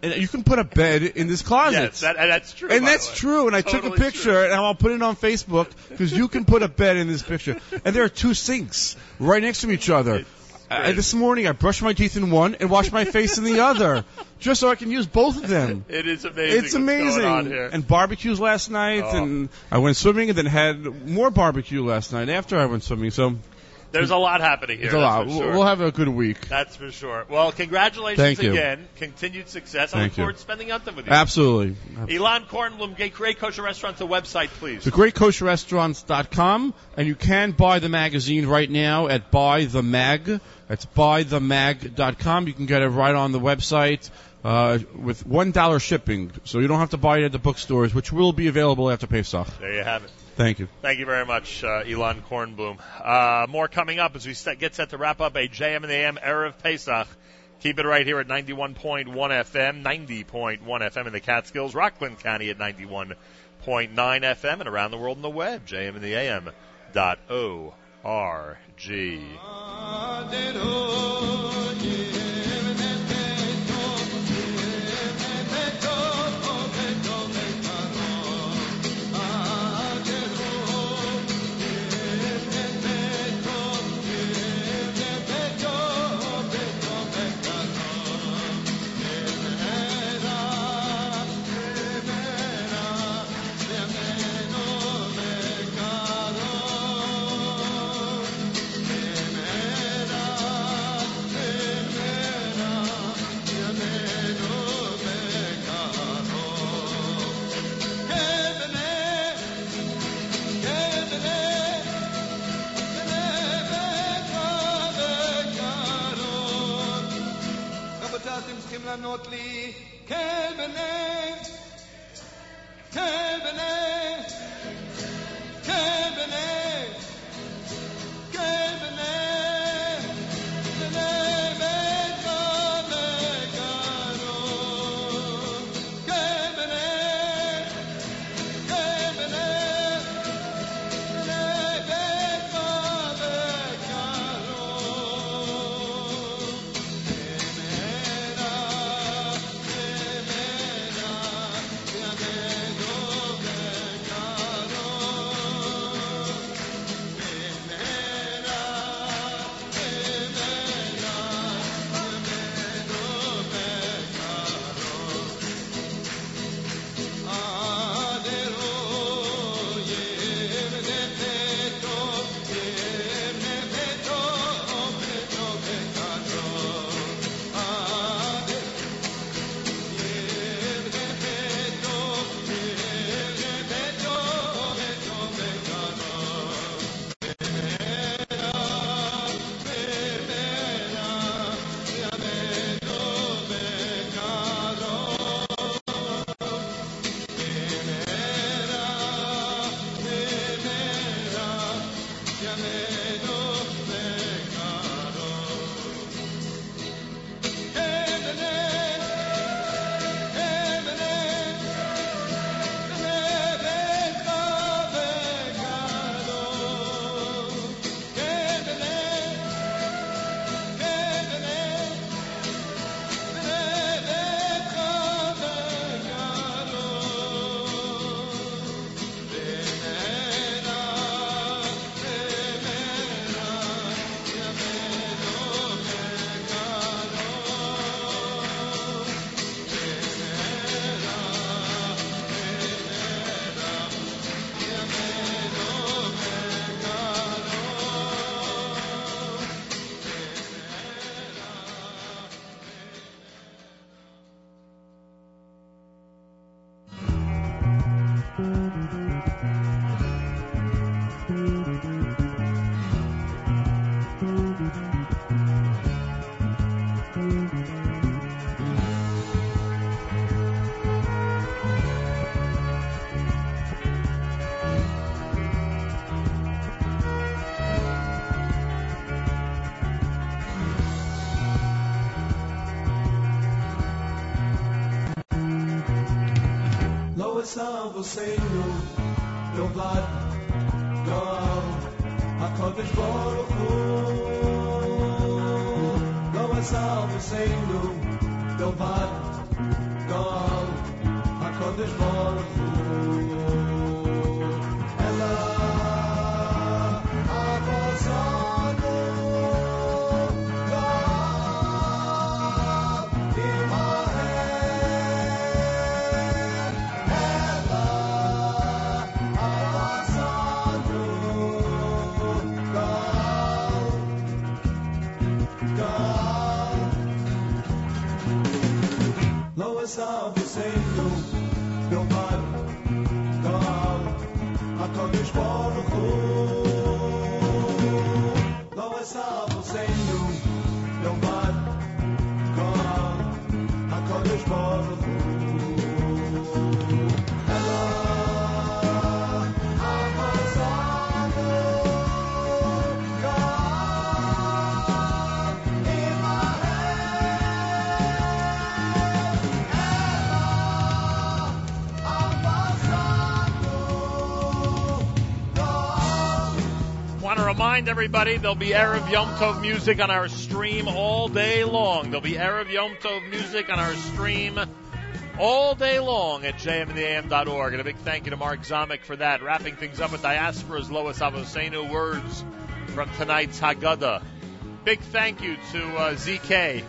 you can put a bed in this closet. Yes, that, and that's true. And that's true. And I took a Totally picture and I'll put it on Facebook because you can put a bed in this picture. And there are two sinks right next to each other. Uh, this morning I brushed my teeth in one and washed my face in the other, just so I can use both of them. It is amazing. It's amazing. And barbecues last night, Oh. and I went swimming, and then had more barbecue last night after I went swimming. So There's a lot happening here. it's a lot. We'll- sure. We'll have a good week. That's for sure. Well, congratulations Thank you. again. Continued success. I Thank look forward you. to spending out them with you. Absolutely. Elan Kornblum, Great Great Kosher Restaurants, the website, please. TheGreatKosherRestaurants.com, and you can buy the magazine right now at Buy the Mag. That's buythemag.com. You can get it right on the website uh, with one dollar shipping, so you don't have to buy it at the bookstores, which will be available after Pesach. There you have it. Thank you. Thank you very much, uh, Elan Kornblum. Uh, more coming up as we set, get set to wrap up a JM in the AM Erev Pesach. Keep it right here at 91.1 FM, 90.1 FM in the Catskills, Rockland County at 91.9 FM, and around the world on the web, JM in the AM dot O R G. Ah, oh, cannot leave. do Senhor, louvado remind everybody there'll be Erev Yom Tov music on our stream all day long. There'll be Erev Yom Tov music on our stream all day long at jmintheam.org. And a big thank you to Mark Zamek for that. Wrapping things up with Diaspora's Lois Avosenu words from tonight's Haggadah. Big thank you to uh, ZK.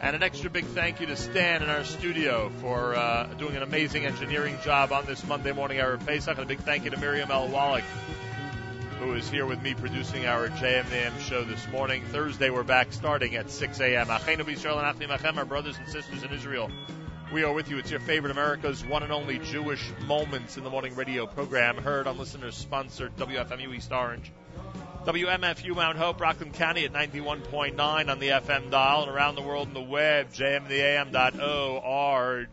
And an extra big thank you to Stan in our studio for uh, doing an amazing engineering job on this Monday morning Erev Pesach. And a big thank you to Miriam L. Wallach is here with me producing our JMNAM show this morning. Thursday, we're back starting at 6 a.m. Our brothers and sisters in Israel. We are with you. It's your favorite America's one and only Jewish Moments in the Morning radio program, heard on listeners sponsored WFMU East Orange, WMFU Mount Hope, Rockland County at 91.9 on the FM dial, and around the world on the web, jmtheam.org.